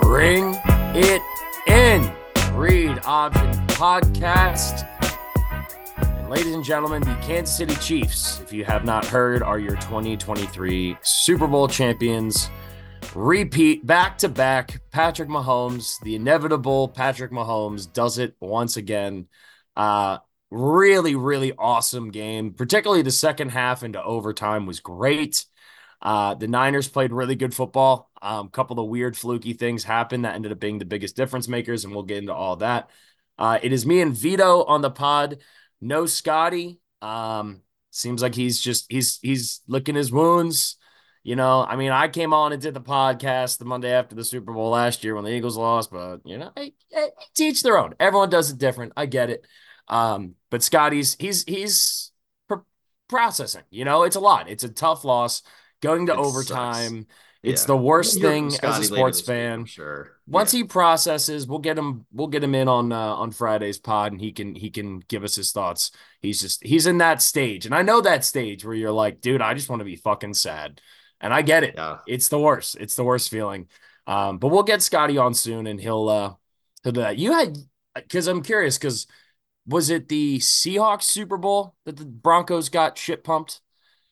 Bring it in. Read Option Podcast. And ladies and gentlemen, the Kansas City Chiefs, if you have not heard, are your 2023 Super Bowl champions. Repeat back to back. Patrick Mahomes, the inevitable Patrick Mahomes, does it once again. Uh, really, really awesome game. Particularly the second half into overtime was great. Uh, the Niners played really good football. A um, couple of weird, fluky things happened that ended up being the biggest difference makers, and we'll get into all that. Uh, it is me and Vido on the pod. No Scotty. Um, seems like he's just he's he's licking his wounds. You know, I mean, I came on and did the podcast the Monday after the Super Bowl last year when the Eagles lost, but you know, hey, teach their own. Everyone does it different. I get it. Um, but Scotty's he's he's pr- processing. You know, it's a lot. It's a tough loss going to It overtime. sucks. It's Yeah. the worst thing as a sports this week, fan. Sure. Once Yeah. he processes, we'll get him. We'll get him in on uh, on Friday's pod, and he can he can give us his thoughts. He's just he's in that stage, and I know that stage where you're like, dude, I just want to be fucking sad, and I get it. Yeah. It's the worst. It's the worst feeling. Um, but we'll get Scotty on soon, and he'll uh he'll do that. You had because I'm curious because was it the Seahawks Super Bowl that the Broncos got shit pumped?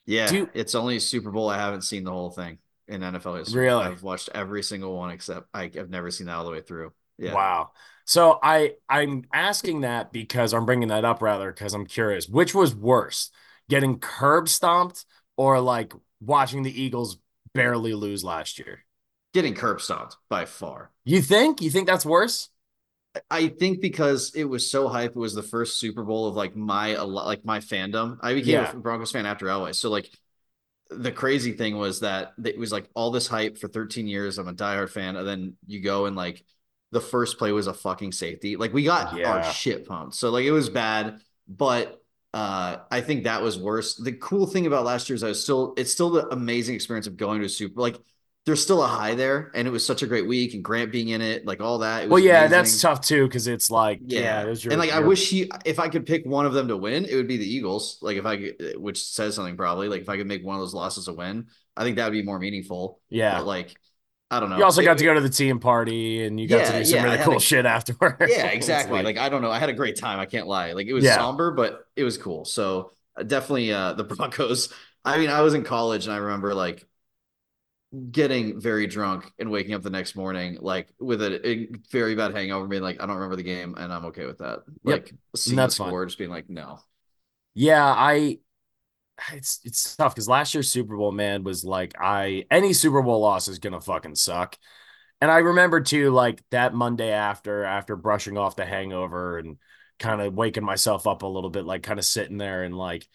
Yeah, you- it's only Super Bowl. I haven't seen the whole thing in NFL history. Really? I've watched every single one except I, I've never seen that all the way through. Yeah. Wow. So I I'm asking that because I'm bringing that up rather because I'm curious which was worse, getting curb stomped or like watching the Eagles barely lose last year. Getting curb stomped by far. You think? You think that's worse? I think because it was so hype, it was the first Super Bowl of like my like my fandom. I became Yeah. a Broncos fan after Elway. So like the crazy thing was that it was like all this hype for 13 years. I'm a diehard fan, and then you go and like the first play was a fucking safety. Like we got Yeah. our shit pumped. So like it was bad, but uh I think that was worse. The cool thing about last year is I was still it's still the amazing experience of going to a Super like there's still a high there, and it was such a great week, and Grant being in it, like all that. It Well, yeah, amazing. that's tough too because it's like yeah, Yeah, it was your, and like I wish he, if I could pick one of them to win, it would be the Eagles. Like if I, could, which says something probably. Like if I could make one of those losses a win, I think that would be more meaningful. yeah. But like, I don't know. You also It- got to go to the team party and you got to do some yeah, really cool a- shit afterwards. Yeah, exactly. like, I don't know. I had a great time. I can't lie. Like it was Yeah. somber, but it was cool. So uh, definitely uh the Broncos. I mean, I was in college and I remember like getting very drunk and waking up the next morning like with a, a very bad hangover, being like, I don't remember the game, and I'm okay with that. Yep. Like seeing the score, just being like, no. Yeah, I it's it's tough because last year's Super Bowl man was like I any Super Bowl loss is gonna fucking suck. And I remember too, like that Monday after after brushing off the hangover and kind of waking myself up a little bit, like kind of sitting there and like,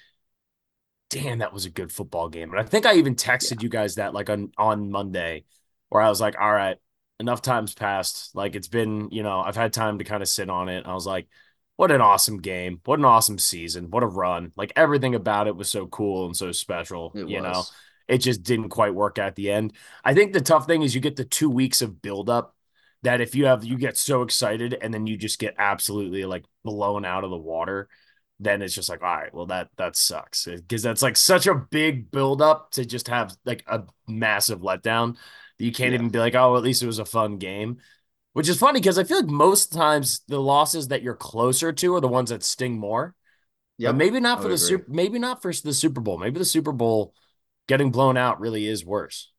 damn, that was a good football game. And I think I even texted you guys that like on on Monday, where I was like, all right, enough time's passed. Like it's been, you know, I've had time to kind of sit on it. I was like, what an awesome game. What an awesome season. What a run. Like everything about it was so cool and so special. It you know, it just didn't quite work at the end. I think the tough thing is you get the two weeks of buildup that if you have, you get so excited and then you just get absolutely like blown out of the water. Then it's just like, all right, well, that that sucks because that's like such a big buildup to just have like a massive letdown that you can't Yeah. even be like, oh, at least it was a fun game. Which is funny because I feel like most times the losses that you're closer to are the ones that sting more. Yeah, maybe not for the agree. super maybe not for the Super Bowl. Maybe the Super Bowl getting blown out really is worse.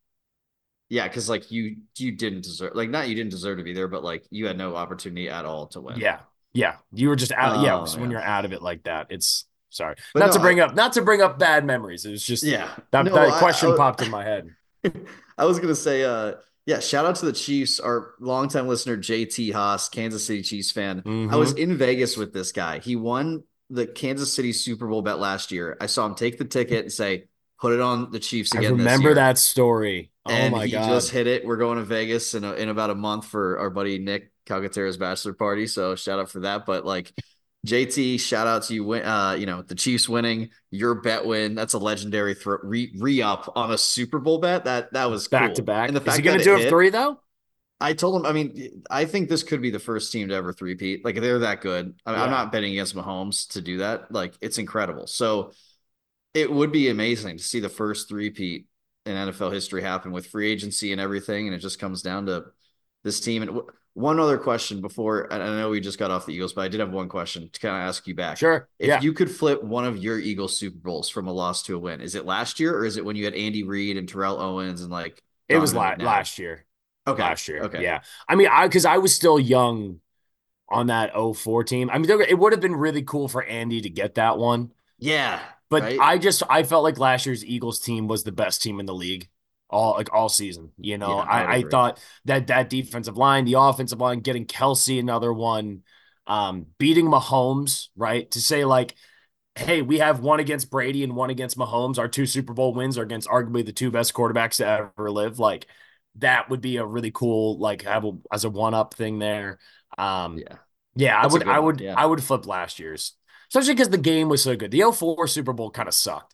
Yeah, because like you you didn't deserve like not you didn't deserve to be there, but like you had no opportunity at all to win. Yeah. Yeah. You were just out. yeah. Oh, when yeah. you're out of it like that, it's sorry. But not no, to bring I- up not to bring up bad memories. It was just Yeah. that, No, that I- question I- popped in my head. I was gonna say, uh, yeah, shout out to the Chiefs, our longtime listener JT Haas, Kansas City Chiefs fan. I was Mhm. in Vegas with this guy. He won the Kansas City Super Bowl bet last year. I saw him take the ticket and say, "Put it on the Chiefs I again." this remember year." that story. Oh and my he god. just hit it. We're going to Vegas in a, in about a month for our buddy Nick Calcaterra's bachelor party. So shout out for that. But like JT, shout out to you. win- Uh, you know the Chiefs winning your bet win. That's a legendary throw re re up on a Super Bowl bet. That that was back cool. to back. And the Is he gonna do it it hit, three though? I told him, I mean, I think this could be the first team to ever three-peat. Like they're that good. I am not betting against Mahomes to do that. Like it's incredible. So it would be amazing to see the first three-peat in NFL history happen with free agency and everything. And it just comes down to this team. And one other question before, I know we just got off the Eagles, but I did have one question to kind of ask you back. Sure. If yeah. you could flip one of your Eagles Super Bowls from a loss to a win, is it last year or is it when you had Andy Reid and Terrell Owens and like it was la- last year. Okay. Last year. Okay. Yeah. I mean, I because I was still young on that 04 team. I mean, it would have been really cool for Andy to get that one. Yeah. But right? I just I felt like last year's Eagles team was the best team in the league all like all season. You know, yeah, I, I, thought that that defensive line, the offensive line, getting Kelce another one, um, beating Mahomes, right? To say like, hey, we have one against Brady and one against Mahomes. Our two Super Bowl wins are against arguably the two best quarterbacks to ever live. Like that would be a really cool like have a, as a one up thing there. Um, yeah, yeah, That's I would, I would, yeah. I would flip last year's, especially because the game was so good. The 04 Super Bowl kind of sucked.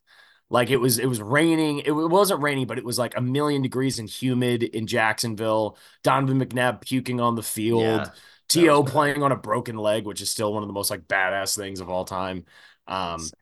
Like it was, it was raining. It wasn't raining, but it was like a million degrees and humid in Jacksonville. Donovan McNabb puking on the field. Yeah, To playing on a broken leg, which is still one of the most like badass things of all time. Um,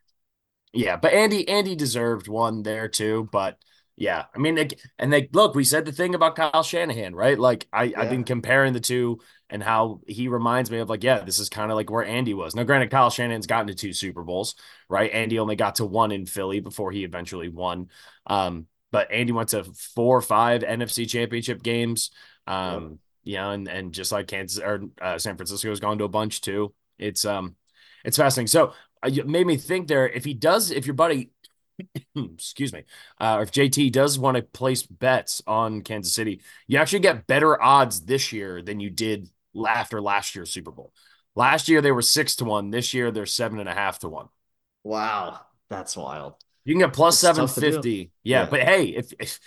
yeah, but Andy, Andy deserved one there too. But yeah, I mean, like, and they look. We said the thing about Kyle Shanahan, right? Like I, yeah. I've been comparing the two and how he reminds me of like, yeah, this is kind of like where Andy was. Now, granted, Kyle Shanahan's gotten to two Super Bowls, right? Andy only got to one in Philly before he eventually won. Um, but Andy went to four or five NFC championship games. Um, you know, and and just like Kansas or uh, San Francisco's gone to a bunch too. It's um, it's fascinating. So uh, it made me think there. If he does, if your buddy excuse me, uh, if JT does want to place bets on Kansas City, you actually get better odds this year than you did after last year's Super Bowl. Last year they were six to one. This year they're seven and a half to one. Wow, that's wild. You can get plus seven fifty. Yeah, yeah, but hey, if, if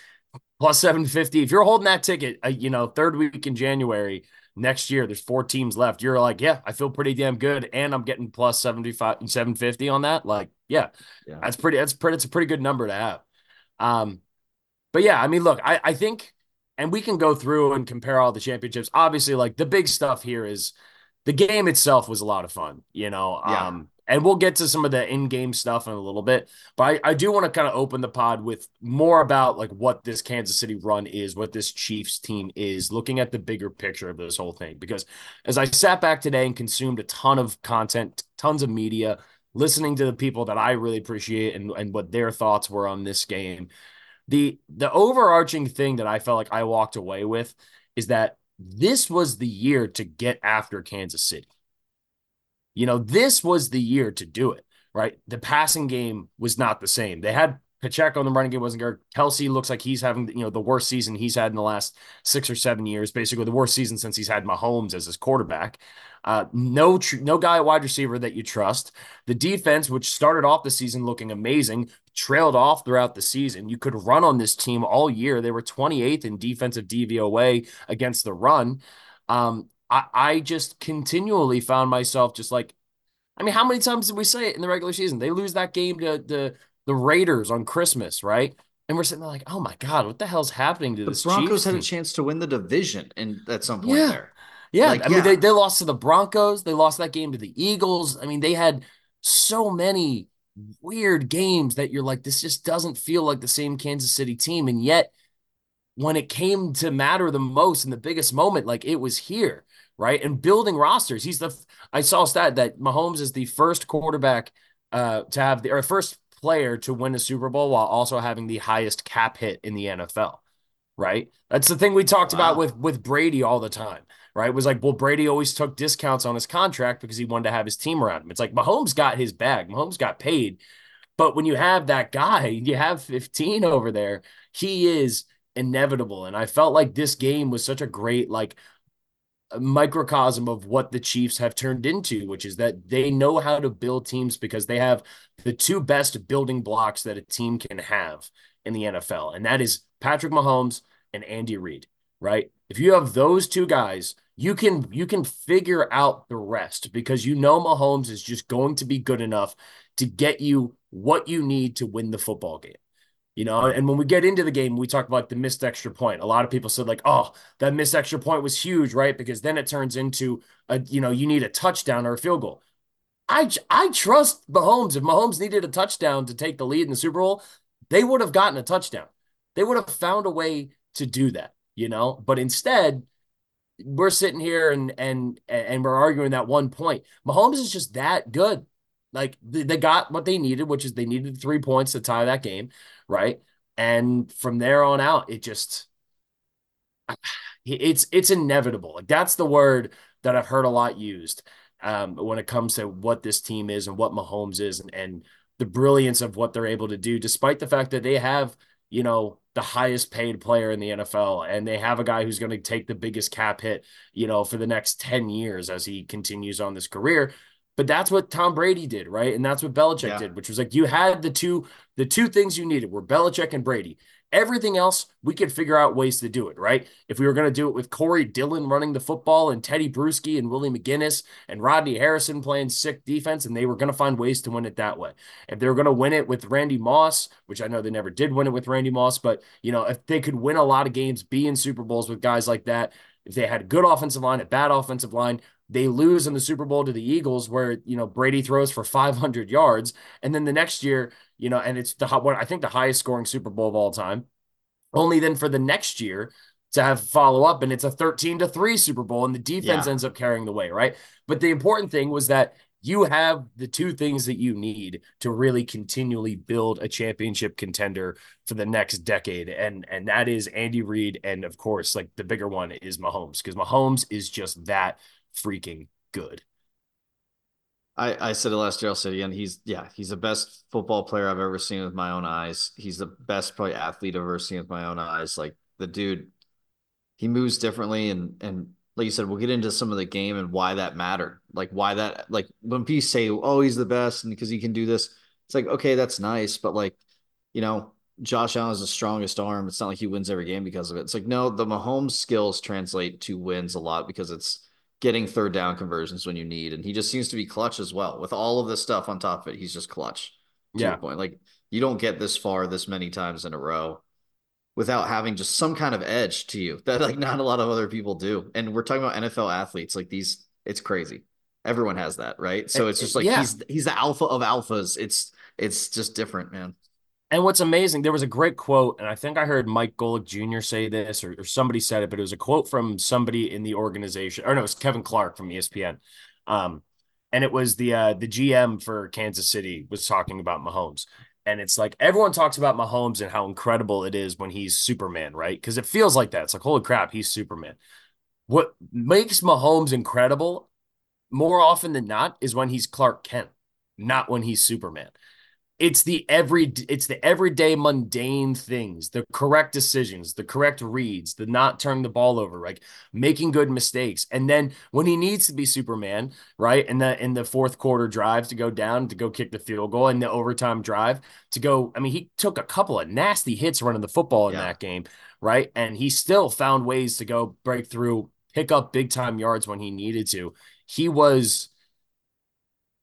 plus seven fifty, if you're holding that ticket, uh, you know, third week in January next year, there's four teams left. You're like, yeah, I feel pretty damn good, and I'm getting plus 75 750 on that. Like, yeah, yeah, that's pretty. That's pretty. It's a pretty good number to have. Um, but yeah, I mean, look, I I think and we can go through and compare all the championships. Obviously, like the big stuff here is the game itself was a lot of fun, you know. Yeah. Um, and we'll get to some of the in-game stuff in a little bit, but I, I do want to kind of open the pod with more about like what this Kansas City run is, what this Chiefs team is, looking at the bigger picture of this whole thing. Because as I sat back today and consumed a ton of content, tons of media, listening to the people that I really appreciate and, and what their thoughts were on this game, the the overarching thing that I felt like I walked away with is that this was the year to get after Kansas City. You know, this was the year to do it, right? The passing game was not the same. They had Pacheco in the running game wasn't good. Kelce looks like he's having, you know, the worst season he's had in the last six or seven years, basically the worst season since he's had Mahomes as his quarterback. Uh, no, tr- no guy wide receiver that you trust. The defense, which started off the season looking amazing, trailed off throughout the season. You could run on this team all year. They were 28th in defensive DVOA against the run. Um, I, I just continually found myself just like, I mean, how many times did we say it in the regular season? They lose that game to the the Raiders on Christmas, right? And we're sitting there like, oh my god, what the hell's happening to the this? Broncos Chiefs had team? a chance to win the division, and at some point yeah. there, yeah. Like, I yeah. mean, they, they lost to the Broncos. They lost that game to the Eagles. I mean, they had so many weird games that you're like, this just doesn't feel like the same Kansas City team. And yet, when it came to matter the most in the biggest moment, like it was here, right? And building rosters. He's the I saw a stat that Mahomes is the first quarterback uh to have the or first player to win a Super Bowl while also having the highest cap hit in the NFL. Right. That's the thing we talked wow. about with with Brady all the time. Right. It was like, well, Brady always took discounts on his contract because he wanted to have his team around him. It's like Mahomes got his bag. Mahomes got paid. But when you have that guy, you have 15 over there, he is inevitable. And I felt like this game was such a great, like, microcosm of what the Chiefs have turned into, which is that they know how to build teams because they have the two best building blocks that a team can have in the NFL, and that is Patrick Mahomes and Andy Reid, right? If you have those two guys, you can you can figure out the rest because you know Mahomes is just going to be good enough to get you what you need to win the football game. You know, and when we get into the game, we talk about the missed extra point. A lot of people said, like, oh, that missed extra point was huge, right? Because then it turns into a, you know, you need a touchdown or a field goal. I I trust Mahomes. If Mahomes needed a touchdown to take the lead in the Super Bowl, they would have gotten a touchdown. They would have found a way to do that, you know. But instead, we're sitting here and and and we're arguing that one point. Mahomes is just that good. Like they, got what they needed, which is they needed three points to tie that game, right? And from there on out, it just it's it's inevitable. Like that's the word that I've heard a lot used um, when it comes to what this team is and what Mahomes is and, and the brilliance of what they're able to do, despite the fact that they have, you know, the highest paid player in the NFL and they have a guy who's going to take the biggest cap hit, you know, for the next 10 years as he continues on this career. But that's what Tom Brady did, right? And that's what Belichick yeah. did, which was like you had the two the two things you needed were Belichick and Brady. Everything else, we could figure out ways to do it, right? If we were going to do it with Corey Dillon running the football and Teddy Bruschi and Willie McGinest and Rodney Harrison playing sick defense, and they were going to find ways to win it that way. If they were going to win it with Randy Moss, which I know they never did win it with Randy Moss, but you know, if they could win a lot of games, be in Super Bowls with guys like that, if they had a good offensive line, a bad offensive line, they lose in the Super Bowl to the Eagles, where you know Brady throws for 500 yards, and then the next year, you know, and it's the what I think the highest scoring Super Bowl of all time only then for the next year to have follow up and it's a 13 to 3 Super Bowl and the defense yeah. ends up carrying the way, right? But the important thing was that you have the two things that you need to really continually build a championship contender for the next decade and and that is Andy Reid and of course like the bigger one is Mahomes because Mahomes is just that freaking good. I, I said it last year. I'll say it again. He's yeah, he's the best football player I've ever seen with my own eyes. He's the best probably athlete I've ever seen with my own eyes. Like the dude, he moves differently, and and like you said, we'll get into some of the game and why that mattered. Like why that like when people say, "Oh, he's the best," and because he can do this, it's like okay, that's nice, but like you know, Josh Allen has the strongest arm. It's not like he wins every game because of it. It's like no, the Mahomes skills translate to wins a lot because it's getting third down conversions when you need. And he just seems to be clutch as well. With all of this stuff on top of it, he's just clutch. yeah. point. Like you don't get this far this many times in a row without having just some kind of edge to you that like not a lot of other people do. And we're talking about NFL athletes. Like these, it's crazy. Everyone has that, right? So eh, it's just eh, like yeah. he's he's the alpha of alphas. It's it's just different, man. And what's amazing, there was a great quote, and I think I heard Mike Golic Jr. say this, or, or, somebody said it, but it was a quote from somebody in the organization, or no, it was Kevin Clark from ESPN. Um, and it was the uh, the GM for Kansas City was talking about Mahomes. And it's like everyone talks about Mahomes and how incredible it is when he's Superman, right? Because it feels like that. It's like, holy crap, he's Superman. What makes Mahomes incredible more often than not is when he's Clark Kent, not when he's Superman it's the every it's the everyday mundane things the correct decisions the correct reads the not turning the ball over like making good mistakes. And then when he needs to be superman right and the in the fourth quarter drive to go down to go kick the field goal and the overtime drive to go i mean he took a couple of nasty hits running the football in yeah. that game right? And he still found ways to go break through pick up big time yards when he needed to. He was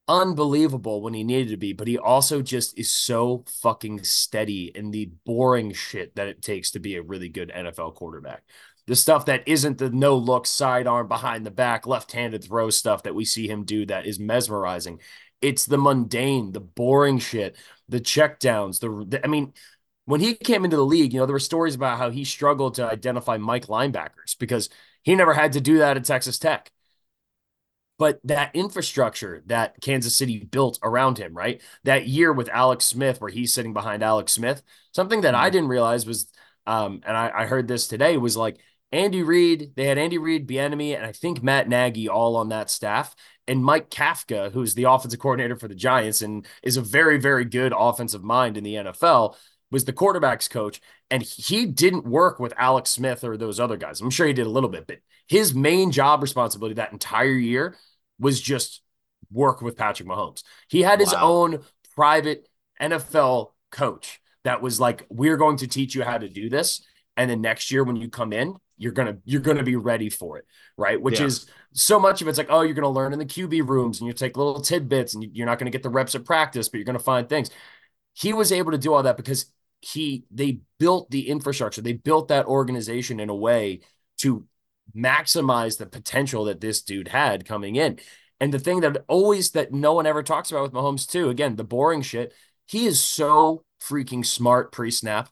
unbelievable when he needed to be, but he also just is so fucking steady in the boring shit that it takes to be a really good NFL quarterback. The stuff that isn't the no look sidearm behind the back, left handed throw stuff that we see him do that is mesmerizing. It's the mundane, the boring shit, the checkdowns. The, the I mean, when he came into the league, you know, there were stories about how he struggled to identify Mike linebackers because he never had to do that at Texas Tech but that infrastructure that Kansas City built around him, right? That year with Alex Smith, where he's sitting behind Alex Smith, something that mm-hmm. I didn't realize was, um, and I, I, heard this today was like Andy Reid, they had Andy Reid, Bieniemy, and I think Matt Nagy all on that staff, and Mike Kafka, who's the offensive coordinator for the Giants and is a very, very good offensive mind in the NFL, was the quarterbacks coach, and he didn't work with Alex Smith or those other guys. I'm sure he did a little bit, but his main job responsibility that entire year was just work with Patrick Mahomes. He had his wow. own private NFL coach that was like, "We're going to teach you how to do this." And then next year when you come in, you're gonna you're gonna be ready for it, right? Which yeah. is so much of it's like, oh, you're gonna learn in the QB rooms and you take little tidbits and you're not gonna get the reps at practice, but you're gonna find things. He was able to do all that because he they built the infrastructure, they built that organization in a way to maximize the potential that this dude had coming in. And the thing that always that no one ever talks about with Mahomes too, again, the boring shit, he is so freaking smart pre-snap.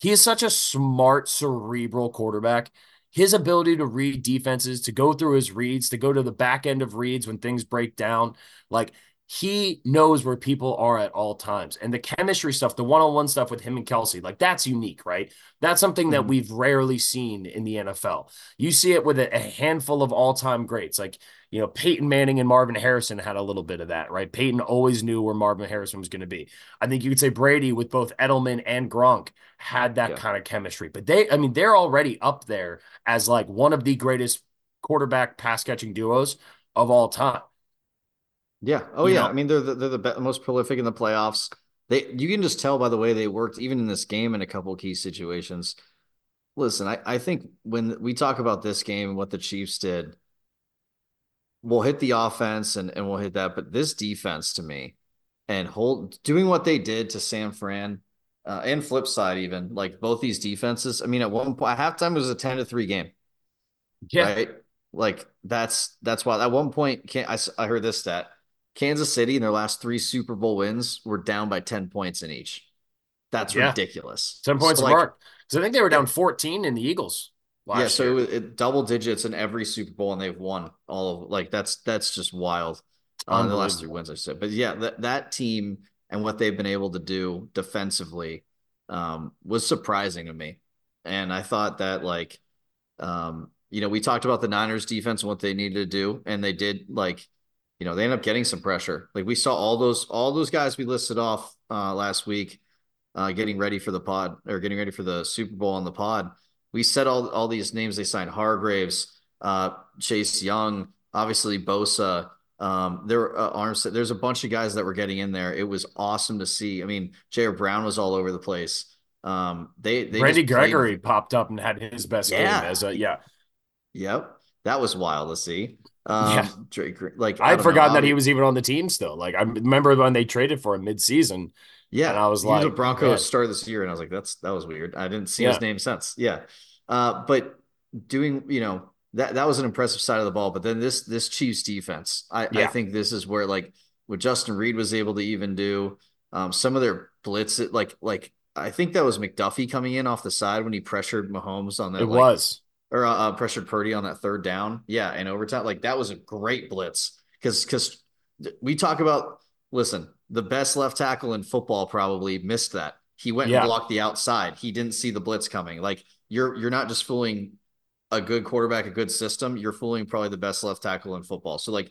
He is such a smart cerebral quarterback. His ability to read defenses, to go through his reads, to go to the back end of reads when things break down, like he knows where people are at all times. And the chemistry stuff, the one-on-one stuff with him and Kelce, like that's unique, right? That's something that mm-hmm. we've rarely seen in the NFL. You see it with a, a handful of all-time greats. Like, you know, Peyton Manning and Marvin Harrison had a little bit of that, right? Peyton always knew where Marvin Harrison was going to be. I think you could say Brady with both Edelman and Gronk had that yeah. kind of chemistry. But they, I mean, they're already up there as like one of the greatest quarterback pass catching duos of all time. Yeah. Oh you yeah. Know? I mean, they're the, they're the most prolific in the playoffs. They you can just tell by the way they worked, even in this game, in a couple key situations. Listen, I, I think when we talk about this game and what the Chiefs did, we'll hit the offense and, and we'll hit that. But this defense to me and hold doing what they did to San Fran uh, and flip side, even like both these defenses. I mean, at one point, halftime, was a 10 to 3 game. Yeah. Right. Like that's that's why at one point, can't I, I heard this stat Kansas City in their last three Super Bowl wins were down by 10 points in each. That's yeah. ridiculous. 10 points so apart. Because I think they were down 14 in the Eagles. yeah, so it, it, double digits in every Super Bowl, and they've won all of like that's that's just wild. On uh, the last three wins, I said, but yeah, that that team and what they've been able to do defensively um, was surprising to me, and I thought that like, um, you know, we talked about the Niners defense and what they needed to do, and they did like you know, they end up getting some pressure. Like we saw all those all those guys we listed off uh, last week, uh, getting ready for the pod or getting ready for the Super Bowl on the pod. We said all all these names they signed: Hargraves, uh, Chase Young, obviously Bosa. Um, there uh, arms. There's a bunch of guys that were getting in there. It was awesome to see. I mean, Jair Brown was all over the place. Um, they, they Randy Gregory popped up and had his best yeah. game as a yeah. Yep, that was wild to see. Um, yeah. Drake, like I'd forgotten know, that he was even on the team still. Like I remember when they traded for him mid-season. Yeah, and I was like, was a Broncos start this year, and I was like, that's that was weird. I didn't see yeah. his name since. Yeah, uh, but doing you know that that was an impressive side of the ball. But then this this Chiefs defense, I, yeah. I think this is where like what Justin Reid was able to even do. Um, some of their blitz, like like I think that was McDuffie coming in off the side when he pressured Mahomes on that. It like, was or uh, uh, pressured Purdy on that third down. Yeah, in overtime, like that was a great blitz because because we talk about listen, the best left tackle in football probably missed that. He went yeah. and blocked the outside. He didn't see the blitz coming. Like you're you're not just fooling a good quarterback, a good system. You're fooling probably the best left tackle in football. So like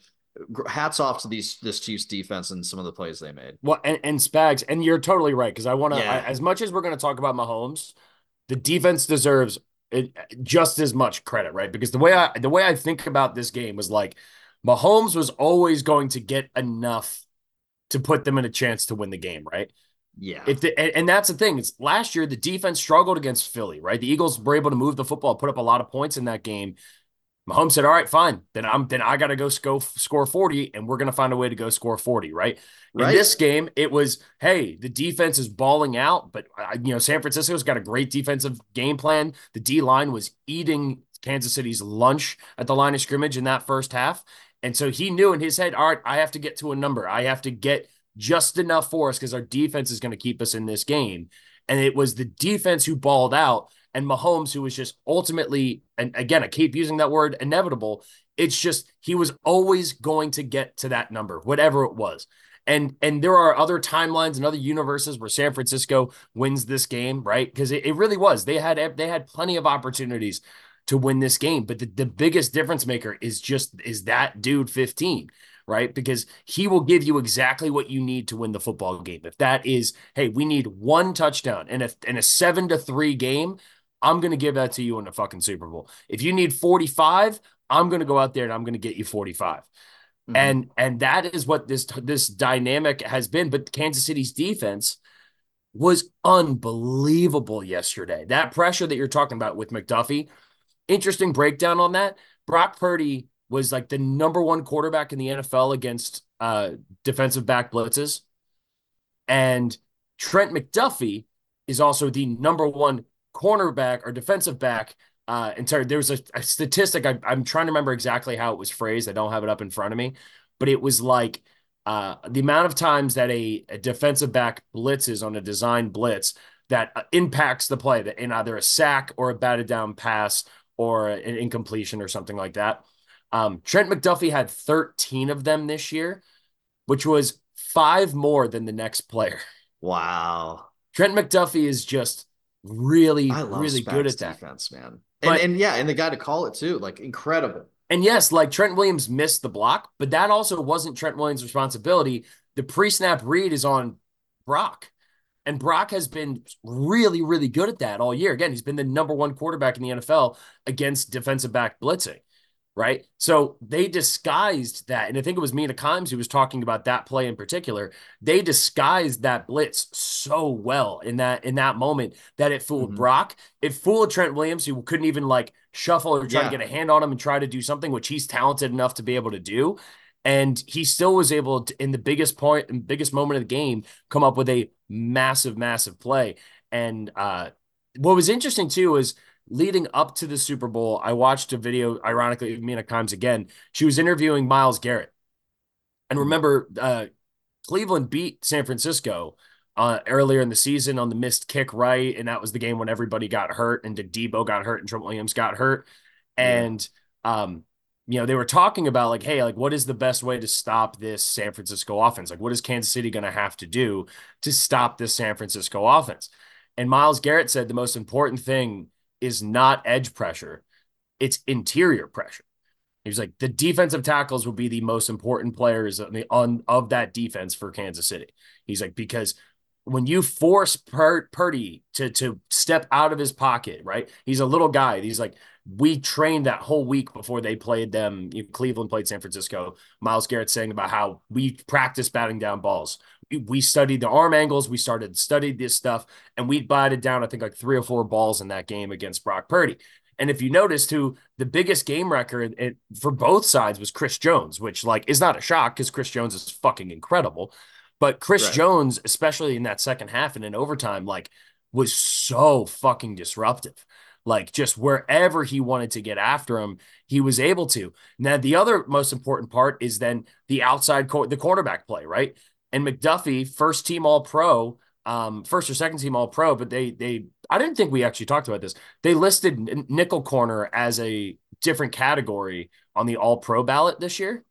hats off to these this Chiefs defense and some of the plays they made. Well, and, and Spags, and you're totally right because I want to. Yeah. As much as we're going to talk about Mahomes, the defense deserves it, just as much credit, right? Because the way I the way I think about this game was like Mahomes was always going to get enough to put them in a chance to win the game, right? Yeah. If the, and, and that's the thing. It's last year the defense struggled against Philly, right? The Eagles were able to move the football, put up a lot of points in that game. Mahomes said, "All right, fine. Then I'm then I got to go score score 40 and we're going to find a way to go score 40, right?" right? In this game, it was, "Hey, the defense is balling out, but uh, you know, San Francisco's got a great defensive game plan. The D line was eating Kansas City's lunch at the line of scrimmage in that first half." And so he knew in his head, "All right, I have to get to a number. I have to get just enough for us because our defense is going to keep us in this game." And it was the defense who balled out and Mahomes, who was just ultimately, and again, I keep using that word inevitable. It's just he was always going to get to that number, whatever it was. And and there are other timelines and other universes where San Francisco wins this game, right? Because it, it really was. They had they had plenty of opportunities to win this game. But the, the biggest difference maker is just is that dude 15 right? Because he will give you exactly what you need to win the football game. If that is, hey, we need one touchdown and a, in a seven to three game, I'm going to give that to you in the fucking Super Bowl. If you need 45, I'm going to go out there and I'm going to get you 45. Mm-hmm. And and that is what this this dynamic has been, but Kansas City's defense was unbelievable yesterday. That pressure that you're talking about with McDuffie, interesting breakdown on that. Brock Purdy was like the number one quarterback in the NFL against uh, defensive back blitzes. And Trent McDuffie is also the number one cornerback or defensive back. Uh, in there was a, a statistic. I, I'm trying to remember exactly how it was phrased. I don't have it up in front of me, but it was like uh, the amount of times that a, a defensive back blitzes on a design blitz that uh, impacts the play that in either a sack or a batted down pass or an incompletion or something like that. Um, Trent McDuffie had 13 of them this year, which was five more than the next player. Wow. Trent McDuffie is just really, really good at that. Defense, man. And, and yeah, and the guy to call it too, like incredible. And yes, like Trent Williams missed the block, but that also wasn't Trent Williams' responsibility. The pre-snap read is on Brock. And Brock has been really, really good at that all year. Again, he's been the number one quarterback in the NFL against defensive back blitzing right? So they disguised that. And I think it was Mina Kimes who was talking about that play in particular. They disguised that blitz so well in that in that moment that it fooled mm-hmm. Brock. It fooled Trent Williams, who couldn't even like shuffle or try yeah. to get a hand on him and try to do something, which he's talented enough to be able to do. And he still was able to, in the biggest point and biggest moment of the game, come up with a massive, massive play. And uh, what was interesting too is leading up to the Super Bowl, I watched a video, ironically, Mina Kimes again. She was interviewing Myles Garrett. And mm-hmm. remember, uh, Cleveland beat San Francisco uh, earlier in the season on the missed kick right. And that was the game when everybody got hurt and Deebo got hurt and Trent Williams got hurt. And, um, you know, they were talking about like, hey, like, what is the best way to stop this San Francisco offense? Like, what is Kansas City going to have to do to stop this San Francisco offense? And Myles Garrett said the most important thing is not edge pressure, it's interior pressure. He was like, the defensive tackles will be the most important players on, the, on of that defense for Kansas City. He's like, because when you force Pur- Purdy to to step out of his pocket, right? He's a little guy. He's like, we trained that whole week before they played them. You know, Cleveland played San Francisco. Myles Garrett saying about how we practice batting down balls. We, studied the arm angles. We started studied this stuff, and we batted down I think like three or four balls in that game against Brock Purdy. And if you noticed, who the biggest game record it, for both sides was Chris Jones, which like is not a shock because Chris Jones is fucking incredible. But Chris right. Jones, especially in that second half and in overtime, like was so fucking disruptive. Like just wherever he wanted to get after him, he was able to. Now the other most important part is then the outside court, the quarterback play, right? And McDuffie, first team All Pro, um, first or second team All Pro, but they they I didn't think we actually talked about this. They listed nickel corner as a different category on the All Pro ballot this year.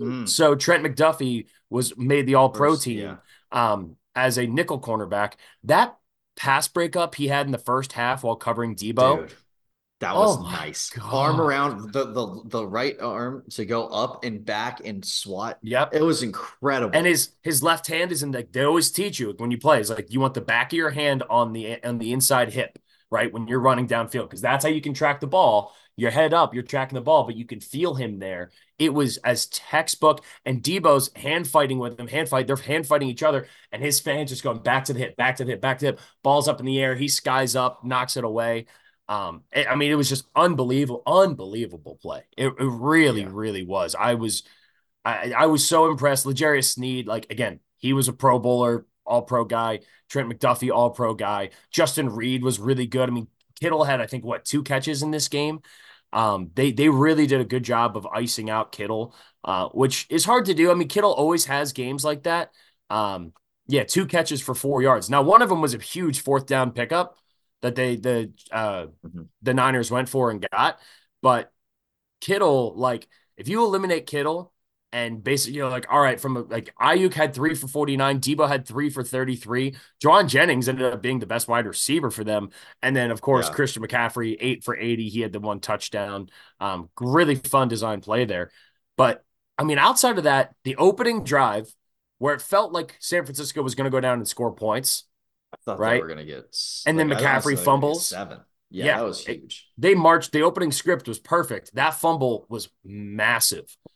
Mm. So Trent McDuffie was made the All Pro team yeah. um, as a nickel cornerback. That pass breakup he had in the first half while covering Deebo. Dude, that was oh nice. God. Arm around the, the the right arm to go up and back and swat. Yep. It was incredible. And his his left hand is in like they always teach you when you play, it's like you want the back of your hand on the on the inside hip, right? When you're running downfield, because that's how you can track the ball. Your head up, you're tracking the ball, but you can feel him there. It was as textbook, and Deebo's hand fighting with him, hand fight, they're hand fighting each other, and his fans just going back to the hip, back to the hip, back to the hip, balls up in the air. He skies up, knocks it away. Um, I mean, it was just unbelievable, unbelievable play. It, it really, yeah. really was. I was, I, I was so impressed. L'Jarius Sneed, like again, he was a Pro Bowler, All Pro guy. Trent McDuffie, All Pro guy. Justin Reid was really good. I mean, Kittle had, I think, what two catches in this game. Um, they they really did a good job of icing out Kittle, uh, which is hard to do. I mean, Kittle always has games like that. Um, yeah, two catches for four yards. Now, one of them was a huge fourth down pickup that they the uh, mm-hmm. the Niners went for and got, but Kittle, like if you eliminate Kittle, and basically, you're like, all right, from like Aiyuk had three for 49, Deebo had three for 33. Jauan Jennings ended up being the best wide receiver for them. And then, of course, yeah. Christian McCaffrey, eight for 80. He had the one touchdown. Um, really fun design play there. But I mean, outside of that, the opening drive where it felt like San Francisco was going to go down and score points. I thought right? they were going to get. And like, then McCaffrey fumbles. Seven. Yeah, yeah, that was huge. They marched. The opening script was perfect. That fumble was massive. Oh,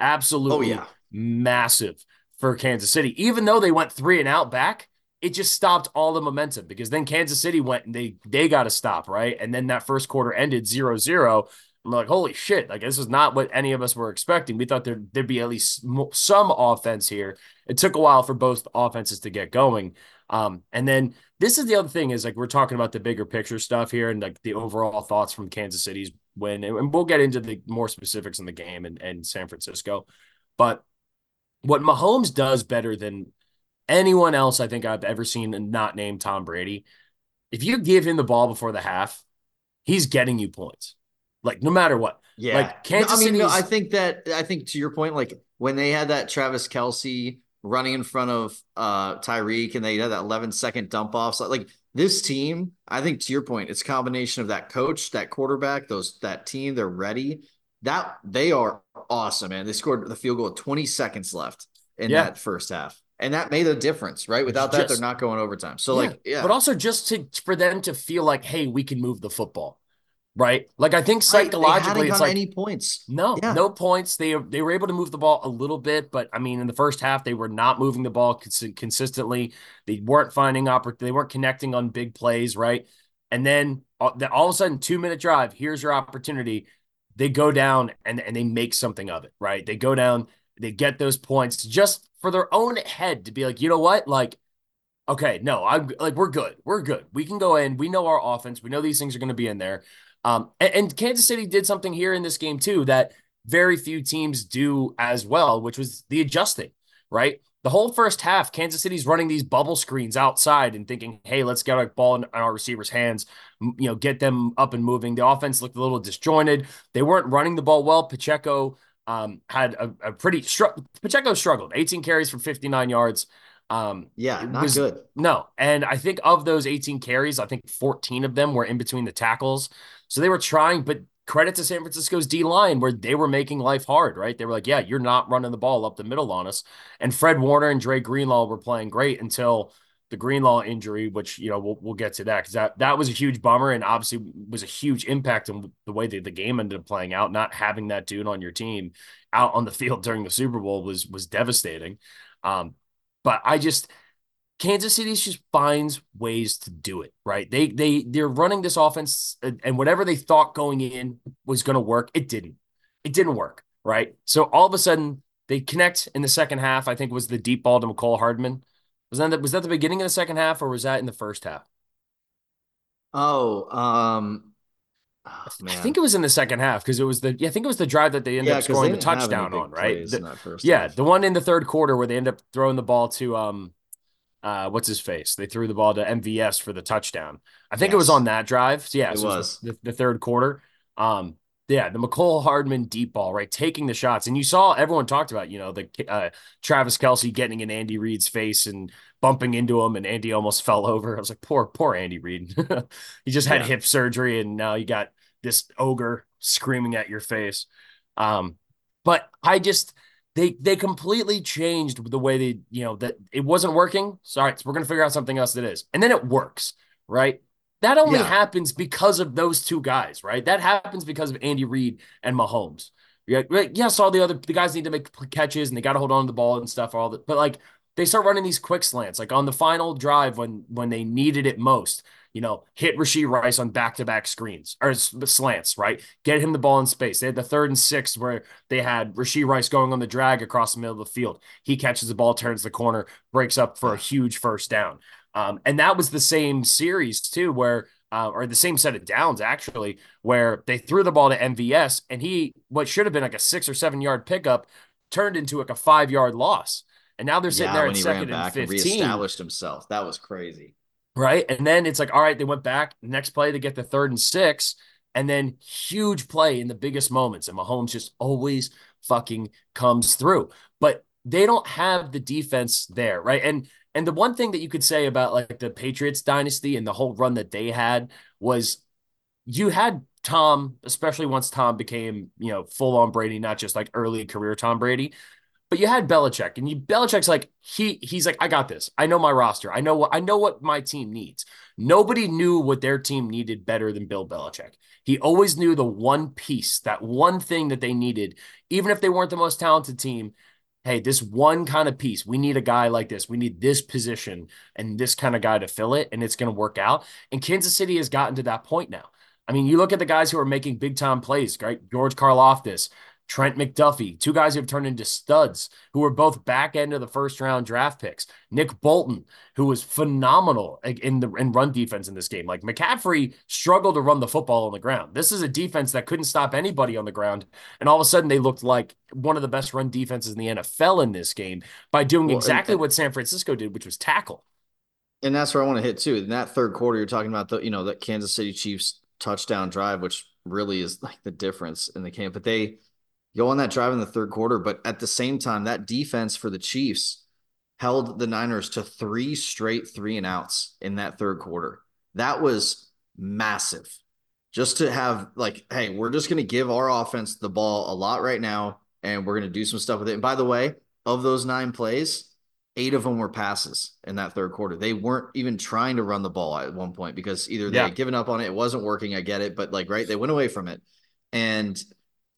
Absolutely oh, yeah. massive for Kansas City. Even though they went three and out back, it just stopped all the momentum because then Kansas City went and they they got to stop, right? And then that first quarter ended 0-0. I'm like, holy shit, like this is not what any of us were expecting. We thought there, there'd be at least some offense here. It took a while for both offenses to get going. Um, and then this is the other thing is like we're talking about the bigger picture stuff here and like the overall thoughts from Kansas City's win. And we'll get into the more specifics in the game and, and San Francisco. But what Mahomes does better than anyone else I think I've ever seen and not named Tom Brady, if you give him the ball before the half, he's getting you points. Like no matter what. Yeah. Like Kansas no, I mean, no, I think that I think to your point, like when they had that Travis Kelce running in front of uh Tyreek and they had that 11 second dump off. So like this team, I think to your point, it's a combination of that coach, that quarterback, those that team, they're ready. That they are awesome, man. They scored the field goal with 20 seconds left in yeah. that first half. And that made a difference, right? Without just, that, they're not going overtime. So, yeah, like, yeah. But also just to for them to feel like, hey, we can move the football right? Like I think psychologically, right. it's like any points. No, yeah. no points. They they were able to move the ball a little bit, but I mean, in the first half, they were not moving the ball cons- consistently. They weren't finding oppor- They weren't connecting on big plays, right? And then all, all of a sudden, two minute drive. Here's your opportunity. They go down and and they make something of it, right? They go down. They get those points just for their own head to be like, you know what, like. Okay, no, I'm like we're good. We're good. We can go in. We know our offense. We know these things are going to be in there. Um, and, and Kansas City did something here in this game too that very few teams do as well, which was the adjusting, right? The whole first half, Kansas City's running these bubble screens outside and thinking, hey, let's get our ball in our receivers' hands, you know, get them up and moving. The offense looked a little disjointed. They weren't running the ball well. Pacheco um, had a, a pretty str- Pacheco struggled, 18 carries for 59 yards. Um, yeah, not was, good. No, and I think of those 18 carries, I think 14 of them were in between the tackles. So they were trying, but credit to San Francisco's D line where they were making life hard, right? They were like, yeah, you're not running the ball up the middle on us. And Fred Warner and Dre Greenlaw were playing great until the Greenlaw injury, which you know we'll, we'll get to that because that that was a huge bummer and obviously was a huge impact on the way that the game ended up playing out. Not having that dude on your team out on the field during the Super Bowl was was devastating. Um, but I just Kansas City just finds ways to do it, right? They they they're running this offense and whatever they thought going in was going to work, it didn't. It didn't work, right? So all of a sudden they connect in the second half. I think was the deep ball to Mecole Hardman. Was that was that the beginning of the second half or was that in the first half? Oh, um Oh, I think it was in the second half because it was the yeah, I think it was the drive that they ended yeah, up scoring the touchdown on, right? The, yeah, half. the one in the third quarter where they end up throwing the ball to um uh what's his face? They threw the ball to MVS for the touchdown. I think yes. it was on that drive. So yeah, it so was, the, the, third quarter. Um yeah, the Mecole Hardman deep ball, right? Taking the shots. And you saw everyone talked about, you know, the uh, Travis Kelce getting in Andy Reid's face and bumping into him, and Andy almost fell over. I was like, poor, poor Andy Reid. he just had yeah. hip surgery, and now you got this ogre screaming at your face. Um, but I just they they completely changed the way they you know that it wasn't working. Sorry, so we're gonna figure out something else that is, and then it works, right? That only yeah. happens because of those two guys, right? That happens because of Andy Reid and Mahomes. Yeah, yes, all the other the guys need to make catches and they got to hold on to the ball and stuff. All that, but like they start running these quick slants, like on the final drive when when they needed it most you know, hit Rashee Rice on back to back screens or slants, right? Get him the ball in space. They had the third and six where they had Rashee Rice going on the drag across the middle of the field. He catches the ball, turns the corner, breaks up for a huge first down. Um, and that was the same series too, where uh, or the same set of downs actually, where they threw the ball to MVS and he what should have been like a six or seven yard pickup turned into like a five yard loss. And now they're sitting yeah, there at second and 15. And reestablished himself. That was crazy right? And then it's like, all right, they went back. Next play, they get the third and six, and then huge play in the biggest moments. And Mahomes just always fucking comes through. But they don't have the defense there, right? And and the one thing that you could say about like the Patriots dynasty and the whole run that they had was you had Tom, especially once Tom became, you know, full on Brady, not just like early career Tom Brady. But you had Belichick, and you Belichick's like he he's like I got this. I know my roster. I know what I know what my team needs. Nobody knew what their team needed better than Bill Belichick. He always knew the one piece, that one thing that they needed, even if they weren't the most talented team. Hey, this one kind of piece, we need a guy like this. We need this position and this kind of guy to fill it, and it's going to work out. And Kansas City has gotten to that point now. I mean, you look at the guys who are making big time plays, right? George Karlaftis, Trent McDuffie, two guys who have turned into studs, who were both back end of the first round draft picks. Nick Bolton, who was phenomenal in the in run defense in this game. Like McCaffrey struggled to run the football on the ground. This is a defense that couldn't stop anybody on the ground, and all of a sudden they looked like one of the best run defenses in the NFL in this game by doing well, exactly and, what San Francisco did, which was tackle. And that's where I want to hit too. In that third quarter, you're talking about the you know that Kansas City Chiefs touchdown drive, which really is like the difference in the game. But they go on that drive in the third quarter. But at the same time, that defense for the Chiefs held the Niners to three straight three and outs in that third quarter. That was massive. Just to have like, hey, we're just going to give our offense the ball a lot right now, and we're going to do some stuff with it. And by the way, of those nine plays, eight of them were passes in that third quarter. They weren't even trying to run the ball at one point because either they yeah. had given up on it, it wasn't working. I get it, but like, right, they went away from it. And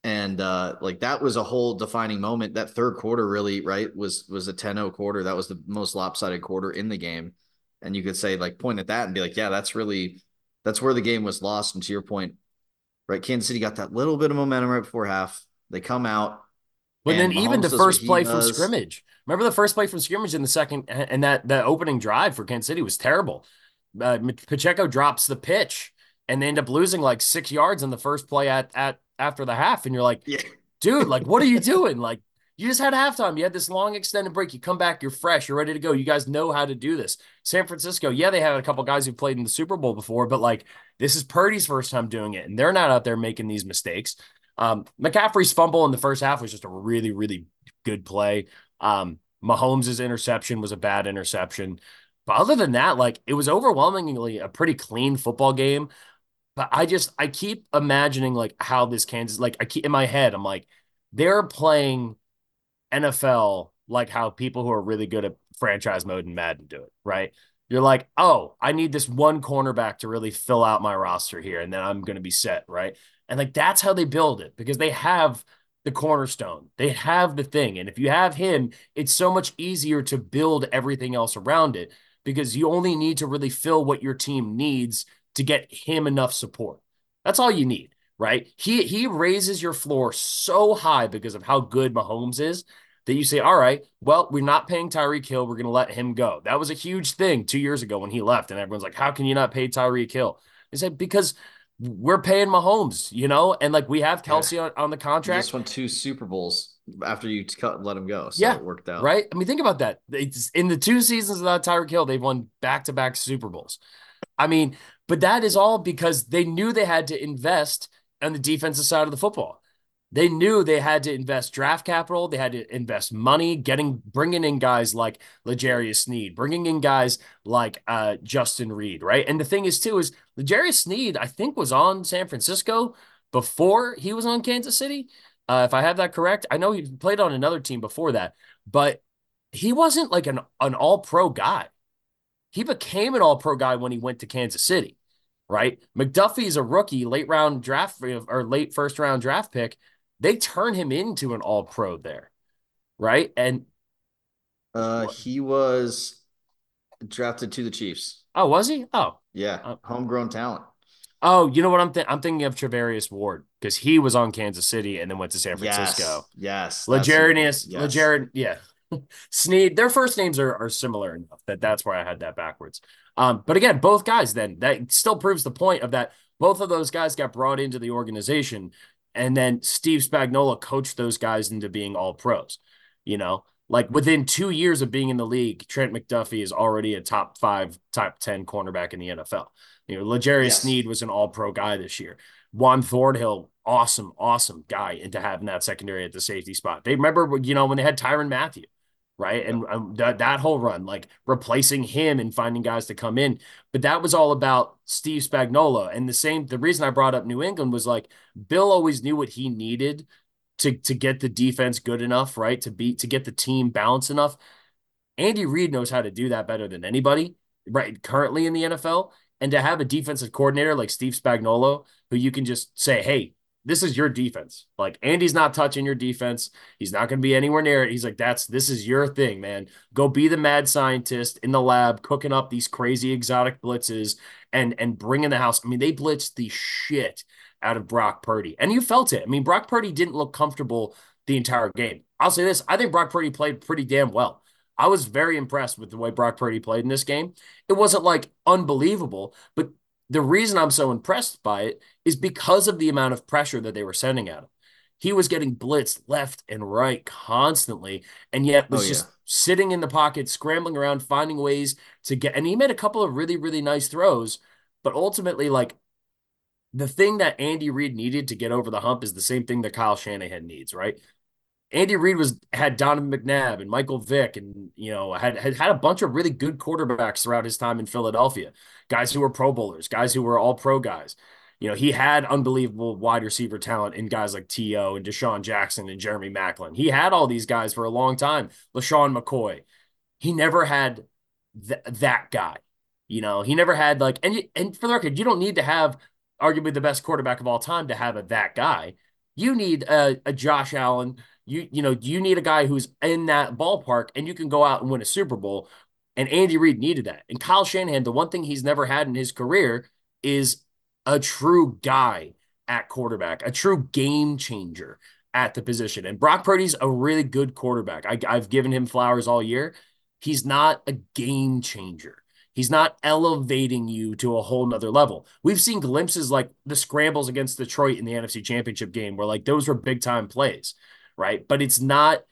and uh like that was a whole defining moment. That third quarter really, right, was was a 10-0 quarter. That was the most lopsided quarter in the game. And you could say, like, point at that and be like, yeah, that's really that's where the game was lost. And to your point, right, Kansas City got that little bit of momentum right before half. They come out. But then Mahomes even the first play does. from scrimmage Remember the first play from scrimmage in the second, and that that opening drive for Kansas City was terrible. Uh, Pacheco drops the pitch, and they end up losing like six yards in the first play at at after the half, and you're like, yeah. dude, like what are you doing? Like you just had halftime. You had this long extended break. You come back, you're fresh, you're ready to go. You guys know how to do this. San Francisco, yeah, they had a couple guys who played in the Super Bowl before, but like this is Purdy's first time doing it, and they're not out there making these mistakes. Um, McCaffrey's fumble in the first half was just a really, really good play. Um, Mahomes' interception was a bad interception. But other than that, like it was overwhelmingly a pretty clean football game. But I just I keep imagining like how this Kansas like I keep in my head, I'm like, they're playing NFL like how people who are really good at franchise mode and Madden do it, right? You're like, oh, I need this one cornerback to really fill out my roster here, and then I'm gonna be set, right? And like that's how they build it because they have the cornerstone. They have the thing. And if you have him, it's so much easier to build everything else around it because you only need to really fill what your team needs to get him enough support. That's all you need, right? He he raises your floor so high because of how good Mahomes is that you say, all right, well, we're not paying Tyreek Hill. We're going to let him go. That was a huge thing two years ago when he left. And everyone's like, how can you not pay Tyreek Hill? I said, because – we're paying Mahomes, you know, and like we have Kelce yeah. on, on the contract. He just won two Super Bowls after you cut, let him go. So yeah, it worked out. Right. I mean, think about that. It's in the two seasons without Tyreek Hill, they've won back to back Super Bowls. I mean, but that is all because they knew they had to invest on the defensive side of the football. They knew they had to invest draft capital. They had to invest money, getting bringing in guys like L'Jarius Sneed, bringing in guys like uh, Justin Reid, right? And the thing is too is L'Jarius Sneed, I think, was on San Francisco before he was on Kansas City. Uh, if I have that correct, I know he played on another team before that, but he wasn't like an an All Pro guy. He became an All Pro guy when he went to Kansas City, right? McDuffie's a rookie, late round draft or late first round draft pick they turn him into an all pro there, right? And uh, he was drafted to the Chiefs. Oh, was he? Oh, yeah, uh, homegrown talent. Oh, you know what I'm thinking? I'm thinking of Charvarius Ward because he was on Kansas City and then went to San Francisco. Yes, yes. L'Jarius, yes. Yeah. Sneed, their first names are, are similar enough that that's why I had that backwards. Um, but again, both guys then that still proves the point of that both of those guys got brought into the organization and then Steve Spagnuolo coached those guys into being all pros. You know, like within two years of being in the league, Trent McDuffie is already a top five, top 10 cornerback in the NFL. You know, L'Jarius yes. Sneed was an all pro guy this year. Juan Thornhill, awesome, awesome guy into having that secondary at the safety spot. They remember, you know, when they had Tyrann Mathieu right? And um, that that whole run, like replacing him and finding guys to come in. But that was all about Steve Spagnuolo. And the same, the reason I brought up New England was like Bill always knew what he needed to to get the defense good enough, right? To beat to get the team balanced enough. Andy Reid knows how to do that better than anybody, right? Currently in the NFL. And to have a defensive coordinator like Steve Spagnuolo, who you can just say, hey, this is your defense. Like Andy's not touching your defense. He's not going to be anywhere near it. He's like, that's this is your thing, man. Go be the mad scientist in the lab, cooking up these crazy exotic blitzes and and bringing the house. I mean, they blitzed the shit out of Brock Purdy. And you felt it. I mean, Brock Purdy didn't look comfortable the entire game. I'll say this I think Brock Purdy played pretty damn well. I was very impressed with the way Brock Purdy played in this game. It wasn't like unbelievable, but the reason I'm so impressed by it is because of the amount of pressure that they were sending at him. He was getting blitzed left and right constantly, and yet was oh, yeah. just sitting in the pocket, scrambling around, finding ways to get. And he made a couple of really, really nice throws, but ultimately, like the thing that Andy Reid needed to get over the hump is the same thing that Kyle Shanahan needs, right? Andy Reid was had Donovan McNabb and Michael Vick, and you know had, had had a bunch of really good quarterbacks throughout his time in Philadelphia. Guys who were Pro Bowlers, guys who were All Pro guys. You know he had unbelievable wide receiver talent in guys like T.O. and DeSean Jackson and Jeremy Maclin. He had all these guys for a long time. LeSean McCoy. He never had th- that guy. You know he never had like and and for the record, you don't need to have arguably the best quarterback of all time to have a that guy. You need a, a Josh Allen you you know, you need a guy who's in that ballpark and you can go out and win a Super Bowl. And Andy Reid needed that. And Kyle Shanahan, the one thing he's never had in his career is a true guy at quarterback, a true game changer at the position. And Brock Purdy's a really good quarterback. I, I've given him flowers all year. He's not a game changer. He's not elevating you to a whole nother level. We've seen glimpses like the scrambles against Detroit in the NFC Championship game, where like those were big time plays right? But it's not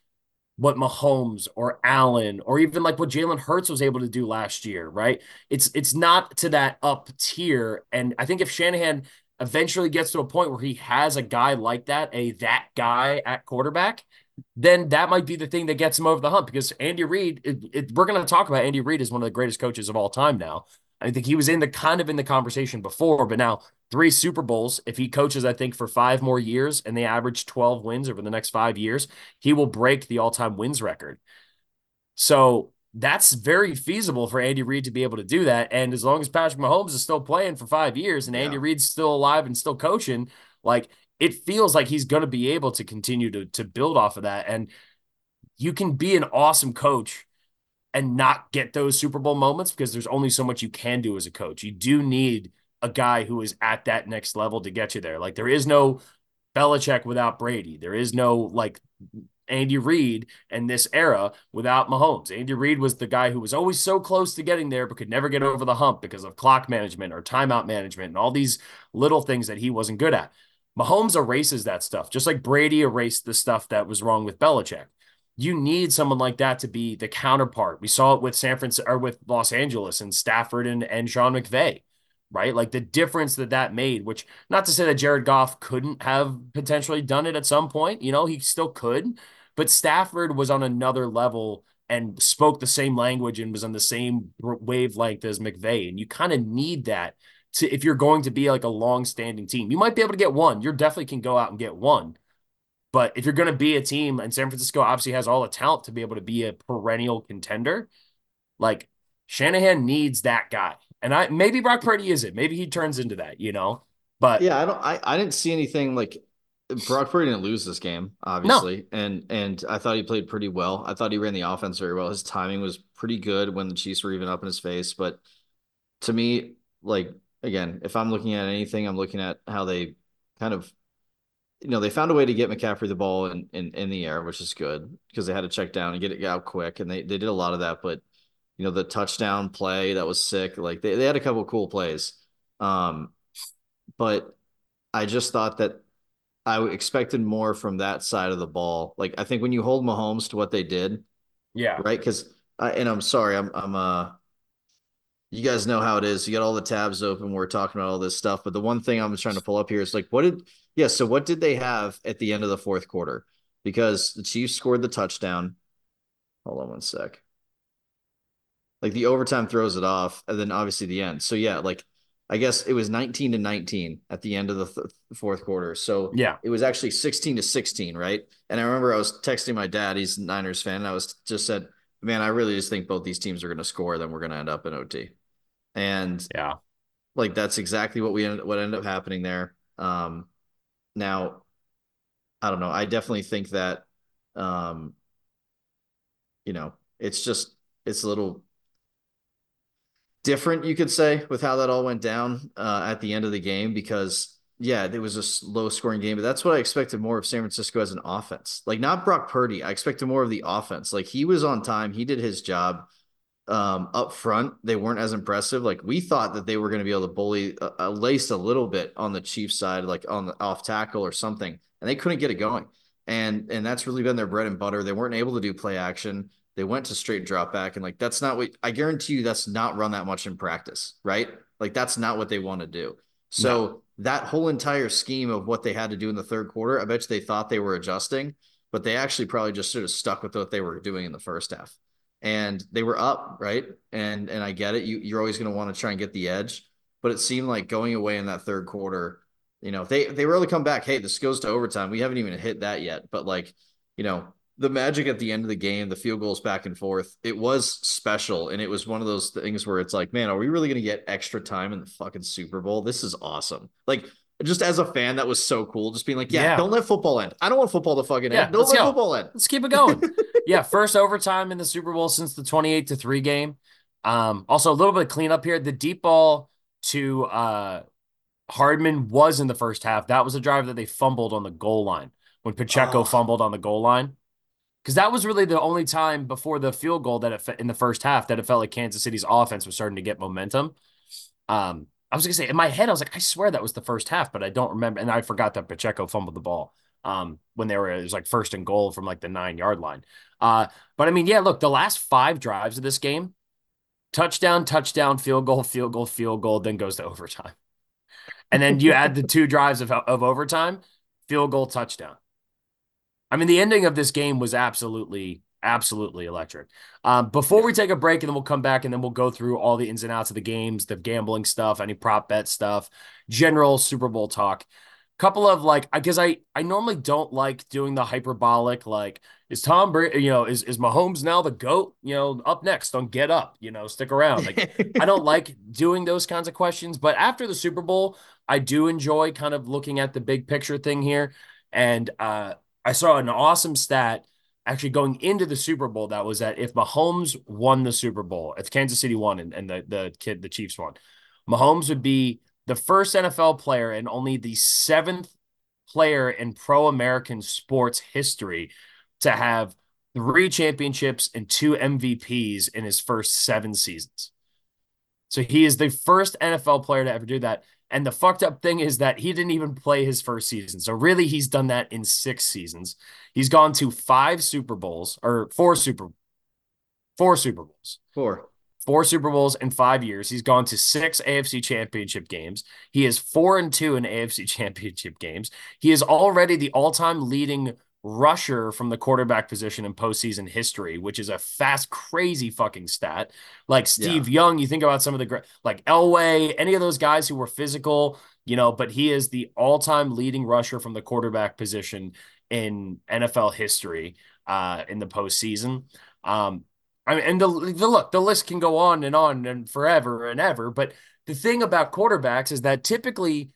what Mahomes or Allen or even like what Jalen Hurts was able to do last year, right? It's it's not to that up tier. And I think if Shanahan eventually gets to a point where he has a guy like that, a that guy at quarterback, then that might be the thing that gets him over the hump because Andy Reid, it, it, we're going to talk about Andy Reid as one of the greatest coaches of all time now. I think he was in the kind of in the conversation before, but now three Super Bowls. If he coaches, I think for five more years and they average 12 wins over the next five years, he will break the all time wins record. So that's very feasible for Andy Reid to be able to do that. And as long as Patrick Mahomes is still playing for five years and yeah. Andy Reid's still alive and still coaching, like it feels like he's going to be able to continue to, to build off of that. And you can be an awesome coach and not get those Super Bowl moments because there's only so much you can do as a coach. You do need a guy who is at that next level to get you there. Like there is no Belichick without Brady. There is no like Andy Reid in this era without Mahomes. Andy Reid was the guy who was always so close to getting there, but could never get over the hump because of clock management or timeout management and all these little things that he wasn't good at. Mahomes erases that stuff, just like Brady erased the stuff that was wrong with Belichick you need someone like that to be the counterpart. We saw it with San Francisco or with Los Angeles and Stafford and, and Sean McVay, right? Like the difference that that made, which not to say that Jared Goff couldn't have potentially done it at some point, you know, he still could, but Stafford was on another level and spoke the same language and was on the same wavelength as McVay. And you kind of need that to, if you're going to be like a long standing team, you might be able to get one. You definitely can go out and get one but if you're going to be a team, and San Francisco obviously has all the talent to be able to be a perennial contender, like Shanahan needs that guy. And I maybe Brock Purdy is it. Maybe he turns into that, you know. But yeah, I don't. I, I didn't see anything like Brock Purdy didn't lose this game, obviously, no. and and I thought he played pretty well. I thought he ran the offense very well. His timing was pretty good when the Chiefs were even up in his face. But to me, like again, if I'm looking at anything, I'm looking at how they kind of you know, they found a way to get McCaffrey the ball in, in, in the air, which is good because they had to check down and get it out quick. And they, they did a lot of that. But, you know, the touchdown play that was sick. Like they, they had a couple cool plays. Um, but I just thought that I expected more from that side of the ball. Like I think when you hold Mahomes to what they did, yeah, right. Because and I'm sorry, I'm I'm uh you guys know how it is. You got all the tabs open. We're talking about all this stuff, but the one thing I'm trying to pull up here is like, what did yeah? So what did they have at the end of the fourth quarter? Because the Chiefs scored the touchdown. Hold on one sec. Like the overtime throws it off, and then obviously the end. So yeah, like I guess it was 19 to 19 at the end of the th- fourth quarter. So yeah, it was actually 16 to 16, right? And I remember I was texting my dad. He's a Niners fan. And I was just said, man, I really just think both these teams are going to score. Then we're going to end up in OT. And yeah, like that's exactly what we ended, what ended up happening there. Um, now, I don't know. I definitely think that, um, you know, it's just it's a little different, you could say, with how that all went down uh, at the end of the game because yeah, it was a low scoring game, but that's what I expected more of San Francisco as an offense. Like not Brock Purdy. I expected more of the offense. Like he was on time. He did his job um, up front. They weren't as impressive. Like we thought that they were going to be able to bully uh, least a little bit on the Chiefs side, like on the off tackle or something, and they couldn't get it going. And and that's really been their bread and butter. They weren't able to do play action. They went to straight drop back, and like that's not what I guarantee you. That's not run that much in practice, right? Like that's not what they want to do. So no. That whole entire scheme of what they had to do in the third quarter, I bet you they thought they were adjusting, but they actually probably just sort of stuck with what they were doing in the first half. And they were up, right? And and I get it. You you're always going to want to try and get the edge, but it seemed like going away in that third quarter, you know, they they really come back. Hey, this goes to overtime. We haven't even hit that yet, but like, you know, the magic at the end of the game, the field goals back and forth, it was special. And it was one of those things where it's like, man, are we really going to get extra time in the fucking Super Bowl? This is awesome. Like, just as a fan, that was so cool. Just being like, yeah, yeah. don't let football end. I don't want football to fucking yeah, end. Don't let go. football end. Let's keep it going. yeah, first overtime in the Super Bowl since the 28 to 3 game. Um, also a little bit of cleanup here. The deep ball to uh Hardman was in the first half. That was a drive that they fumbled on the goal line when Pacheco oh. fumbled on the goal line because that was really the only time before the field goal that it in the first half that it felt like Kansas City's offense was starting to get momentum. Um, I was gonna say in my head, I was like, I swear that was the first half, but I don't remember, and I forgot that Pacheco fumbled the ball um, when they were it was like first and goal from like the nine yard line. Uh, but I mean, yeah, look, the last five drives of this game, touchdown, touchdown, field goal, field goal, field goal, then goes to overtime, and then you add the two drives of of overtime, field goal, touchdown. I mean, the ending of this game was absolutely, absolutely electric. Um, before we take a break, and then we'll come back, and then we'll go through all the ins and outs of the games, the gambling stuff, any prop bet stuff, general Super Bowl talk. Couple of like, because I I normally don't like doing the hyperbolic like is Tom Brady, you know, is is Mahomes now the goat? You know, up next on Get Up, you know, stick around. Like I don't like doing those kinds of questions, but after the Super Bowl, I do enjoy kind of looking at the big picture thing here. And uh I saw an awesome stat actually going into the Super Bowl that was that if Mahomes won the Super Bowl, if Kansas City won and, and the, the kid, the Chiefs won, Mahomes would be the first NFL player and only the seventh player in pro American sports history to have three championships and two MVPs in his first seven seasons. So he is the first NFL player to ever do that. And the fucked up thing is that he didn't even play his first season. So really, he's done that in six seasons. He's gone to five Super Bowls or four Super, four Super Bowls, four, four Super Bowls in five years. He's gone to six AFC Championship games. He is four and two in AFC Championship games. He is already the all-time leading rusher from the quarterback position in postseason history, which is a fast, crazy fucking stat. Like Steve yeah. Young, you think about some of the great, like Elway, any of those guys who were physical, you know, but he is the all time leading rusher from the quarterback position in NFL history uh, in the postseason. Um, I mean, and the, the look, the list can go on and on and forever and ever. But the thing about quarterbacks is that typically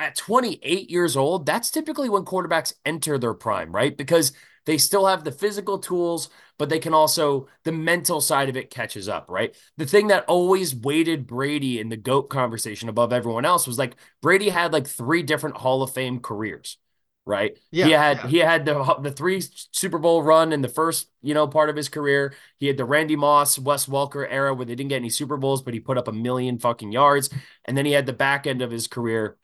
at 28 years old, that's typically when quarterbacks enter their prime, right? Because they still have the physical tools, but they can also, the mental side of it catches up, right? The thing that always weighted Brady in the GOAT conversation above everyone else was like Brady had like three different Hall of Fame careers, right? Yeah, he had yeah. he had the the three Super Bowl run in the first you know part of his career. He had the Randy Moss, Wes Welker era where they didn't get any Super Bowls, but he put up a million fucking yards, and then he had the back end of his career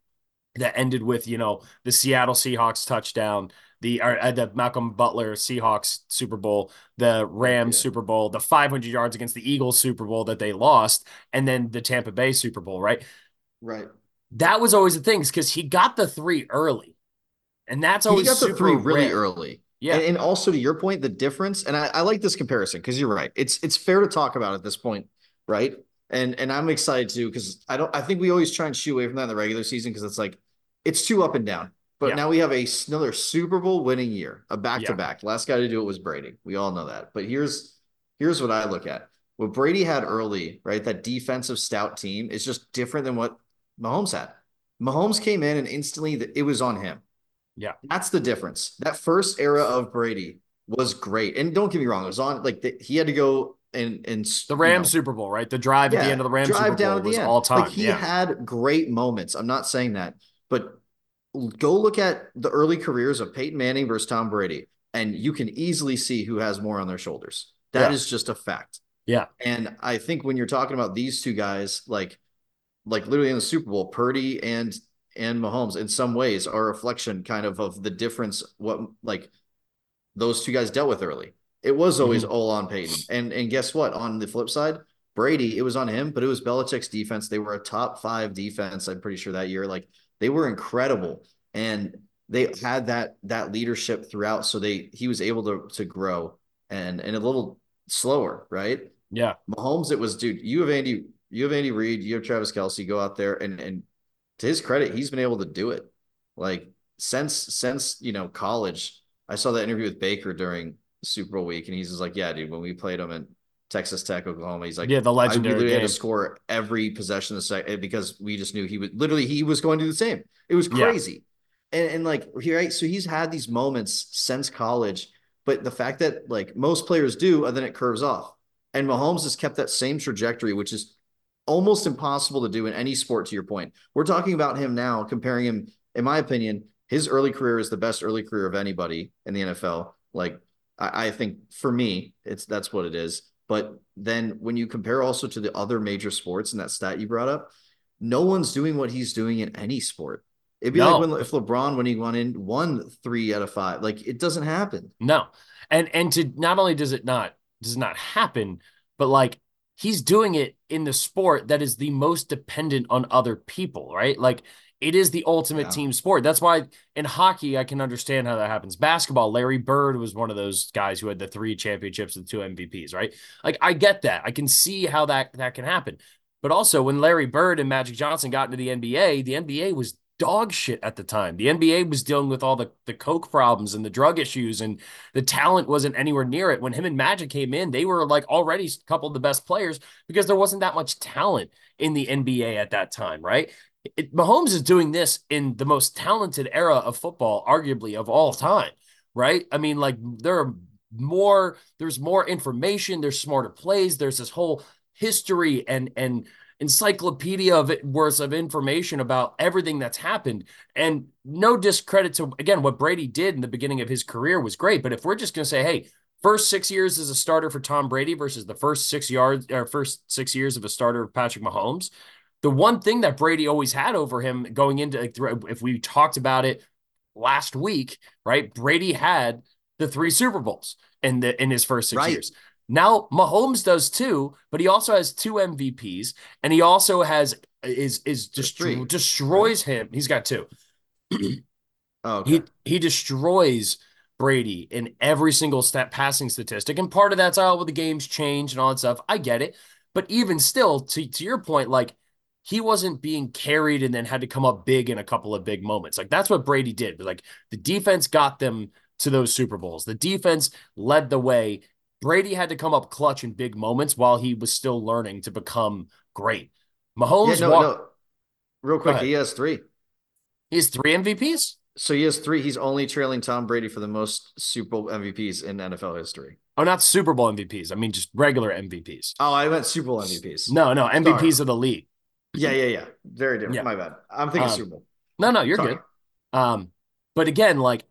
that ended with you know the Seattle Seahawks touchdown, the uh, the Malcolm Butler Seahawks Super Bowl, the Rams yeah. Super Bowl, the 500 yards against the Eagles Super Bowl that they lost, and then the Tampa Bay Super Bowl, right? Right. That was always the thing because he got the three early, and that's always he got the three really early. Yeah, and, and, also to your point, the difference, and I, I like this comparison because you're right. It's it's fair to talk about at this point, right? And and I'm excited too because I don't I think we always try and shoot away from that in the regular season because it's like it's too up and down. But yeah. now we have a another Super Bowl winning year, a back to back. Last guy to do it was Brady. We all know that. But here's here's what I look at. What Brady had early, right? That defensive stout team is just different than what Mahomes had. Mahomes came in and instantly it was on him. Yeah. That's the difference. That first era of Brady was great. And don't get me wrong, it was on like the, he had to go and and the Rams know, Super Bowl, right? The drive yeah, at the end of the Rams Super Bowl was all time. Like he yeah. had great moments. I'm not saying that, but go look at the early careers of Peyton Manning versus Tom Brady, and you can easily see who has more on their shoulders. That Yeah. is just a fact. Yeah. And I think when you're talking about these two guys, like like literally in the Super Bowl, Purdy and and Mahomes in some ways are a reflection kind of of the difference what like those two guys dealt with early. It was always mm-hmm. all on Peyton. And and guess what? On the flip side, Brady, it was on him, but it was Belichick's defense. They were a top five defense, I'm pretty sure that year. Like they were incredible. And they had that that leadership throughout. So they he was able to to grow and and a little slower, right? Yeah. Mahomes, it was, dude, you have Andy, you have Andy Reid, you have Travis Kelce go out there and and to his credit, he's been able to do it. Like since since you know college, I saw that interview with Baker during Super Bowl week, and he's just like, Yeah, dude, when we played him in Texas Tech, Oklahoma, he's like, Yeah, the I legendary literally had to score every possession of the second eh, because we just knew he would literally he was going to do the same. It was Yeah. crazy. And and like he right, so he's had these moments since college, but the fact that like most players do, and then it curves off. And Mahomes has kept that same trajectory, which is almost impossible to do in any sport, to your point. We're talking about him now, comparing him, in my opinion, his early career is the best early career of anybody in the NFL. Like, I, I think for me, it's that's what it is. But then when you compare also to the other major sports and that stat you brought up, no one's doing what he's doing in any sport. It'd be No. like when if LeBron, when he won in, won three out of five. Like it doesn't happen. No. And and to not only does it not does not happen, but like he's doing it in the sport that is the most dependent on other people, right? Like it is the ultimate Yeah. team sport. That's why in hockey I can understand how that happens. Basketball, Larry Bird was one of those guys who had the three championships and two MVPs, right? Like I get that. I can see how that that can happen. But also when Larry Bird and Magic Johnson got into the NBA, the NBA was dog shit at the time. The NBA was dealing with all the the coke problems and the drug issues and the talent wasn't anywhere near it. When him and Magic came in, they were like already a couple of the best players because there wasn't that much talent in the NBA at that time, right? It, Mahomes is doing this in the most talented era of football, arguably of all time, right? I mean, like there are more, there's more information, there's smarter plays, there's this whole history and and encyclopedia of it worth of information about everything that's happened. And no discredit to again what Brady did in the beginning of his career was great. But if we're just gonna say, hey, first six years as a starter for Tom Brady versus the first six yards or first six years of a starter of Patrick Mahomes, the one thing that Brady always had over him going into like, if we talked about it last week, right? Brady had the three Super Bowls in the in his first six Right. years. Now Mahomes does too, but he also has two MVPs, and he also has is is destro- destroys him. He's got two. Oh, okay. He he destroys Brady in every single stat passing statistic, and part of that's all well, the games change and all that stuff. I get it, but even still, to to your point, like he wasn't being carried and then had to come up big in a couple of big moments. Like that's what Brady did. But like the defense got them to those Super Bowls. The defense led the way. Brady had to come up clutch in big moments while he was still learning to become great. Mahomes yeah, no, walked, no. Real quick, he has three. he has three MVPs. So he has three. He's only trailing Tom Brady for the most Super Bowl MVPs in NFL history. Oh, not Super Bowl MVPs. I mean just regular MVPs. Oh, I meant Super Bowl MVPs. No, no, MVPs of the league. Yeah, yeah, yeah. Very different. Yeah. My bad. I'm thinking Um, Super Bowl. No, no, you're Sorry. good. Um, but again, like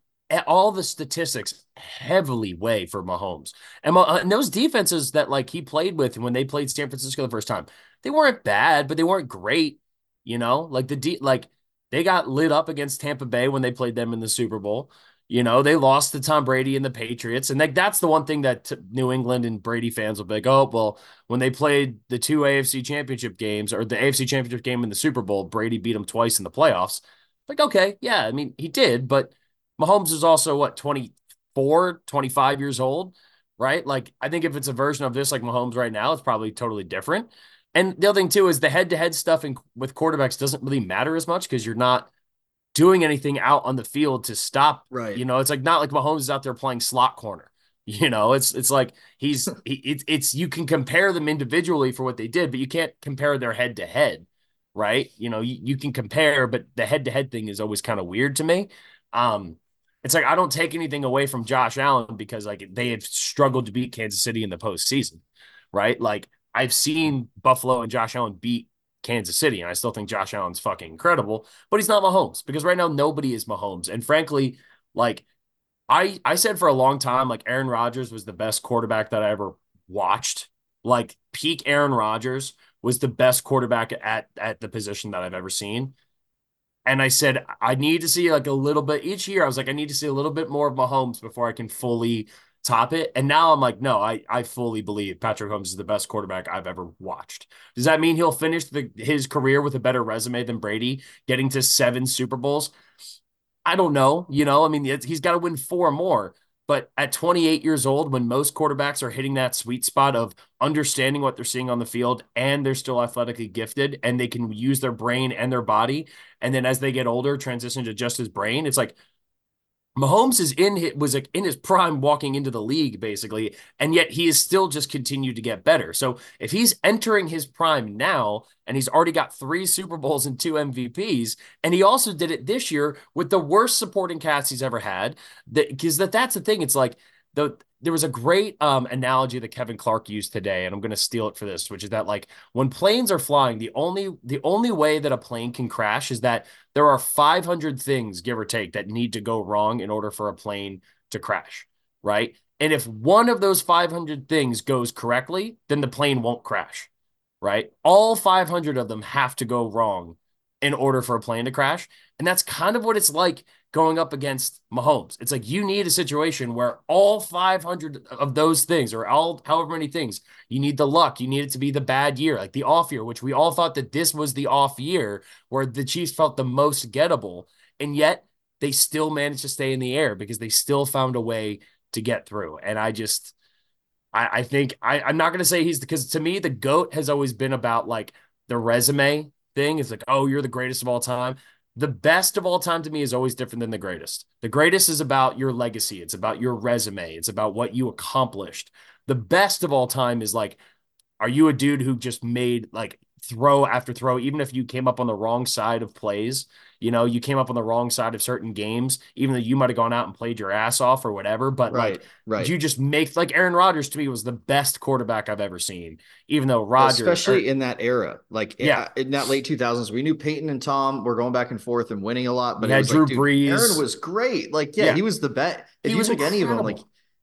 all the statistics heavily weigh for Mahomes, and, Ma- and those defenses that like he played with when they played San Francisco the first time, they weren't bad, but they weren't great. You know, like the de- like they got lit up against Tampa Bay when they played them in the Super Bowl. You know, they lost to Tom Brady and the Patriots, and like that's the one thing that New England and Brady fans will be like, oh well, when they played the two AFC Championship games or the AFC Championship game in the Super Bowl, Brady beat them twice in the playoffs. Like, okay, yeah, I mean, he did, but Mahomes is also what 24, 25 years old, right? Like, I think if it's a version of this like Mahomes right now, it's probably totally different. And the other thing too is the head-to-head stuff in, with quarterbacks doesn't really matter as much because you're not doing anything out on the field to stop. Right. You know, it's like not like Mahomes is out there playing slot corner. You know, it's it's like he's he, it's it's you can compare them individually for what they did, but you can't compare their head to head, right? You know, you, you can compare, but the head to head thing is always kind of weird to me. Um, it's like I don't take anything away from Josh Allen because like they have struggled to beat Kansas City in the postseason, right? Like I've seen Buffalo and Josh Allen beat Kansas City. And I still think Josh Allen's fucking incredible, but he's not Mahomes because right now nobody is Mahomes. And frankly, like I I said for a long time, like Aaron Rodgers was the best quarterback that I ever watched. Like peak Aaron Rodgers was the best quarterback at at the position that I've ever seen. And I said I need to see like a little bit each year. I was like, I need to see a little bit more of Mahomes before I can fully top it. And now I'm like, no, I I fully believe Patrick Mahomes is the best quarterback I've ever watched. Does that mean he'll finish the, his career with a better resume than Brady, getting to seven Super Bowls? I don't know. You know, I mean, he's got to win four more. But at 28 years old, when most quarterbacks are hitting that sweet spot of understanding what they're seeing on the field and they're still athletically gifted and they can use their brain and their body, and then as they get older, transition to just his brain, it's like Mahomes is in his, was in his prime walking into the league basically, and yet he is still just continued to get better. So if he's entering his prime now and he's already got three Super Bowls and two MVPs, and he also did it this year with the worst supporting cast he's ever had, that because that that's the thing. It's like the there was a great um, analogy that Kevin Clark used today, and I'm going to steal it for this, which is that like when planes are flying, the only the only way that a plane can crash is that there are 500 things, give or take, that need to go wrong in order for a plane to crash, right? And if one of those 500 things goes correctly, then the plane won't crash, right? All 500 of them have to go wrong in order for a plane to crash. And that's kind of what it's like going up against Mahomes. It's like you need a situation where all 500 of those things, or all however many things, you need the luck. You need it to be the bad year, like the off year, which we all thought that this was the off year where the Chiefs felt the most gettable. And yet they still managed to stay in the air because they still found a way to get through. And I just, I, I think I, I'm not going to say he's because to me, the GOAT has always been about like the resume thing. It's like, oh, you're the greatest of all time the best of all time to me is always different than the greatest. The greatest is about your legacy, it's about your resume, it's about what you accomplished. The best of all time is like, are you a dude who just made like throw after throw, even if you came up on the wrong side of plays. You know, you came up on the wrong side of certain games, even though you might have gone out and played your ass off or whatever. But right, like, right. you just make like Aaron Rodgers to me was the best quarterback I've ever seen. Even though Rodgers, especially or, in that era, like yeah, uh, in that late two thousands, we knew Peyton and Tom were going back and forth and winning a lot. But yeah, Drew like, dude, Brees, Aaron was great. Like yeah, yeah. he was the best. If he you was took any of them, like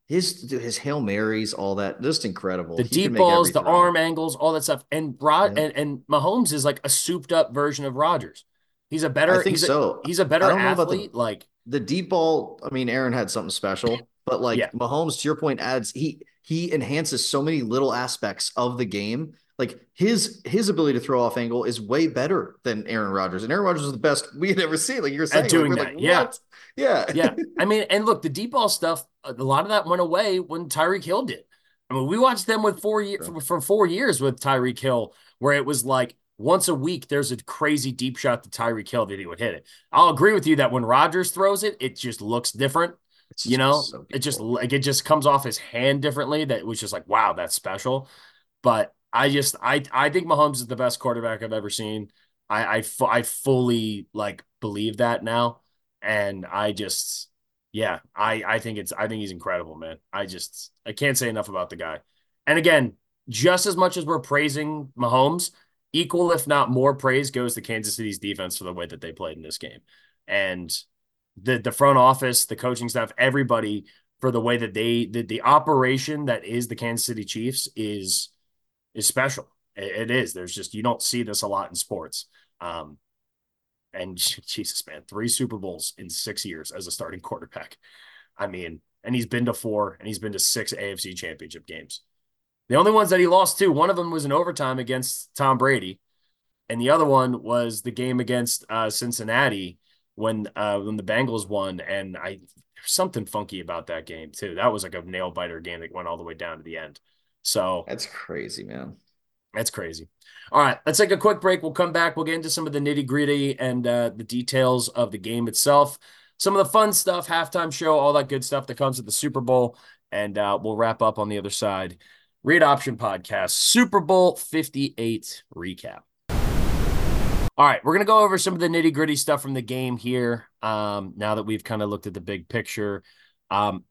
his his hail marys, all that, just incredible. The he deep balls, the arm angles, all that stuff. And Rod yeah. and, and Mahomes is like a souped up version of Rodgers. He's a better. I think he's so. A, he's a better athlete. The, like the deep ball. I mean, Aaron had something special, but like yeah. Mahomes, to your point, adds he he enhances so many little aspects of the game. Like his his ability to throw off angle is way better than Aaron Rodgers, and Aaron Rodgers was the best we had ever seen. Like you're saying, At doing like, that, like, yeah. Yeah. Yeah. I mean, and look, the deep ball stuff, a lot of that went away when Tyreek Hill did. I mean, we watched them with four years for, for, four years with Tyreek Hill, where it was like once a week there's a crazy deep shot to Tyreek Hill that he would hit it. I'll agree with you that when Rodgers throws it, it just looks different. It's you know, so it just like it just comes off his hand differently. That was just like, wow, that's special. But I just I I think Mahomes is the best quarterback I've ever seen. I I, I fully like believe that now and I just yeah, I I think it's I think he's incredible, man. I just I can't say enough about the guy. And again, just as much as we're praising Mahomes, equal if not more praise goes to Kansas City's defense for the way that they played in this game. And the the front office, the coaching staff, everybody for the way that they the, the operation that is the Kansas City Chiefs is is special. It, it is. There's just you don't see this a lot in sports. Um, and Jesus, man, three Super Bowls in six years as a starting quarterback. I mean, and he's been to four and he's been to six AFC championship games. The only ones that he lost to, one of them was in overtime against Tom Brady, and the other one was the game against uh, Cincinnati when uh, when the Bengals won. And I something funky about that game too. That was like a nail biter game that went all the way down to the end. So that's crazy, man. That's crazy. All right, let's take a quick break. We'll come back. We'll get into some of the nitty gritty and uh, the details of the game itself, some of the fun stuff, halftime show, all that good stuff that comes with the Super Bowl. And uh, we'll wrap up on the other side. Read Option Podcast, Super Bowl 58 recap. All right, we're going to go over some of the nitty gritty stuff from the game here. Um, now that we've kind of looked at the big picture. Um,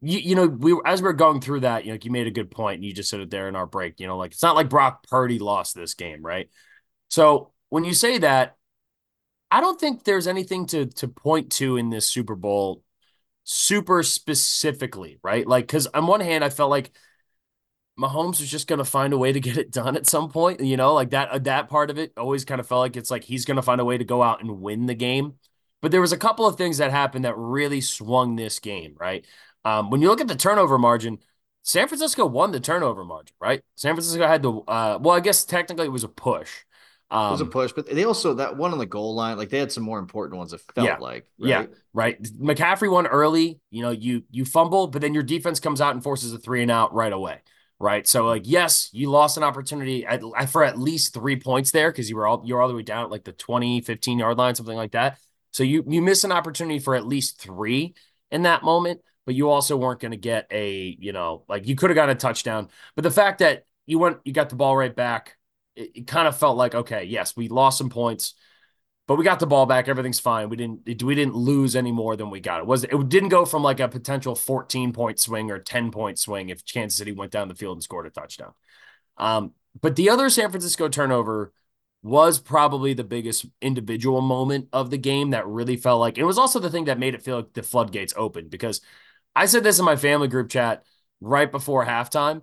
you, you know, we as we are going through that, you know, you made a good point, and you just said it there in our break. You know, like it's not like Brock Purdy lost this game, right? So when you say that, I don't think there's anything to to point to in this Super Bowl super specifically, right? Like, because on one hand, I felt like Mahomes was just going to find a way to get it done at some point. You know, like that that part of it always kind of felt like it's like he's going to find a way to go out and win the game. But there was a couple of things that happened that really swung this game, right? Um, when you look at the turnover margin, San Francisco won the turnover margin, right? San Francisco had the uh, well, I guess technically it was a push. Um, it was a um, push, but they also that one on the goal line, like they had some more important ones. It felt yeah, like, right? yeah, right. McCaffrey won early. You know, you you fumble, but then your defense comes out and forces a three and out right away, right? So like, yes, you lost an opportunity at, for at least three points there because you were all you're all the way down at like the 20, 15 yard line, something like that. So you you miss an opportunity for at least three in that moment, but you also weren't going to get a you know like you could have got a touchdown. But the fact that you went you got the ball right back it, it kind of felt like okay, yes, we lost some points, but we got the ball back. Everything's fine. We didn't we didn't lose any more than we got. It was it didn't go from like a potential 14 point swing or 10 point swing if Kansas City went down the field and scored a touchdown. Um, but the other San Francisco turnover was probably the biggest individual moment of the game that really felt like it was also the thing that made it feel like the floodgates opened because I said this in my family group chat right before halftime.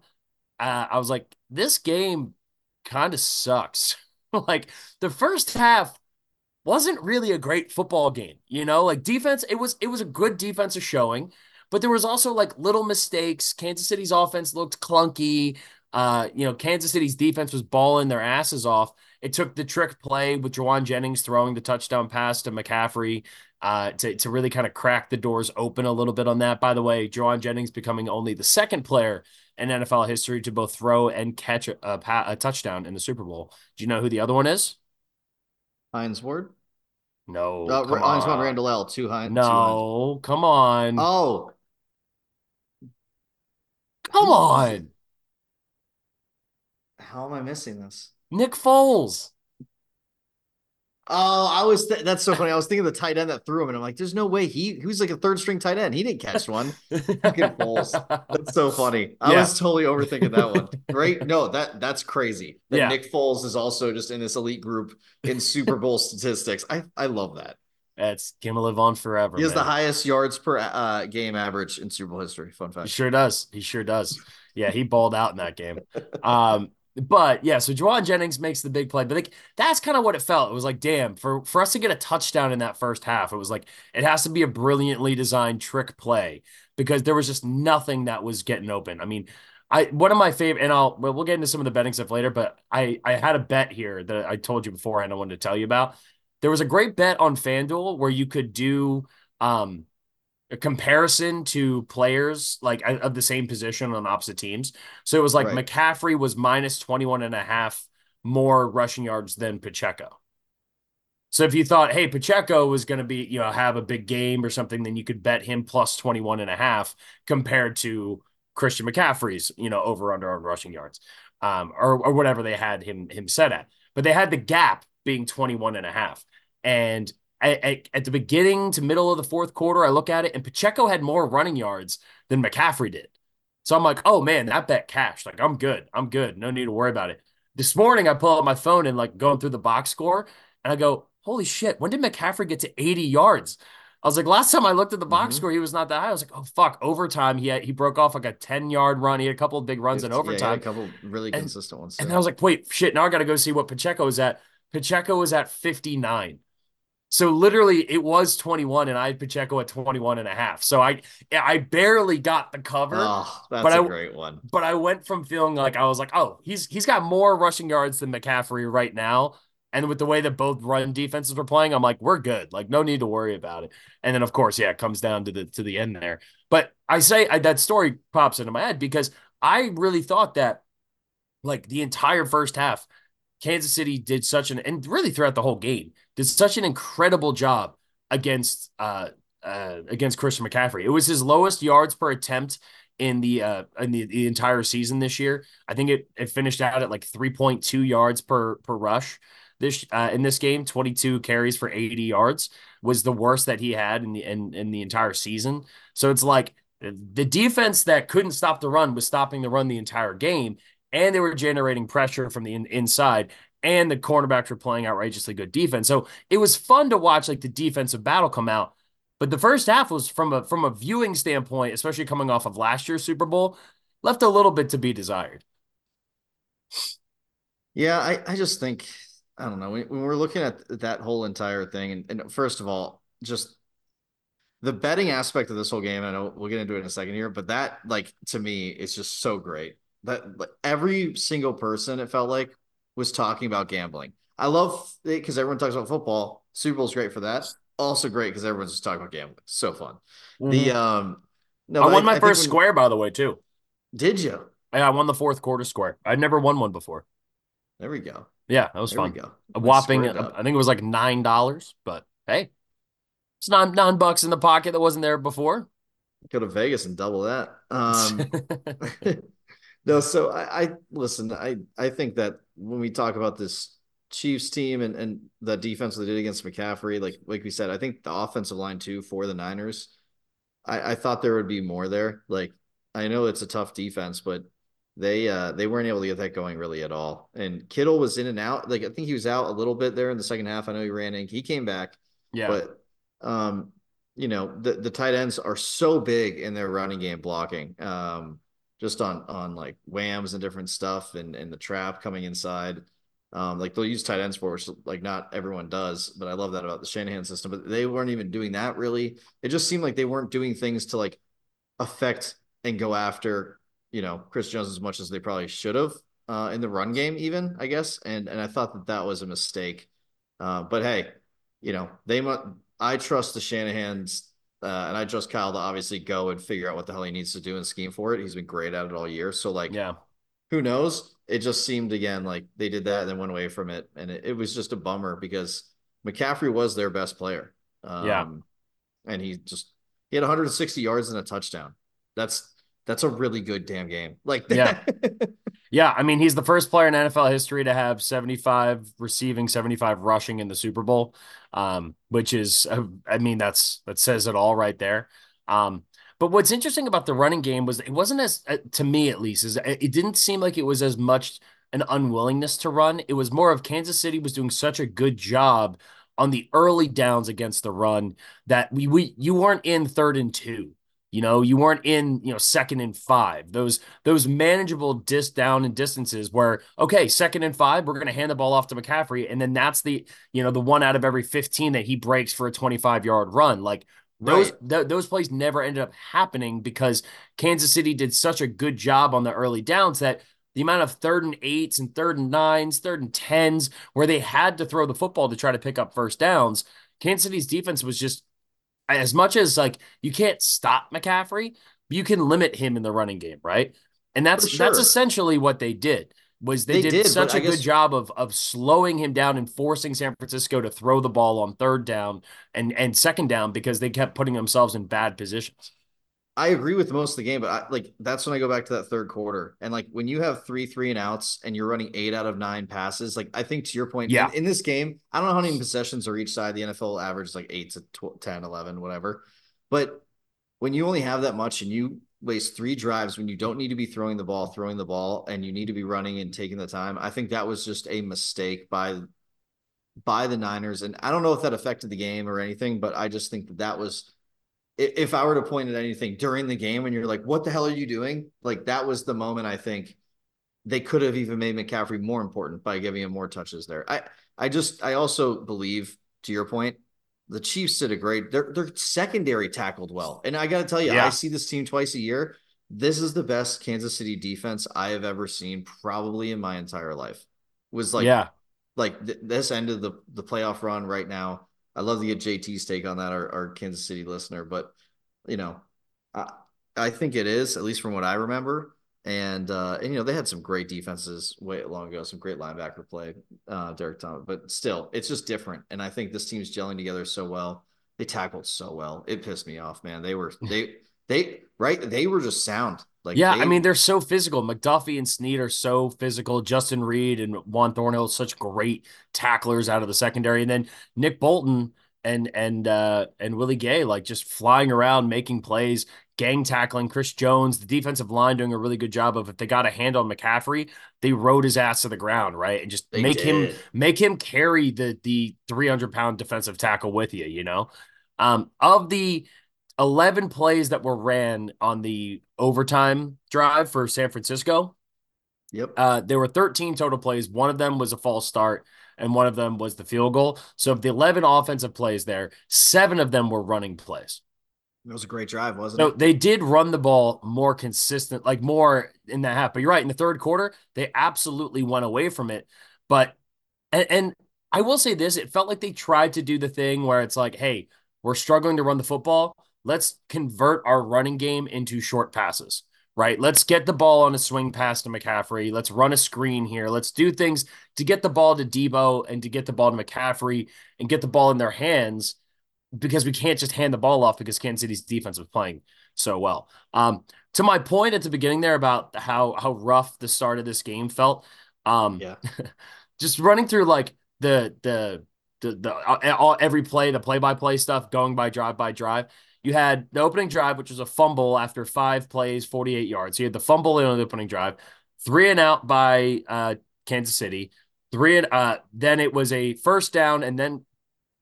Uh, I was like, this game kind of sucks. like the first half wasn't really a great football game, you know? Like defense, it was it was a good defensive showing, but there was also like little mistakes. Kansas City's offense looked clunky. Uh, you know, Kansas City's defense was balling their asses off. It took the trick play with Jauan Jennings throwing the touchdown pass to McCaffrey uh, to, to really kind of crack the doors open a little bit on that. By the way, Jauan Jennings becoming only the second player in NFL history to both throw and catch a, a, a touchdown in the Super Bowl. Do you know who the other one is? Hines Ward. No, uh, Hines Ward Randle El. Two Hines. No, two Hines. come on. Oh, come on. How am I missing this? Nick Foles. Oh, I was th- that's so funny. I was thinking the tight end that threw him, and I'm like, there's no way he he was like a third string tight end. He didn't catch one. That's so funny. I yeah. was totally overthinking that one. Great. No, that that's crazy. That yeah. Nick Foles is also just in this elite group in Super Bowl statistics. I I love that. That's gonna live on forever. He has man. the highest yards per uh, game average in Super Bowl history. Fun fact. He sure does. He sure does. Yeah, he balled out in that game. Um, but yeah, so Jauan Jennings makes the big play. But like that's kind of what it felt. It was like, damn, for for us to get a touchdown in that first half, it was like it has to be a brilliantly designed trick play because there was just nothing that was getting open. I mean, I one of my favorite, and I'll well, we'll get into some of the betting stuff later. But I I had a bet here that I told you beforehand. I wanted to tell you about. There was a great bet on FanDuel where you could do um a comparison to players like of the same position on opposite teams. So it was like right. McCaffrey was minus 21 and a half more rushing yards than Pacheco. So if you thought, hey, Pacheco was going to be, you know, have a big game or something, then you could bet him plus 21 and a half compared to Christian McCaffrey's, you know, over under on rushing yards. Um, or, or whatever they had him him set at. But they had the gap being 21 and a half. And at, at, the beginning to middle of the fourth quarter, I look at it and Pacheco had more running yards than McCaffrey did. So I'm like, oh man, that bet cashed. Like, I'm good. I'm good. No need to worry about it. This morning, I pull up my phone and like going through the box score, and I go, holy shit, when did McCaffrey get to 80 yards? I was like, last time I looked at the box mm-hmm. score, he was not that high. I was like, oh fuck, overtime. He had, he broke off like a 10 yard run. He had a couple of big runs in overtime. Yeah, a couple really and, consistent ones. And I was like, wait, shit, now I got to go see what Pacheco is at. Pacheco is at 59. So literally it was 21 and I had Pacheco at 21 and a half. So I I barely got the cover. Oh, that's but a I, great one. But I went from feeling like I was like, oh, he's he's got more rushing yards than McCaffrey right now. And with the way that both run defenses were playing, I'm like, we're good. Like, no need to worry about it. And then, of course, yeah, it comes down to the to the end there. But I say I, that story pops into my head because I really thought that, like, the entire first half, Kansas City did such an and really throughout the whole game did such an incredible job against uh, uh, against Christian McCaffrey. It was his lowest yards per attempt in the uh in the, the entire season this year. I think it it finished out at like 3.2 yards per per rush this uh, in this game. 22 carries for 80 yards was the worst that he had in the in, in the entire season. So it's like the defense that couldn't stop the run was stopping the run the entire game and they were generating pressure from the in, inside and the cornerbacks were playing outrageously good defense. So it was fun to watch like the defensive battle come out. But the first half was from a from a viewing standpoint, especially coming off of last year's Super Bowl, left a little bit to be desired. Yeah, I, I just think I don't know when, when we're looking at that whole entire thing, and, and first of all, just the betting aspect of this whole game. I know we'll get into it in a second here, but that like to me is just so great that like, every single person it felt like was talking about gambling. I love it because everyone talks about football. Super Bowl's great for that. Also great because everyone's just talking about gambling. So fun. Mm-hmm. The um, no, I won my I first when, square by the way too. Did you? Yeah, I won the fourth quarter square. I'd never won one before. There we go. Yeah, that was there fun. We go. A whopping, I think it was like nine dollars, but hey, it's nine nine bucks in the pocket that wasn't there before. Go to Vegas and double that. Um, no, so I, I listen. I I think that when we talk about this Chiefs team and and the defense they did against McCaffrey, like like we said, I think the offensive line too for the Niners. I, I thought there would be more there. Like I know it's a tough defense, but they uh they weren't able to get that going really at all. And Kittle was in and out. Like I think he was out a little bit there in the second half. I know he ran in. He came back. Yeah. But um, you know, the the tight ends are so big in their running game blocking. Um, just on on like whams and different stuff and and the trap coming inside. Um, like they'll use tight ends for which like not everyone does, but I love that about the Shanahan system. But they weren't even doing that really. It just seemed like they weren't doing things to like affect and go after you know Chris Jones as much as they probably should have uh, in the run game, even I guess. And and I thought that that was a mistake. Uh, but hey, you know they must. I trust the Shanahan's uh, and I trust Kyle to obviously go and figure out what the hell he needs to do and scheme for it. He's been great at it all year. So like, yeah, who knows? It just seemed again like they did that and then went away from it, and it, it was just a bummer because McCaffrey was their best player. Um, yeah, and he just he had 160 yards and a touchdown. That's that's a really good damn game. Like yeah, yeah. I mean, he's the first player in NFL history to have 75 receiving, 75 rushing in the Super Bowl, um, which is, uh, I mean, that's that says it all right there. Um, but what's interesting about the running game was it wasn't as, uh, to me at least, is it didn't seem like it was as much an unwillingness to run. It was more of Kansas City was doing such a good job on the early downs against the run that we we you weren't in third and two you know, you weren't in, you know, second and five. Those those manageable dis down and distances where okay, second and five, we're going to hand the ball off to McCaffrey, and then that's the you know the one out of every fifteen that he breaks for a twenty five yard run. Like those right. th- those plays never ended up happening because Kansas City did such a good job on the early downs that the amount of third and eights and third and nines, third and tens where they had to throw the football to try to pick up first downs. Kansas City's defense was just as much as like you can't stop McCaffrey, you can limit him in the running game, right? And that's sure. that's essentially what they did. Was they, they did, did, such a guess... good job of of slowing him down and forcing San Francisco to throw the ball on third down and and second down because they kept putting themselves in bad positions. I agree with most of the game, but I, like that's when I go back to that third quarter. And like when you have three three and outs and you're running eight out of nine passes, like I think to your point, yeah. in, in this game, I don't know how many possessions are each side. The NFL average is like eight to 12, 10, 11, whatever. But when you only have that much and you waste three drives when you don't need to be throwing the ball, throwing the ball, and you need to be running and taking the time, I think that was just a mistake by by the Niners. And I don't know if that affected the game or anything, but I just think that that was if I were to point at anything during the game and you're like, what the hell are you doing? Like that was the moment I think they could have even made McCaffrey more important by giving him more touches there. I I just I also believe to your point, the Chiefs did a great their their secondary tackled well. And I gotta tell you, yeah. I see this team twice a year. This is the best Kansas City defense I have ever seen, probably in my entire life. Was like yeah, like th- this end of the the playoff run right now I love to get JT's take on that, our, our Kansas City listener. But you know, I, I think it is at least from what I remember. And uh, and you know they had some great defenses way long ago, some great linebacker play, uh, Derrick Thomas. But still, it's just different. And I think this team's gelling together so well. They tackled so well. It pissed me off, man. They were they they right. They were just sound. Like yeah, they, I mean they're so physical. McDuffie and Sneed are so physical. Justin Reid and Juan Thornhill, such great tacklers out of the secondary, and then Nick Bolton and and uh and Willie Gay like just flying around making plays, gang tackling Chris Jones, the defensive line doing a really good job of if they got a hand on McCaffrey, they rode his ass to the ground, right? And just make him make him carry the the 300 pound defensive tackle with you, you know? Um, of the 11 plays that were ran on the overtime drive for San Francisco, Yep. uh, there were 13 total plays. One of them was a false start, and one of them was the field goal. So, of the 11 offensive plays there, seven of them were running plays. It was a great drive, wasn't So, it? they did run the ball more consistent, like more in that half. But you're right. In the third quarter, they absolutely went away from it. But, and, and I will say this it felt like they tried to do the thing where it's like, hey, we're struggling to run the football. Let's convert our running game into short passes right? Let's get the ball on a swing pass to McCaffrey. Let's run a screen here. Let's do things to get the ball to Deebo and to get the ball to McCaffrey and get the ball in their hands because we can't just hand the ball off because Kansas City's defense was playing so well. Um, to my point at the beginning there about how how rough the start of this game felt. Um, Yeah. just running through like the the the the all, every play, the play by play stuff, going by drive by drive. You had the opening drive, which was a fumble after five plays, 48 yards. You had the fumble in the opening drive, three and out by uh, Kansas City, three and uh, then it was a first down and then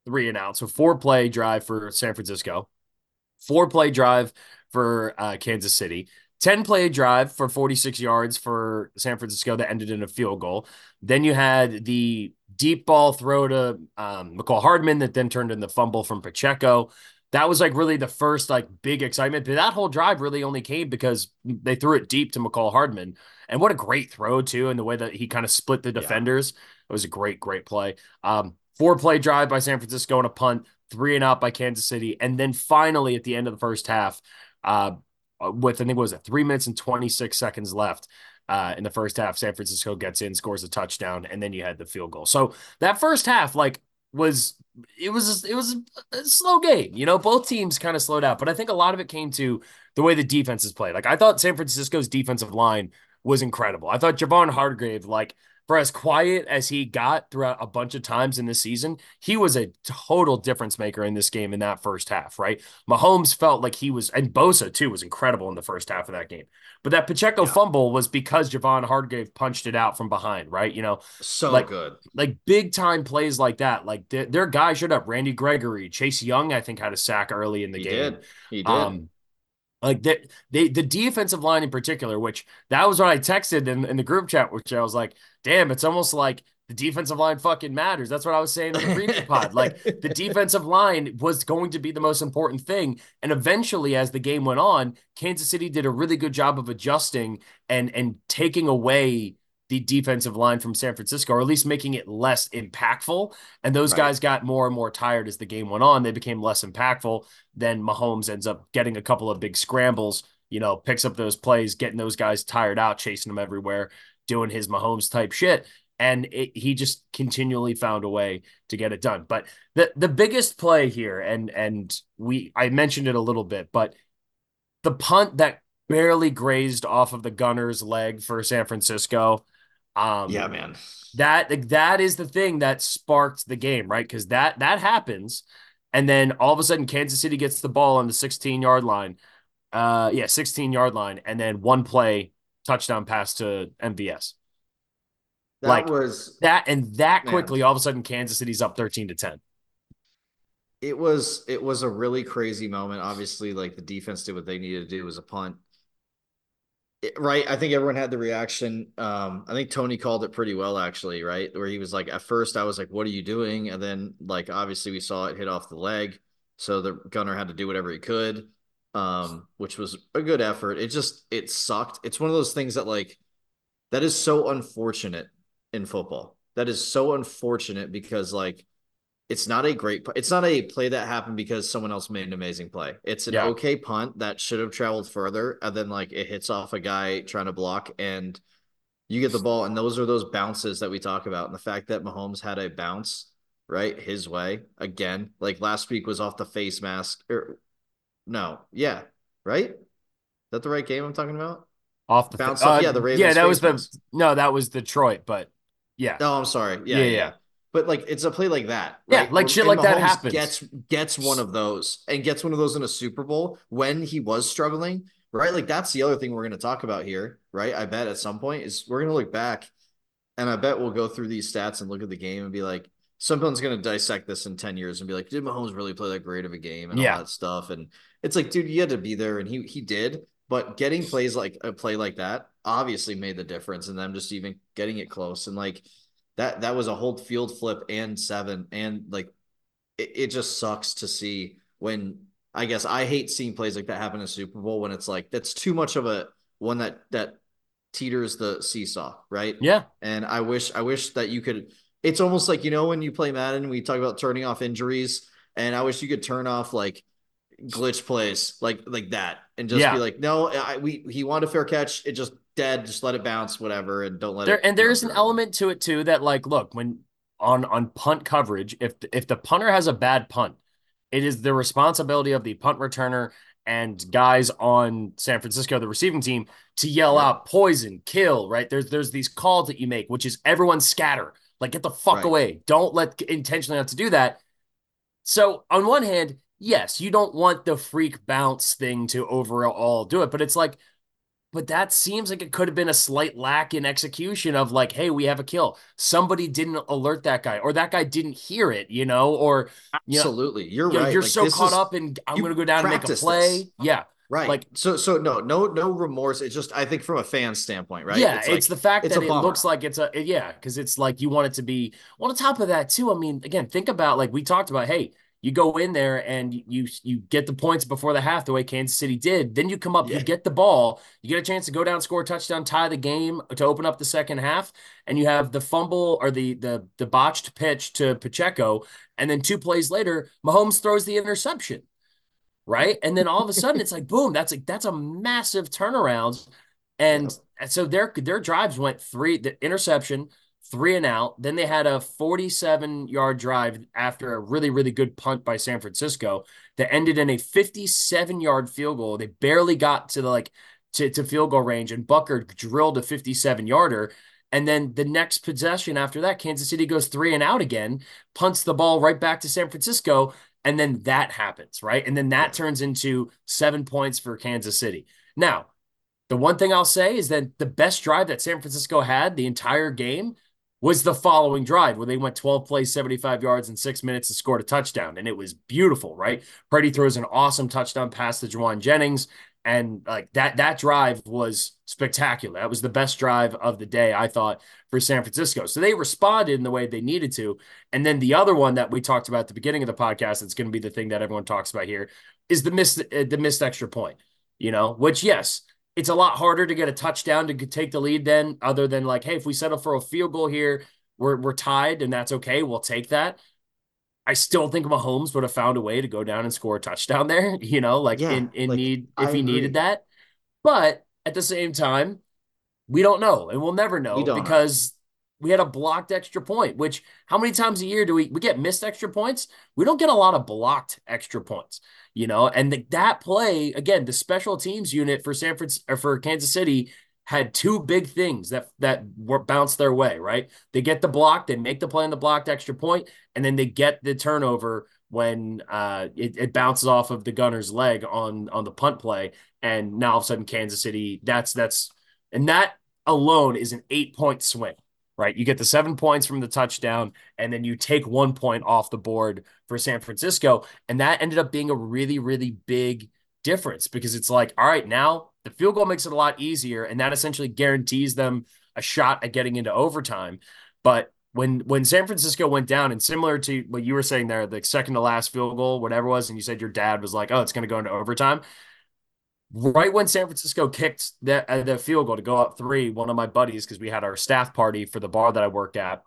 three and out. So four play drive for San Francisco, four play drive for uh, Kansas City, 10 play drive for 46 yards for San Francisco that ended in a field goal. Then you had the deep ball throw to um, Mecole Hardman that then turned in the fumble from Pacheco that was like really the first like big excitement. But that whole drive really only came because they threw it deep to Mecole Hardman. And what a great throw, too, and the way that he kind of split the defenders. Yeah. It was a great, great play. Um, four play drive by San Francisco and a punt, three and out by Kansas City. And then finally at the end of the first half, uh, with I think it was it three minutes and 26 seconds left. Uh, in the first half, San Francisco gets in, scores a touchdown, and then you had the field goal. So that first half, like, was it was it was a slow game. You know, both teams kind of slowed out, but I think a lot of it came to the way the defenses played. Like I thought San Francisco's defensive line was incredible. I thought Javon Hargrave, like for as quiet as he got throughout a bunch of times in this season, he was a total difference maker in this game in that first half, right? Mahomes felt like he was, and Bosa too was incredible in the first half of that game. But that Pacheco yeah. fumble was because Javon Hargrave punched it out from behind, right? You know, so like, good. Like big time plays like that. Like their, their guys showed up. Randy Gregory, Chase Young, I think had a sack early in the game. he game. Did. He did. Um, like they, they, the defensive line in particular, which that was what I texted in, in the group chat, which I was like, damn, it's almost like the defensive line fucking matters. That's what I was saying in the preview pod. Like the defensive line was going to be the most important thing. And eventually, as the game went on, Kansas City did a really good job of adjusting and and taking away the defensive line from San Francisco, or at least making it less impactful. And those Right. guys got more and more tired as the game went on. They became less impactful. Then Mahomes ends up getting a couple of big scrambles, you know, picks up those plays, getting those guys tired out, chasing them everywhere, doing his Mahomes type shit. And it, he just continually found a way to get it done. But the the biggest play here, and and we I mentioned it a little bit, but the punt that barely grazed off of the gunner's leg for San Francisco. Um, yeah, man. that that is the thing that sparked the game, right? Because that that happens, and then all of a sudden Kansas City gets the ball on the 16 yard line. Uh, yeah, 16 yard line, and then one play touchdown pass to MVS. That Like- was That and that Man. quickly, all of a sudden Kansas City's up 13 to 10. it was it was a really crazy moment. Obviously, like the defense did what they needed to do. Was a punt. It- right. I think everyone had the reaction. Um, I think Tony called it pretty well, actually, right? Where he was like, at first I was like, What are you doing? And then like obviously we saw it hit off the leg. So the gunner had to do whatever he could. Um, which was a good effort. It just it sucked. It's one of those things that like that is so unfortunate in football. That is so unfortunate because like it's not a great it's not a play that happened because someone else made an amazing play. It's an Yeah. okay punt that should have traveled further and then like it hits off a guy trying to block and you get the ball and those are those bounces that we talk about and the fact that Mahomes had a bounce right his way again like last week was off the face mask or no yeah right is that the right game I'm talking about Off the Bounce off- uh, yeah, the Ravens yeah, that was face the no, that was Detroit, but yeah, Oh, I'm sorry. Yeah, Yeah, yeah. yeah. yeah. but like it's a play like that. Yeah, right? like shit like that happens. Gets gets one of those and gets one of those in a Super Bowl when he was struggling, right? Like that's the other thing we're going to talk about here, right? I bet at some point is we're going to look back, and I bet we'll go through these stats and look at the game and be like, someone's going to dissect this in ten years and be like, did Mahomes really play that great of a game and Yeah. all that stuff? And it's like, dude, you had to be there, and he he did. But getting plays like a play like that obviously made the difference, and them just even getting it close and like that that was a whole field flip and seven and like it, it just sucks to see when I guess I hate seeing plays like that happen in Super Bowl when it's like that's too much of a one that that teeters the seesaw, right? Yeah. And I wish I wish that you could it's almost like you know when you play Madden we talk about turning off injuries and I wish you could turn off like glitch plays like like that and just Yeah. be like no I, we he wanted a fair catch it just dead just let it bounce whatever and don't let There it and there's an through. element to it too that like look when on on punt coverage if if the punter has a bad punt it is the responsibility of the punt returner and guys on San Francisco the receiving team to yell Right. out poison kill right there's there's these calls that you make which is everyone scatter like get the fuck Right. away don't let intentionally have to do that so on one hand yes you don't want the freak bounce thing to overall do it but it's like but that seems like it could have been a slight lack in execution of like, hey, we have a kill. Somebody didn't alert that guy, or that guy didn't hear it, you know, or absolutely you're you know, right you're Like, so caught is- up in I'm going to go down and make a play. this. Yeah, Right. Like- so so no no no remorse. It's just I think from a fan standpoint, right? yeah. It's, like, the fact it's that it bummer. looks like it's a yeah, because it's like you want it to be. Well, on top of that too, I mean, again, think about like we talked about. Hey, you go in there and you you get the points before the half the way Kansas City did. Then you come up, Yeah. you get the ball, you get a chance to go down, score a touchdown, tie the game to open up the second half, and you have the fumble or the the the botched pitch to Pacheco, and then two plays later, Mahomes throws the interception. Right. And then all of a sudden it's like boom, that's like that's a massive turnaround. And and so their their drives went three the interception, three and out. Then they had a 47 yard drive after a really, really good punt by San Francisco that ended in a 57 yard field goal. They barely got to the like to, to field goal range, and Butker drilled a 57 yarder. And then the next possession after that, Kansas City goes three and out again, punts the ball right back to San Francisco. And then that happens, right? And then that turns into seven points for Kansas City. Now, the one thing I'll say is that the best drive that San Francisco had the entire game was the following drive where they went 12 plays, 75 yards in six minutes and scored a touchdown. And it was beautiful, right? Purdy throws an awesome touchdown pass to Jauan Jennings. And like that, that drive was spectacular. That was the best drive of the day, I thought, for San Francisco. So they responded in the way they needed to. And then the other one that we talked about at the beginning of the podcast, that's going to be the thing that everyone talks about here, is the missed uh, the missed extra point. You know, which yes, it's a lot harder to get a touchdown to take the lead then, other than like, hey, if we settle for a field goal here, we're we're tied and that's okay. We'll take that. I still think Mahomes would have found a way to go down and score a touchdown there, you know, like Yeah, in, in like, need if I he agree. needed that. But at the same time, we don't know and we'll never know We because we had a blocked extra point, which how many times a year do we we get missed extra points? We don't get a lot of blocked extra points, you know. And the, that play again, the special teams unit for San Francisco for Kansas City had two big things that that were bounced their way. Right, they get the block, they make the play on the blocked extra point, and then they get the turnover when uh, it, it bounces off of the gunner's leg on on the punt play, and now all of a sudden Kansas City that's that's and that alone is an eight point swing right? You get the seven points from the touchdown, and then you take one point off the board for San Francisco. And that ended up being a really, really big difference because it's like, all right, now the field goal makes it a lot easier, and that essentially guarantees them a shot at getting into overtime. But when when San Francisco went down, and similar to what you were saying there, the second to last field goal, whatever was, and you said your dad was like, "Oh, it's going to go into overtime." right when San Francisco kicked the, uh, the field goal to go up three, one of my buddies, because we had our staff party for the bar that I worked at,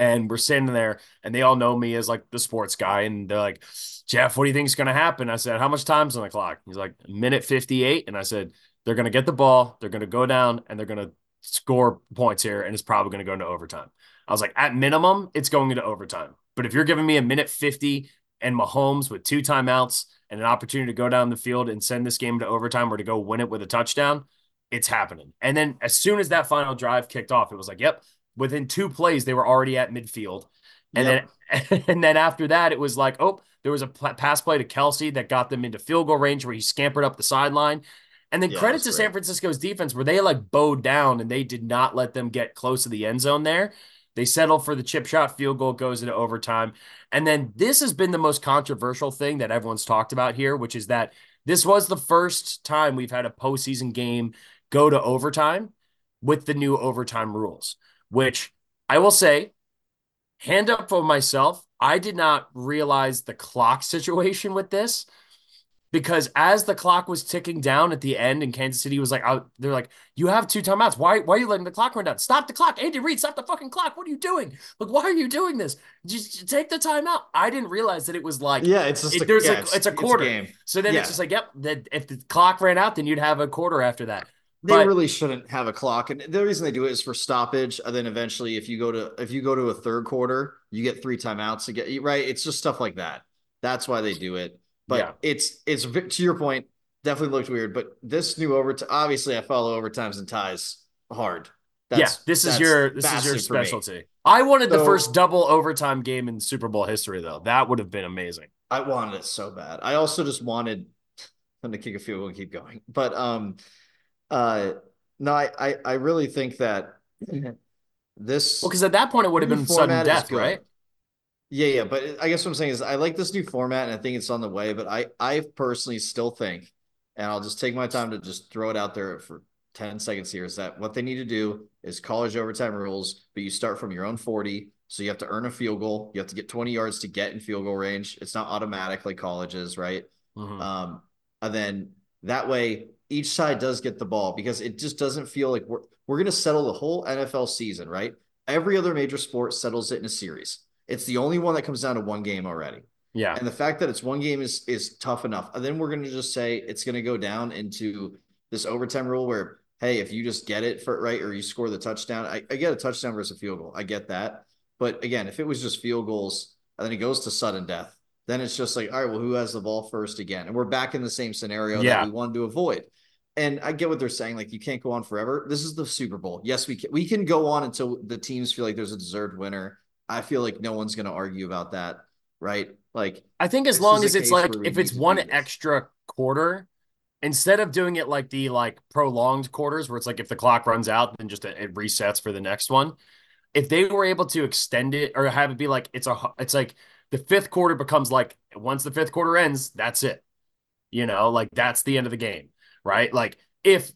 and we're sitting there, and they all know me as like the sports guy, and they're like, Jeff, what do you think is going to happen? I said, how much time's on the clock? He's like, minute 58. And I said, they're going to get the ball, they're going to go down, and they're going to score points here, and it's probably going to go into overtime. I was like, at minimum, it's going into overtime. But if you're giving me a minute 50 and Mahomes with two timeouts and an opportunity to go down the field and send this game to overtime or to go win it with a touchdown, it's happening. And then as soon as that final drive kicked off, it was like, yep, within two plays, they were already at midfield. And yep. then and then after that, it was like, oh, there was a pass play to Kelce that got them into field goal range where he scampered up the sideline. And then yeah, credit to. San Francisco's defense where they like bowed down and they did not let them get close to the end zone there. They settled for the chip shot field goal, goes into overtime. And then this has been the most controversial thing that everyone's talked about here, which is that this was the first time we've had a postseason game go to overtime with the new overtime rules, which I will say, hand up for myself, I did not realize the clock situation with this because as the clock was ticking down at the end and Kansas City was like, out, they're like, you have two timeouts. Why, why are you letting the clock run down? Stop the clock. Andy Reid, stop the fucking clock. What are you doing? Like, why are you doing this? Just take the timeout. I didn't realize that it was like, yeah, it's just it, a, there's yeah, a, it's, it's a quarter. It's a so then yeah. it's just like, yep, that if the clock ran out, then you'd have a quarter after that. They but, really shouldn't have a clock, and the reason they do it is for stoppage. And then eventually, if you go to if you go to a third quarter, you get three timeouts to get right. It's just stuff like that. That's why they do it. But yeah. it's it's to your point definitely looked weird. But this new overtime, obviously, I follow overtimes and ties hard. That's, yeah, this is your this is your specialty. I wanted so, the first double overtime game in Super Bowl history, though. That would have been amazing. I wanted it so bad. I also just wanted them to kick a field goal and keep going. But um, uh, no, I I, I really think that this well, because at that point it would have been sudden death, right? Yeah, yeah, but I guess what I'm saying is I like this new format and I think it's on the way. But I I personally still think and I'll just take my time to just throw it out there for 10 seconds here is that what they need to do is college overtime rules, but you start from your own 40. So you have to earn a field goal. You have to get 20 yards to get in field goal range. It's not automatic like colleges, right? Mm-hmm. Um, and then that way each side does get the ball because it just doesn't feel like we're we're gonna settle the whole NFL season, right? Every other major sport settles it in a series. It's the only one that comes down to one game already. Yeah. And the fact that it's one game is is tough enough. And then we're going to just say it's going to go down into this overtime rule where hey, if you just get it for right or you score the touchdown, I, I get a touchdown versus a field goal. I get that. But again, if it was just field goals and then it goes to sudden death, then it's just like, all right, well, who has the ball first again? And we're back in the same scenario yeah. that we wanted to avoid. And I get what they're saying. Like, you can't go on forever. This is the Super Bowl. Yes, we can. We can go on until the teams feel like there's a deserved winner. I feel like no one's going to argue about that, right? Like I think as long as it's like if it's one extra quarter, instead of doing it like the like prolonged quarters where it's like if the clock runs out, then just it resets for the next one. If they were able to extend it or have it be like it's a it's like the fifth quarter becomes like once the fifth quarter ends, that's it. You know, like that's the end of the game, right? Like if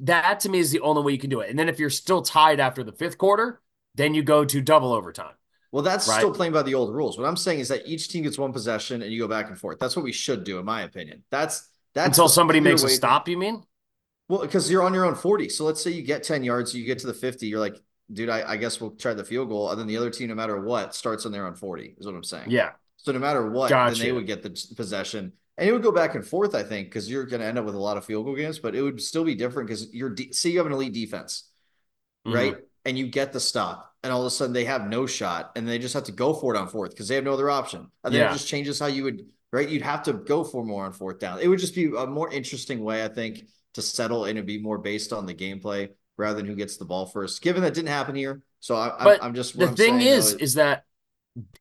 that to me is the only way you can do it. And then if you're still tied after the fifth quarter, then you go to double overtime. Well, that's right? still playing by the old rules. What I'm saying is that each team gets one possession and you go back and forth. That's what we should do, in my opinion. That's that's until somebody makes a stop. You mean? Well, because you're on your own 40. So let's say you get 10 yards, you get to the 50. You're like, dude, I, I guess we'll try the field goal, and then the other team, no matter what, starts on their own 40. Is what I'm saying. Yeah. So no matter what, gotcha. then they would get the possession, and it would go back and forth. I think because you're going to end up with a lot of field goal games, but it would still be different because you're de- see you have an elite defense, mm-hmm. right? And you get the stop and all of a sudden they have no shot and they just have to go for it on fourth because they have no other option. And then yeah. it just changes how you would, right? You'd have to go for more on fourth down. It would just be a more interesting way, I think, to settle and it'd be more based on the gameplay rather than who gets the ball first. Given that didn't happen here, so I, am just the I'm thing is, though, is that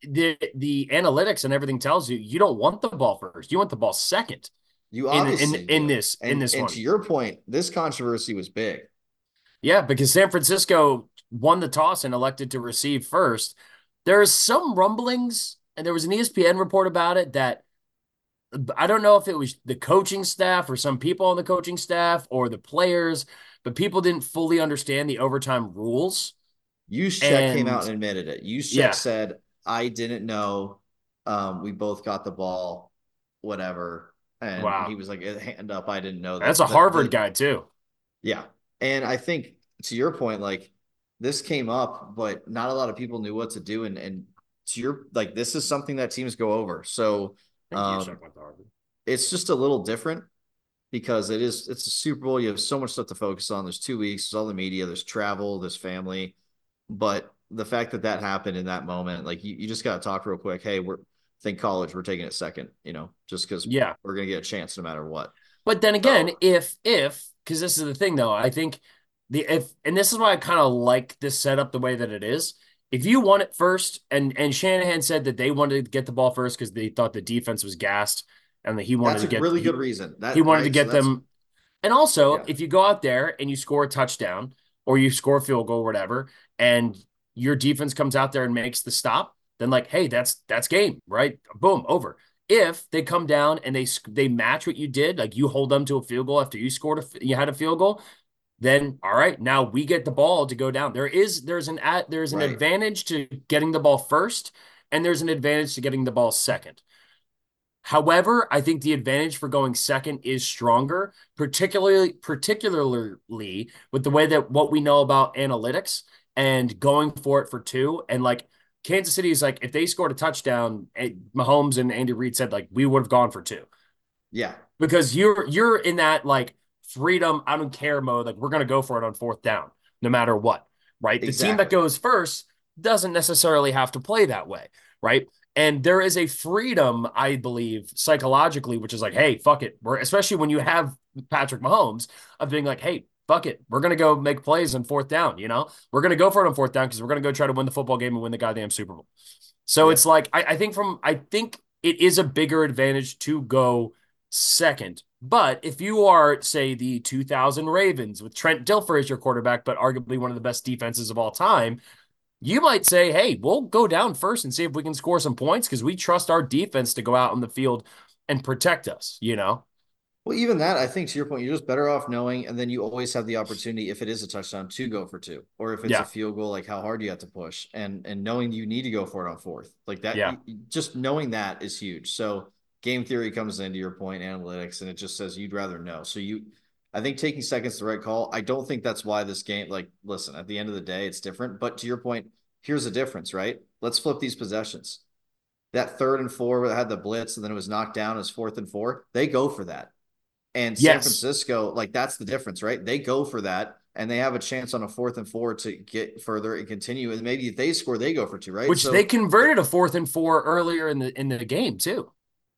the the analytics and everything tells you you don't want the ball first. You want the ball second. You obviously in, in, in this and, in this and one. to your point, this controversy was big. Yeah, because San Francisco won the toss and elected to receive first. There is some rumblings, and there was an ESPN report about it that I don't know if it was the coaching staff or some people on the coaching staff or the players, but people didn't fully understand the overtime rules. Juszczyk came out and admitted it. Juszczyk yeah. said, "I didn't know. Um, we both got the ball, whatever." And wow. he was like, "Hand up, I didn't know that." That's a Harvard guy too. Yeah, and I think to your point, like this came up, but not a lot of people knew what to do. And and to your like this is something that teams go over. So um, it's just a little different because it is it's a Super Bowl. You have so much stuff to focus on. There's two weeks, there's all the media, there's travel, there's family. But the fact that that happened in that moment, like you, you just got to talk real quick. Hey, we're think college, we're taking it second, you know, just because yeah, we're gonna get a chance no matter what. But then again, if if because this is the thing though, I think the if and this is why I kind of like this setup the way that it is if you want it first, and and Shanahan said that they wanted to get the ball first because they thought the defense was gassed, and that he wanted to get really he, good reason. That, he wanted right? to get so them. And also, yeah. if you go out there and you score a touchdown or you score a field goal, or whatever, and your defense comes out there and makes the stop, then like, hey, that's that's game, right? Boom, over. If they come down and they they match what you did, like you hold them to a field goal after you scored a you had a field goal, then all right, now we get the ball to go down. There is there's an at there's an Right. advantage to getting the ball first, and there's an advantage to getting the ball second. However, I think the advantage for going second is stronger, particularly particularly with the way that what we know about analytics and going for it for two. And like Kansas City is like, if they scored a touchdown, eh, Mahomes and Andy Reid said like we would have gone for two Yeah. because you're you're in that like freedom, I don't care mode. Like we're gonna go for it on fourth down, no matter what. Right. The team that goes first doesn't necessarily have to play that way. Right. And there is a freedom, I believe, psychologically, which is like, hey, fuck it. We're especially when you have Patrick Mahomes of being like, hey, fuck it. We're gonna go make plays on fourth down, you know? We're gonna go for it on fourth down because we're gonna go try to win the football game and win the goddamn Super Bowl. So Yeah. it's like I, I think from I think it is a bigger advantage to go second. But if you are, say, the 2000 Ravens with Trent Dilfer as your quarterback, but arguably one of the best defenses of all time, you might say, hey, we'll go down first and see if we can score some points because we trust our defense to go out on the field and protect us, you know? Well, even that, I think to your point, you're just better off knowing, and then you always have the opportunity, if it is a touchdown, to go for two, or if it's Yeah. a field goal, like how hard you have to push, and and knowing you need to go for it on fourth, like that. Yeah. just knowing that is huge. So game theory comes into your point, analytics, and it just says you'd rather know. So you, I think taking seconds the right call. I don't think that's why this game. Like, listen, at the end of the day, it's different. But to your point, here's the difference, right? Let's flip these possessions. That third and four where they had the blitz and then it was knocked down as fourth and four. They go for that. And San Yes. Francisco, like that's the difference, right? They go for that and they have a chance on a fourth and four to get further and continue. And maybe if they score, they go for two, right? Which So- they converted a fourth and four earlier in the in the game too.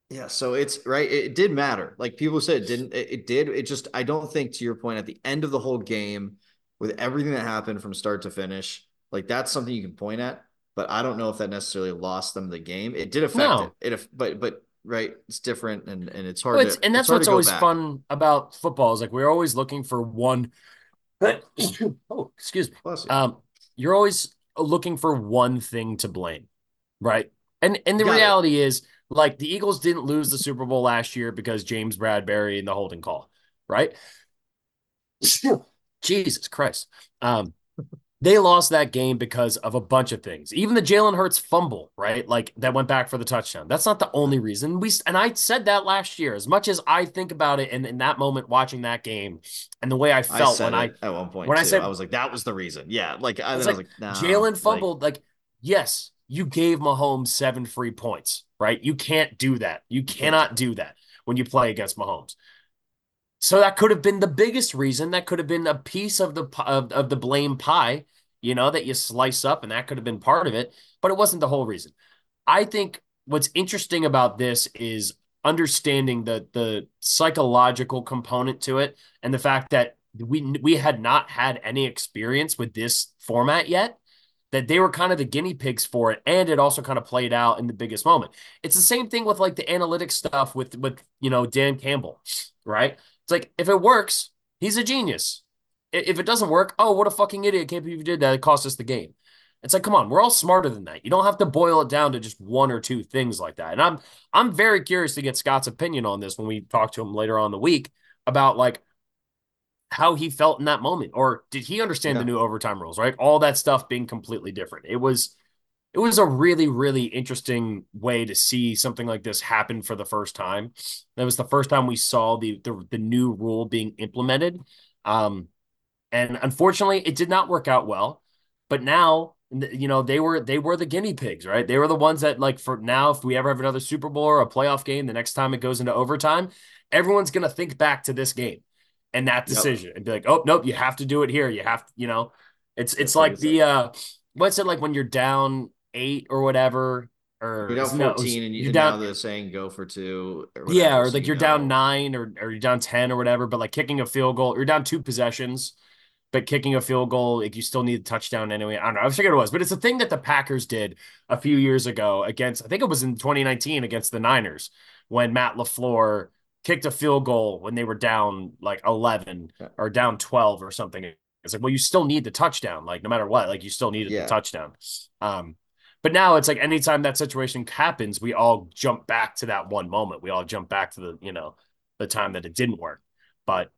Yeah, so it's right. It, did matter. Like people said, it didn't. It, it did. It just. I don't think, to your point, at the end of the whole game, with everything that happened from start to finish, like that's something you can point at. But I don't know if that necessarily lost them the game. It did affect No. it. It, but but right, it's different, and and it's hard. Well, it's, to, and that's hard what's always back. fun about football is like we're always looking for one. oh, excuse me. You. Um, you're always looking for one thing to blame, right? And and the Got reality is, like the Eagles didn't lose the Super Bowl last year because James Bradberry and the holding call, right? Jesus Christ. Um, they lost that game because of a bunch of things. Even the Jalen Hurts fumble, right? Like that went back for the touchdown. That's not the only reason. We and I said that last year. As much as I think about it, and in that moment watching that game, and the way I I felt said when I at one point when I said- I was like, that was the reason. Yeah, like I, I was like, nah, Jalen fumbled. Like, yes, you gave Mahomes seven free points, right? You can't do that. You cannot do that when you play against Mahomes. So that could have been the biggest reason. That could have been a piece of the of, of the blame pie, you know, that you slice up, and that could have been part of it, but it wasn't the whole reason. I think what's interesting about this is understanding the the psychological component to it and the fact that we we had not had any experience with this format yet that they were kind of the guinea pigs for it and it also kind of played out in the biggest moment. It's the same thing with like the analytics stuff with with you know dan campbell right? It's like if it works he's a genius if it doesn't work oh what a fucking idiot. Can't believe you did that. It cost us the game. It's like come on we're all smarter than that. You don't have to boil it down to just one or two things like that. And i'm i'm very curious to get scott's opinion on this when we talk to him later on in the week about like how he felt in that moment. Or did he understand the new overtime rules right? All that stuff being completely different. It was it was a really really interesting way to see something like this happen for the first time. That was the first time we saw the the, the new rule being implemented. Um and unfortunately it did not work out well but now you know they were they were the guinea pigs right they were the ones that like for now if we ever have another super bowl or a playoff game the next time it goes into overtime everyone's going to think back to this game and that Yep. decision and be like oh nope you have to do it here you have to you know it's it's That's like the uh what's it like when you're down eight or whatever or You're down no, 14 was- and, you, you're down now they're saying go for two. Or yeah, or so like you you're down nine or, or you're down 10 or whatever, but like kicking a field goal, you're down two possessions. But kicking a field goal, like you still need a touchdown anyway. I don't know. I forget it was, but it's a thing that the Packers did a few years ago against, I think it was in 2019 against the Niners when Matt LaFleur kicked a field goal when they were down like 11 or down 12 or something. It's like, well, you still need the touchdown, like no matter what, like you still needed yeah. the touchdown. Um, but now it's like anytime that situation happens, we all jump back to that one moment. We all jump back to the, you know, the time that it didn't work. But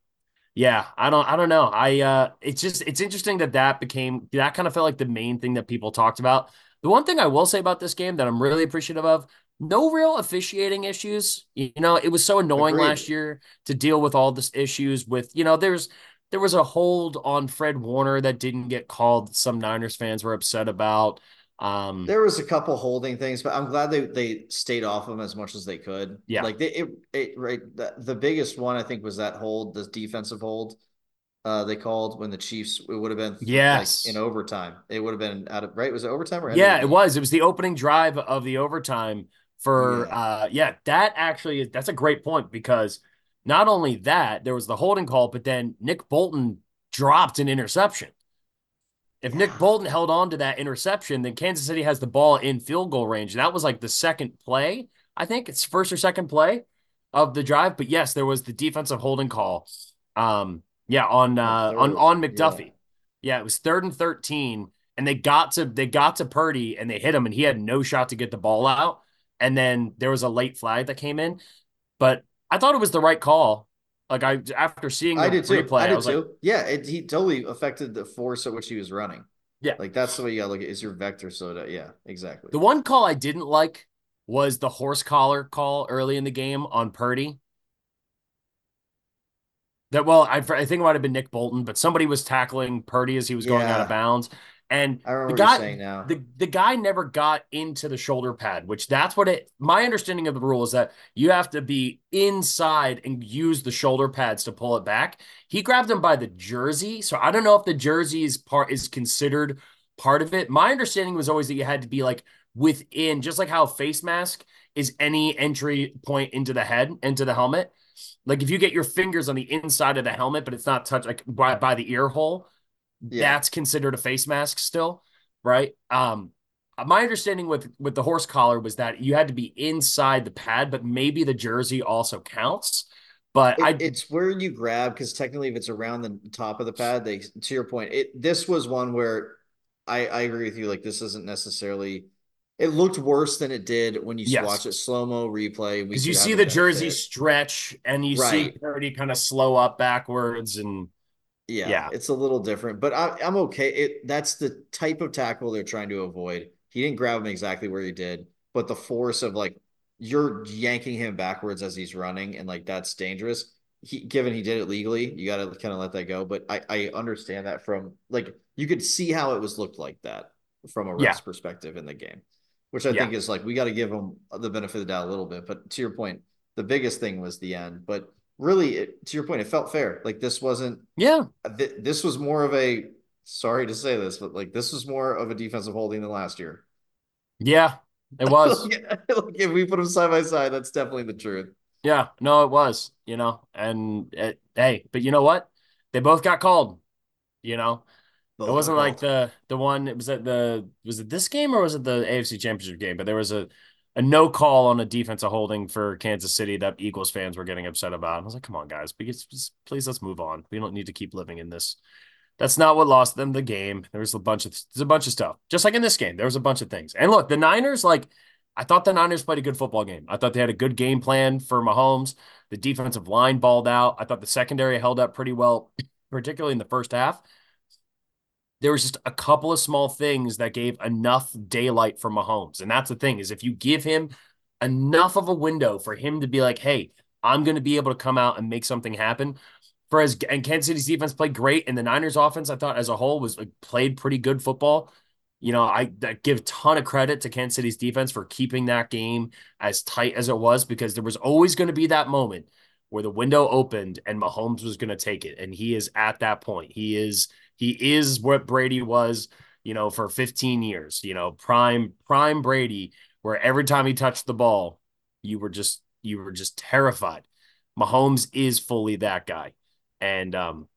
yeah, I don't, I don't know. I, uh, it's just, it's interesting that that became, that kind of felt like the main thing that people talked about. The one thing I will say about this game that I'm really appreciative of, no real officiating issues. You know, it was so annoying Agreed. last year to deal with all this issues with, you know, there's, there was a hold on Fred Warner that didn't get called. Some Niners fans were upset about. Um, there was a couple holding things, but I'm glad they they stayed off them as much as they could. Yeah, like they it, it right. The, the biggest one I think was that hold, the defensive hold. Uh, they called when the Chiefs. It would have been yes like in overtime. It would have been out of right. Was it overtime or yeah? It was. It was the opening drive of the overtime for yeah. uh yeah. That actually is that's a great point because not only that there was the holding call, but then Nick Bolton dropped an interception. If. Nick Bolton held on to that interception, then Kansas City has the ball in field goal range. That was like the second play. I think it's first or second play of the drive. But yes, there was the defensive holding call. Um, yeah, on uh, on on McDuffie. Yeah. yeah, it was third and thirteen, and they got to they got to Purdy and they hit him, and he had no shot to get the ball out. And then there was a late flag that came in, but I thought it was the right call. Like I after seeing the I did too. replay, I did I too. Like, yeah, it, he totally affected the force at which he was running. Yeah, like that's the way you gotta look at is your vector. So that, yeah, exactly. The one call I didn't like was the horse collar call early in the game on Purdy. That well, I, I think it might have been Nick Bolton, but somebody was tackling Purdy as he was going yeah. out of bounds, and the guy, the, the guy never got into the shoulder pad, which that's what it. My understanding of the rule is that you have to be inside and use the shoulder pads to pull it back. He grabbed him by the jersey, so I don't know if the jersey is part is considered part of it. My understanding was always that you had to be like within, just like how face mask is any entry point into the head, into the helmet. Like if you get your fingers on the inside of the helmet, but it's not touched like by, by the ear hole yeah. that's considered a face mask still, right? Um, my understanding with with the horse collar was that you had to be inside the pad, but maybe the jersey also counts. But it, I, it's where you grab because technically, if it's around the top of the pad, they to your point, it this was one where I I agree with you. Like this isn't necessarily. It looked worse than it did when you yes. watch it slow mo replay. Because you see the jersey stretch and you right. see Purdy kind of slow up backwards and yeah, yeah, it's a little different, but I, am okay. It that's the type of tackle they're trying to avoid. He didn't grab him exactly where he did, but the force of like you're yanking him backwards as he's running, and like that's dangerous. He given he did it legally, you got to kind of let that go. But I I understand that from like you could see how it was looked like that from a ref's yeah. perspective in the game, which I yeah. think is like we got to give him the benefit of the doubt a little bit. But to your point, the biggest thing was the end, but really it, to your point it felt fair. Like this wasn't yeah. th- this was more of a sorry to say this but like this was more of a defensive holding than last year. Yeah it was. Like, if we put them side by side that's definitely the truth. Yeah no it was you know and it, hey but you know what? They both got called you know? Both it wasn't like the the one it was at the was it this game or was it the afc championship game? But there was a a no call on a defensive holding for Kansas City that Eagles fans were getting upset about. I was like, come on, guys, please, please let's move on. We don't need to keep living in this. That's not what lost them the game. There was a bunch of there's a bunch of stuff. Just like in this game, there was a bunch of things. And look, the Niners, like I thought the Niners played a good football game. I thought they had a good game plan for Mahomes. The defensive line balled out. I thought the secondary held up pretty well, particularly in the first half there was just a couple of small things that gave enough daylight for Mahomes. And that's the thing is if you give him enough of a window for him to be like, hey, I'm going to be able to come out and make something happen. For as and Kansas City's defense played great, and the Niners offense, I thought as a whole was like, played pretty good football. You know, I, I give a ton of credit to Kansas City's defense for keeping that game as tight as it was because there was always going to be that moment where the window opened and Mahomes was going to take it, and he is at that point. He is he is what Brady was, you know, for 15 years, you know, prime prime Brady where every time he touched the ball, you were just you were just terrified. Mahomes is fully that guy. And um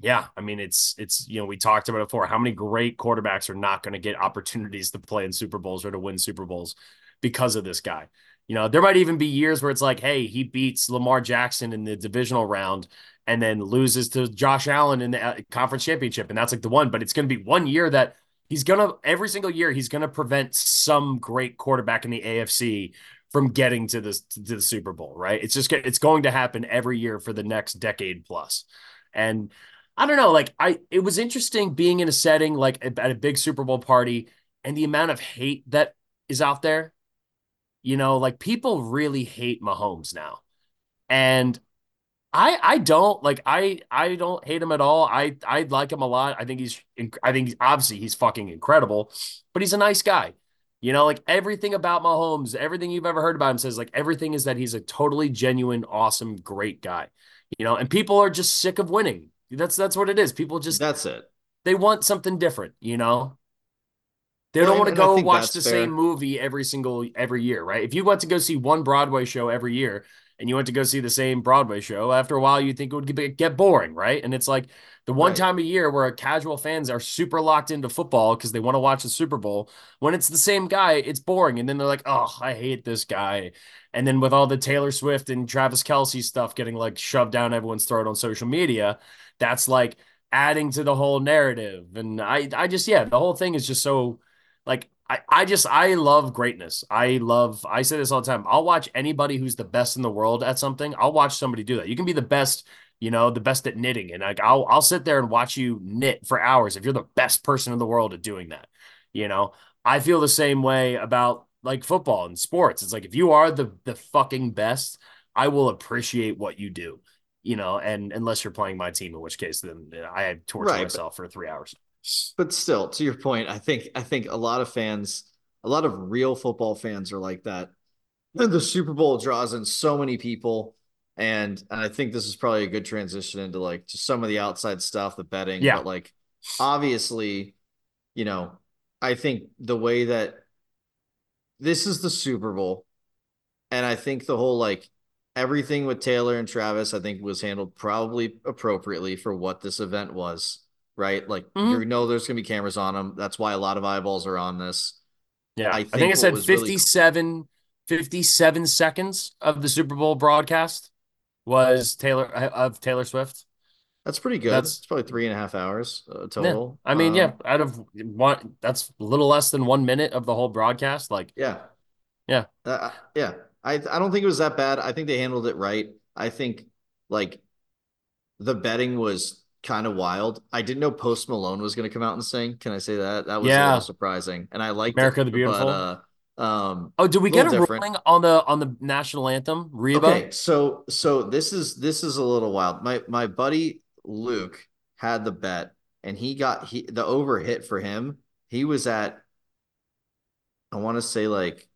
Yeah, I mean it's it's you know we talked about it before. How many great quarterbacks are not going to get opportunities to play in Super Bowls or to win Super Bowls because of this guy? You know, there might even be years where it's like, hey, he beats Lamar Jackson in the divisional round and then loses to Josh Allen in the uh, conference championship, and that's like the one. But it's going to be one year that he's gonna every single year he's gonna prevent some great quarterback in the AFC from getting to the to the Super Bowl, right? It's just it's going to happen every year for the next decade plus. And I don't know, like I it was interesting being in a setting like at a big Super Bowl party and the amount of hate that is out there. You know, like people really hate Mahomes now. And I I don't like I I don't hate him at all. I I like him a lot. I think he's I think he's, obviously he's fucking incredible, but he's a nice guy. You know, like everything about Mahomes, everything you've ever heard about him says like everything is that he's a totally genuine, awesome, great guy. You know, and people are just sick of winning. That's that's what it is. People just That's it. They want something different, you know? They well, don't want to go watch the fair. same movie every single every year, right? If you went to go see one Broadway show every year, and you went to go see the same Broadway show, after a while you think it would get boring, right? And it's like the one right. time a year where casual fans are super locked into football because they want to watch the Super Bowl. When it's the same guy, it's boring. And then they're like, oh, I hate this guy. And then with all the Taylor Swift and Travis Kelce stuff getting like shoved down everyone's throat on social media, that's like adding to the whole narrative. And I, I just, yeah, the whole thing is just so like I, I just I love greatness. I love I say this all the time. I'll watch anybody who's the best in the world at something. I'll watch somebody do that. You can be the best, you know, the best at knitting. And like I'll I'll sit there and watch you knit for hours if you're the best person in the world at doing that. You know, I feel the same way about like football and sports. It's like if you are the the fucking best, I will appreciate what you do. You know, and unless you're playing my team, in which case then I torture right, myself for three hours but still to your point i think i think a lot of fans a lot of real football fans are like that. And the super bowl draws in so many people. And and i think this is probably a good transition into like to some of the outside stuff the betting. Yeah. but like obviously you know i think the way that this is the super bowl. And i think the whole like everything with taylor and travis i think was handled probably appropriately for what this event was right? Like mm-hmm. you know, there's gonna be cameras on them. That's why a lot of eyeballs are on this. Yeah, I think, I think it said 57, really... 57 seconds of the Super Bowl broadcast was Taylor uh, of Taylor Swift. That's pretty good. That's it's probably three and a half hours uh, total. Yeah. I mean, um, yeah, out of one, that's a little less than one minute of the whole broadcast. Like, yeah, yeah, uh, yeah. I I don't think it was that bad. I think they handled it right. I think like the betting was kind of wild. I didn't know Post Malone was going to come out and sing. Can I say that? That was yeah. a little surprising, and I like America it, the Beautiful. But, uh, um, oh, did we get a different. ruling on the on the national anthem? Reba? Okay, so so this is this is a little wild. My my buddy Luke had the bet, and he got he the over hit for him. He was at, I want to say like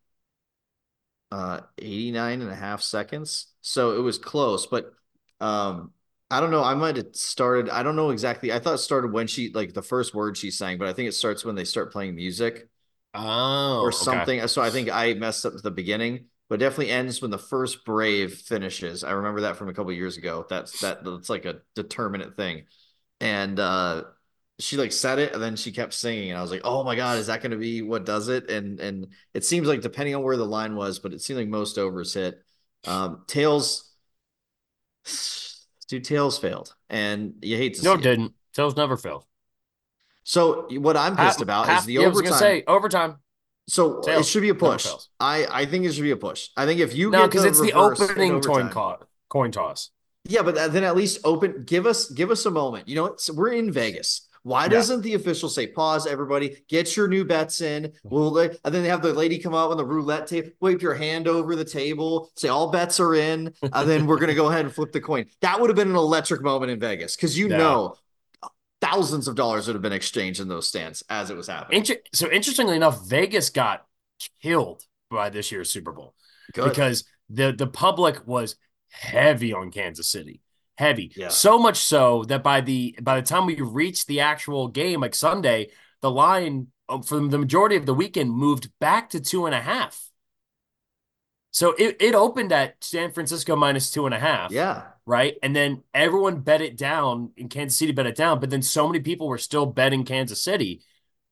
uh 89 and a half seconds. So it was close, but um I don't know. I might have started. I don't know exactly. I thought it started when she like the first word she sang, but I think it starts when they start playing music. Oh, or something. Okay. So I think I messed up at the beginning, but definitely ends when the first brave finishes. I remember that from a couple years ago. That's that. That's like a determinate thing, and uh she like said it and then she kept singing and I was like, "Oh my god, is that going to be what does it?" And and it seems like depending on where the line was, but it seemed like most overs hit. Um tails Dude, Tails failed, and you hate to no, see didn't. Tails never failed. So what I'm pissed half, about half, is the yeah, overtime. I was gonna say overtime. So Tails it should be a push. I I think it should be a push. I think if you no, because it's the opening coin, co- coin toss. Yeah, but then at least open. Give us give us a moment. You know, we're in Vegas. Why doesn't the official say pause, everybody, get your new bets in? Mm-hmm. We'll and then they have the lady come out on the roulette table, wave your hand over the table, say all bets are in, and then we're gonna go ahead and flip the coin. That would have been an electric moment in Vegas because you yeah. know thousands of dollars would have been exchanged in those stands as it was happening. Inter- so interestingly enough, Vegas got killed by this year's Super Bowl Good. because the the public was heavy on Kansas City heavy. Yeah. So much so that by the by the time we reached the actual game, like Sunday, the line um, for the majority of the weekend moved back to two and a half. So it, it opened at San Francisco minus two and a half. Yeah. Right. And then everyone bet it down in Kansas City, bet it down. But then so many people were still betting Kansas City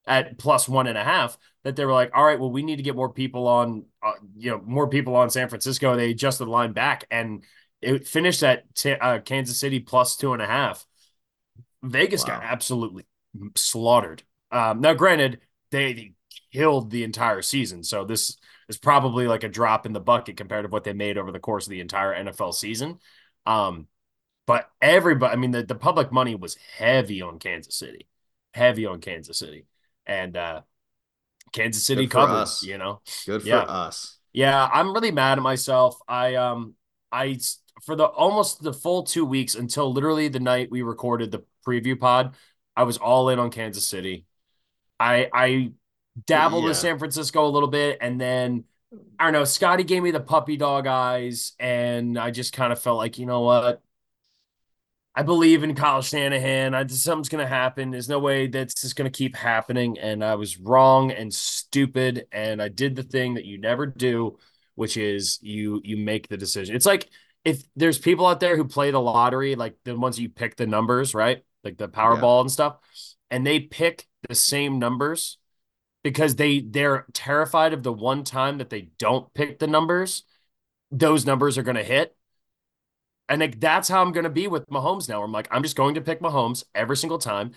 at plus one and a half that they were like, all right, well, we need to get more people on, uh, you know, more people on San Francisco. They adjusted the line back and it finished at t- uh, Kansas City plus two and a half. Vegas wow. got absolutely slaughtered. Um, now, granted, they killed the entire season. So this is probably like a drop in the bucket compared to what they made over the course of the entire NFL season. Um, but everybody, I mean, the, the public money was heavy on Kansas City, heavy on Kansas City. And uh, Kansas City covered, us. you know. Good for yeah. us. Yeah, I'm really mad at myself. I um I for the almost the full 2 weeks until literally the night we recorded the preview pod, I was all in on Kansas City. I I dabbled yeah. with San Francisco a little bit, and then I don't know. Scotty gave me the puppy dog eyes, and I just kind of felt like, you know what? I believe in Kyle Shanahan. I just, something's going to happen. There's no way that's just going to keep happening. And I was wrong and stupid. And I did the thing that you never do, which is you you make the decision. It's like if there's people out there who play the lottery, like the ones you pick the numbers, right? Like the Powerball yeah. and stuff, and they pick the same numbers because they they're terrified of the one time that they don't pick the numbers, those numbers are going to hit. And like, that's how I'm going to be with Mahomes now. I'm like, I'm just going to pick Mahomes every single time.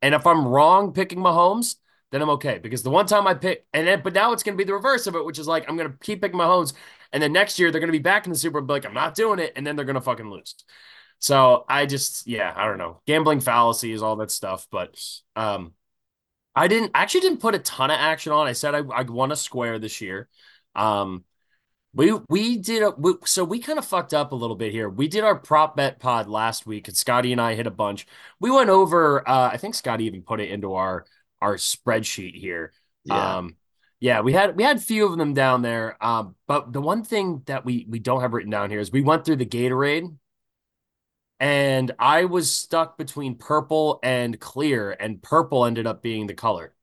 And if I'm wrong picking Mahomes, then I'm okay because the one time I pick, and then, but now it's going to be the reverse of it, which is like, I'm going to keep picking Mahomes. And then next year they're going to be back in the Super Bowl. Like, I'm not doing it. And then they're going to fucking lose. So I just, yeah, I don't know. Gambling fallacies, all that stuff. But um, I didn't actually didn't put a ton of action on. I said I I want a square this year. Um, we we did a we, so we kind of fucked up a little bit here. We did our prop bet pod last week, and Scotty and I hit a bunch. We went over. Uh, I think Scotty even put it into our our spreadsheet here. Yeah. Um, yeah, we had we had a few of them down there. Um, but the one thing that we we don't have written down here is we went through the Gatorade and I was stuck between purple and clear, and purple ended up being the color.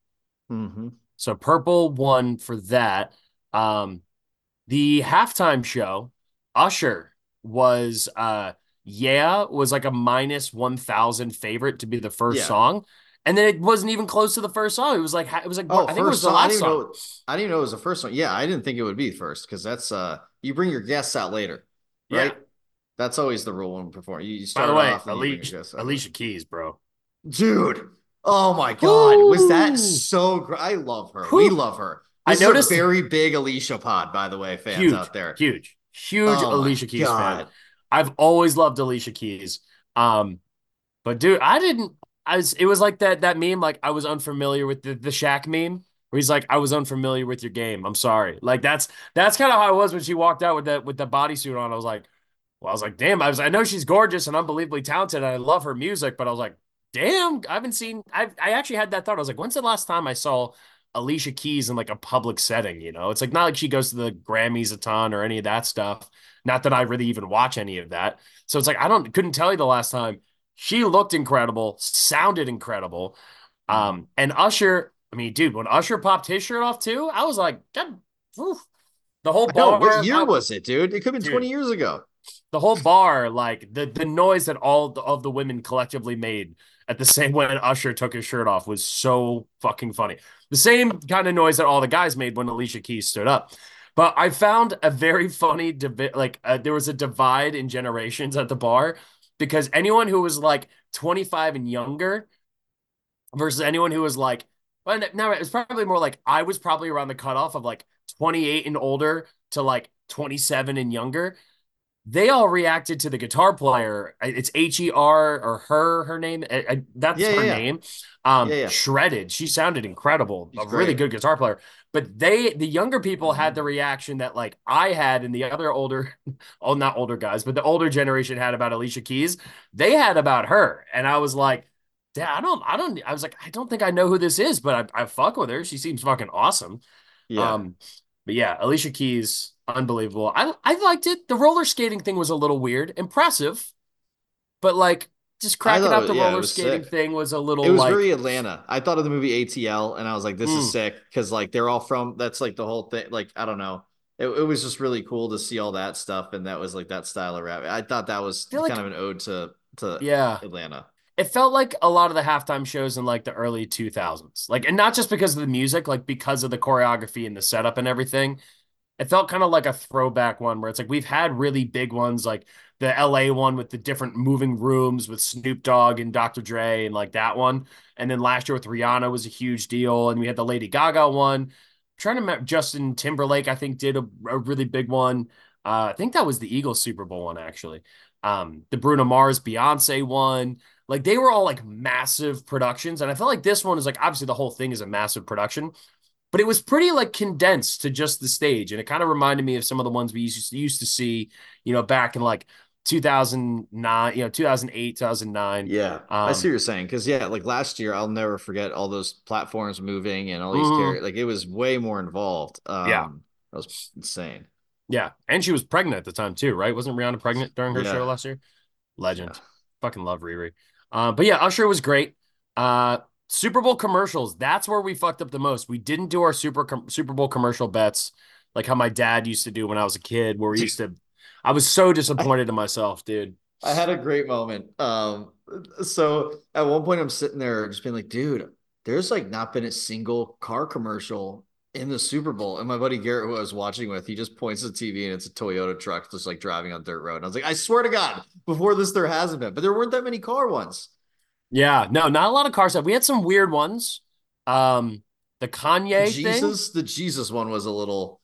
Mm-hmm. So purple won for that. Um, the halftime show, Usher was uh yeah was like a minus one thousand favorite to be the first yeah. song. And then it wasn't even close to the first song. It was like it was like oh, I think it was the last I song. Know, I didn't know it was the first one. Yeah, I didn't think it would be first because that's uh you bring your guests out later, right? Yeah. That's always the rule when performing. You start By the way, off Alicia, Alicia Keys, bro. Dude. Oh my god. Ooh. Was that so great? I love her. Ooh. We love her. This I noticed very big Alicia pod, by the way, fans huge, out there. Huge, huge oh Alicia Keys god. fan. I've always loved Alicia Keys. Um, but dude, I didn't I was it was like that that meme, like I was unfamiliar with the, the Shaq meme where he's like, I was unfamiliar with your game. I'm sorry. Like that's that's kind of how I was when she walked out with that with the bodysuit on. I was like, well, I was like, damn, I was I know she's gorgeous and unbelievably talented, and I love her music, but I was like, damn, I haven't seen I I actually had that thought. I was like, when's the last time I saw Alicia Keys in like a public setting? You know, it's like not like she goes to the Grammys a ton or any of that stuff. Not that I really even watch any of that. So it's like I don't couldn't tell you the last time. She looked incredible, sounded incredible. Um, and Usher, I mean, dude, when Usher popped his shirt off too, I was like, God, oof. the whole bar. what year I, was it, dude? It could have been dude, 20 years ago the whole bar, like the the noise that all the, of the women collectively made at the same when Usher took his shirt off was so fucking funny. The same kind of noise that all the guys made when Alicia Keys stood up. But I found a very funny debate. Like uh, there was a divide in generations at the bar because anyone who was like 25 and younger versus anyone who was like, well, now it's probably more like I was probably around the cutoff of like 28 and older to like 27 and younger they all reacted to the guitar player. It's H E R or her, her name. I, I, that's yeah, her yeah. name. Um, yeah, shredded. She sounded incredible. She's a great. really good guitar player. But they, the younger people, had the reaction that like I had, and the other older, oh, not older guys, but the older generation had about Alicia Keys. They had about her, and I was like, Dad, I don't, I don't. I was like, I don't think I know who this is, but I, I fuck with her. She seems fucking awesome. Yeah. Um, but yeah, Alicia Keys unbelievable. I I liked it. The roller skating thing was a little weird, impressive, but like just cracking up the yeah, roller skating sick. thing was a little. It was like, very Atlanta. I thought of the movie ATL, and I was like, "This mm. is sick," because like they're all from. That's like the whole thing. Like I don't know. it, it was just really cool to see all that stuff, and that was like that style of rap. I thought that was kind like- of an ode to to Yeah. Atlanta. It felt like a lot of the halftime shows in like the early 2000s. Like, and not just because of the music, like because of the choreography and the setup and everything. It felt kind of like a throwback one where it's like we've had really big ones, like the LA one with the different moving rooms with Snoop Dogg and Dr. Dre and like that one. And then last year with Rihanna was a huge deal. And we had the Lady Gaga one. I'm trying to remember, Justin Timberlake, I think, did a, a really big one. Uh, I think that was the Eagles Super Bowl one, actually. Um, the Bruno Mars Beyonce one. Like they were all like massive productions. And I felt like this one is like obviously the whole thing is a massive production, but it was pretty like condensed to just the stage. And it kind of reminded me of some of the ones we used to, used to see, you know, back in like 2009, you know, 2008, 2009. Yeah, I see Um, what you're saying. Because yeah, like last year, I'll never forget all those platforms moving and all these Mhm. characters. Like it was way more involved. Um, Yeah. that was insane. Yeah. And she was pregnant at the time too, right? Wasn't Rihanna pregnant during her Yeah. show last year? Legend. Yeah. Fucking love Riri. Uh, but yeah, Usher was great. Uh, Super Bowl commercials. That's where we fucked up the most. We didn't do our Super com- Super Bowl commercial bets like how my dad used to do when I was a kid, where we used to. I was so disappointed in myself, dude. I had a great moment. Um, so at one point, I'm sitting there just being like, dude, there's like not been a single car commercial in the Super Bowl. And my buddy Garrett, who I was watching with, he just points to the TV and it's a Toyota truck just like driving on dirt road. And I was like, I swear to God, before this, there hasn't been, but there weren't that many car ones. Yeah, no, not a lot of car stuff. We had some weird ones. Um, the Kanye thing, Jesus, the Jesus one was a little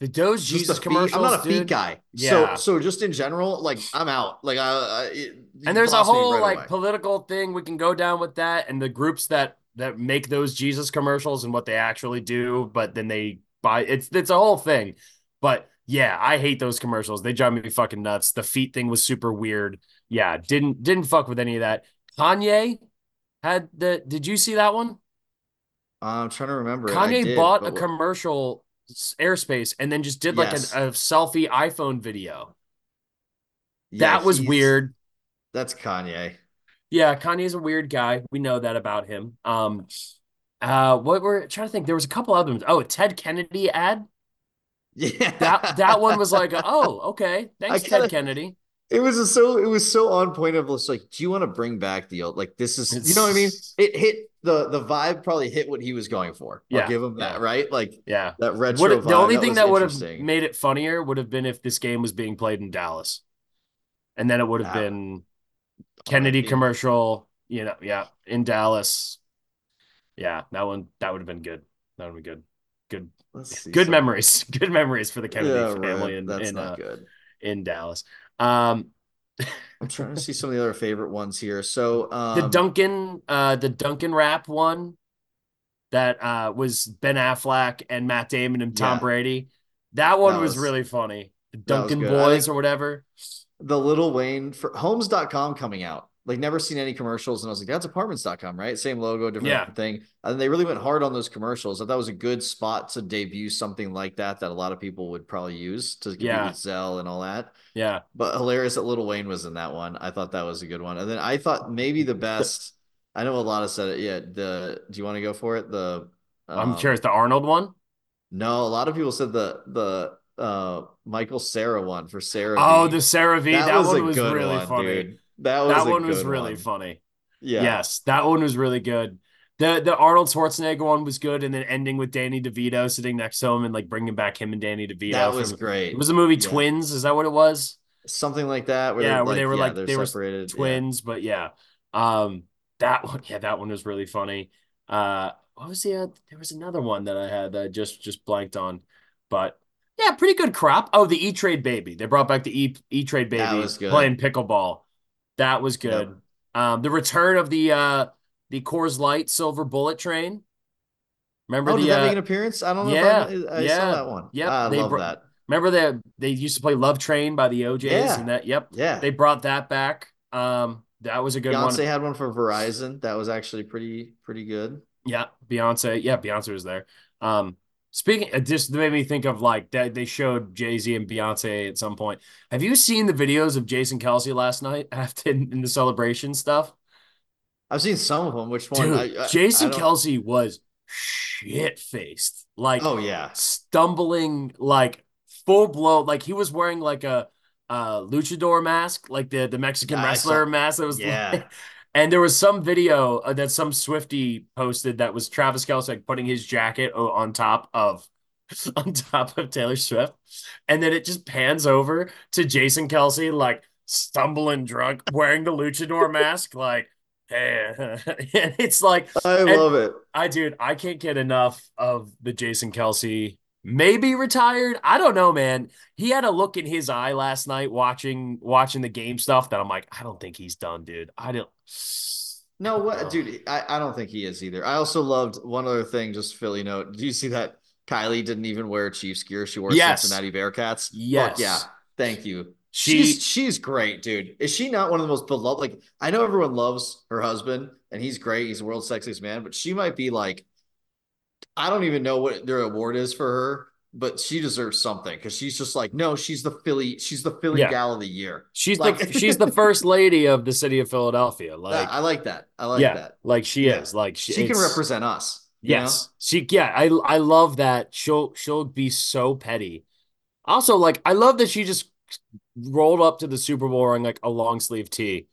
the Doge just Jesus the feet. commercials. I'm not a feet guy. Yeah. So, so just in general, like I'm out. Like I, I it- and there's a whole right like away. political thing we can go down with that and the groups that that make those jesus commercials and what they actually do but then they buy it's it's a whole thing but yeah i hate those commercials they drive me fucking nuts the feet thing was super weird yeah didn't didn't fuck with any of that kanye had the did you see that one I'm trying to remember. kanye did, bought a commercial airspace and then just did like Yes. a, a selfie iphone video that was weird That's Kanye. Yeah, Kanye's a weird guy. We know that about him. Um, uh, what we're trying to think, there was a couple ones. Oh, a Ted Kennedy ad. Yeah, That that one was like, oh, okay, thanks, kinda- Ted Kennedy. It was a so it was so on point of just like, do you want to bring back the old like this is you know what I mean? It hit the the vibe probably hit what he was going for. Yeah, I'll give him that, yeah. right? Like Yeah. that retro. The vibe, only thing that would have made it funnier would have been if this game was being played in Dallas, and then it would have Ah, been Kennedy RIP. commercial. You know, yeah, in Dallas. Yeah, that one that would have been good. That would be good. Good, good some- memories. Good memories for the Kennedy Yeah, family right. in That's in, not uh, good. in Dallas. Um, I'm trying to see some of the other favorite ones here. So um, the Dunkin', uh, the Dunkin' rap one that uh was Ben Affleck and Matt Damon and Tom Yeah. Brady. That one That was, was- really funny. The Dunkin' Boys or whatever. the Lil Wayne for Homes.com coming out. Like never seen any commercials, and I was like, that's apartments.com, right? Same logo, different Yeah. thing. And they really went hard on those commercials. I thought that was a good spot to debut something like that that a lot of people would probably use to Yeah. Zell and all that. Yeah. But hilarious that Lil Wayne was in that one. I thought that was a good one. And then I thought maybe the best. I know a lot of said it. Yeah. The do you want to go for it? The I'm um, curious. The Arnold one. No, a lot of people said the the uh Michael Cera one for Sarah. Oh, V. the CeraVe. That, a one was good really one, funny. dude. That was That one was really one. funny. Yeah. Yes, that one was really good. The the Arnold Schwarzenegger one was good, and then ending with Danny DeVito sitting next to him and like bringing back him and Danny DeVito. That was from- great. It was the movie Yeah. Twins. Is that what it was? something like that. Where Yeah, where they were yeah, like- they're were separated. yeah. twins, but yeah. Um that one, yeah, that one was really funny. Uh what was the uh, there was another one that I had that I just just blanked on. But yeah, pretty good crop. Oh, the E Trade Baby. They brought back the E E Trade Baby playing pickleball. That was good. Um the return of the uh the Coors Light Silver Bullet Train. Remember Oh, the did that uh, make an appearance? I don't know. yeah, if I, I yeah, saw that one. yep, I they love brought- that. remember that they used to play Love Train by the O'Jays Yeah. and that yep. Yeah. They brought that back. Um that was a good one. Beyonce had one for Verizon. That was actually pretty pretty good. Yeah, Beyonce. Yeah, Beyonce was there. Um, speaking, it just made me think of like that. They showed Jay Z and Beyonce at some point. Have you seen the videos of Jason Kelce last night after in, in the celebration stuff? I've seen some of them. Which one? Dude, I- I- Jason I Kelce was shit faced, like Oh yeah. stumbling like full blown like he was wearing like a uh luchador mask, like the the Mexican I wrestler mask that was Yeah. And there was some video uh, that some Swifty posted that was Travis Kelce like putting his jacket on top of on top of Taylor Swift, and then it just pans over to Jason Kelce like stumbling drunk, wearing the luchador mask, like. Hey, and it's like I love it. I dude, I can't get enough of the Jason Kelce. Maybe retired. I don't know, man. He had a look in his eye last night watching watching the game stuff that I'm like, I don't think he's done, dude. I don't. No, what, dude? I, I don't think he is either. I also loved one other thing, just Philly note. Do you see that Kylie didn't even wear Chiefs gear? She wore Yes. Cincinnati Bearcats. Yes. Fuck yeah. Thank you. She she's she's great, dude. Is she not one of the most beloved? Like I know everyone loves her husband, and he's great. He's the world's sexiest man, but she might be like, I don't even know what their award is for her, but she deserves something because she's just like, no, she's the Philly, she's the Philly Yeah. gal of the year. she's Like- the she's the first lady of the city of Philadelphia. Like, I like that. I like yeah, that. like she Yeah. is. Like she, She can represent us. Yes. She yeah, I I love that. She'll she'll be so petty. Also, like I love that she just rolled up to the Super Bowl wearing like a long sleeve tee.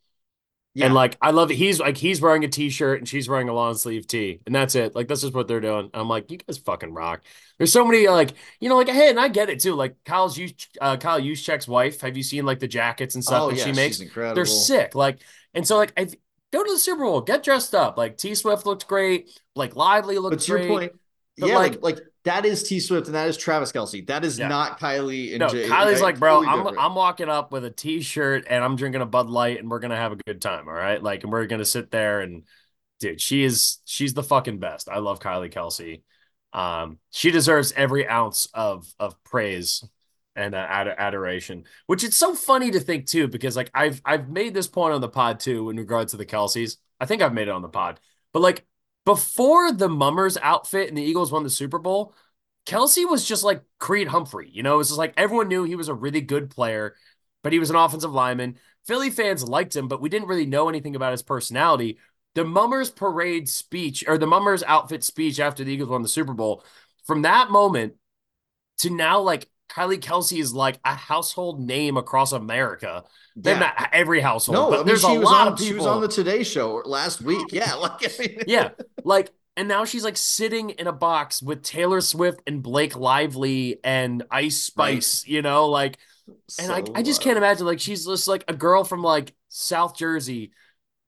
Know? And like I love it. He's like he's wearing a t-shirt and she's wearing a long sleeve tee. And that's it. Like this is what they're doing. I'm like, you guys fucking rock. There's so many like, you know, like hey, and I get it too. Like Kyle's you uh Kyle Juszczyk's wife. Have you seen like the jackets and stuff oh that yeah, she makes? she's incredible. They're sick. Like, and so like I go to the Super Bowl, get dressed up. Like T Swift looked great. Like Lively looked But great. point, But, yeah, like- like, like that is T Swift and that is Travis Kelce. That is Yeah. not Kylie and No, Jay. Kylie's like, bro, totally I'm different. I'm walking up with a t-shirt and I'm drinking a Bud Light and we're gonna have a good time, all right? Like, and we're gonna sit there and dude, she is she's the fucking best. I love Kylie Kelce. Um, she deserves every ounce of of praise and uh, ad- adoration. Which it's so funny to think too, because like I've I've made this point on the pod too in regards to the Kelces. I think I've made it on the pod, but like before the Mummers outfit and the Eagles won the Super Bowl, Kelce was just like Creed Humphrey. You know, it was just like everyone knew he was a really good player, but he was an offensive lineman. Philly fans liked him, but we didn't really know anything about his personality. The Mummers parade speech or the Mummers outfit speech after the Eagles won the Super Bowl, from that moment to now, like Kylie Kelce is like a household name across America. Yeah. not every household, No, but I mean, there's she a was lot on, of She was on the Today Show last week. Yeah, like I mean, yeah, like, and now she's like sitting in a box with Taylor Swift and Blake Lively and Ice Spice, you know, like, and I, So, I just uh, can't imagine like she's just like a girl from like South Jersey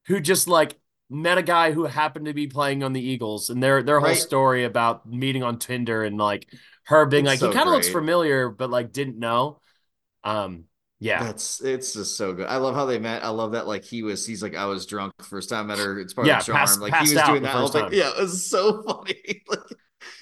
who just like met a guy who happened to be playing on the Eagles and their their whole Right. story about meeting on Tinder and like her being It's like so he kind of looks familiar but like didn't know. Um, yeah, That's it's just so good. I love how they met. I love that like he was he's like I was drunk first time I met her. It's part Yeah, of the charm. passed- like passed he was doing that. I was like, yeah, it was so funny. like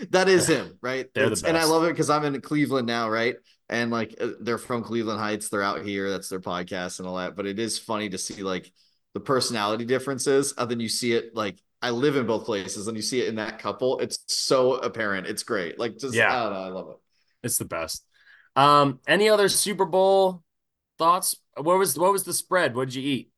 that is him, right? They're the It's- And I love it because I'm in Cleveland now, right? And like uh, they're from Cleveland Heights. They're out here. That's their podcast and all that. But it is funny to see like the personality differences. And then you see it like I live in both places, and you see it in that couple. It's so apparent. It's great. Like just Yeah. I don't know. I love it. it's the best. Um, any other Super Bowl thoughts? What was what was the spread? What did you eat?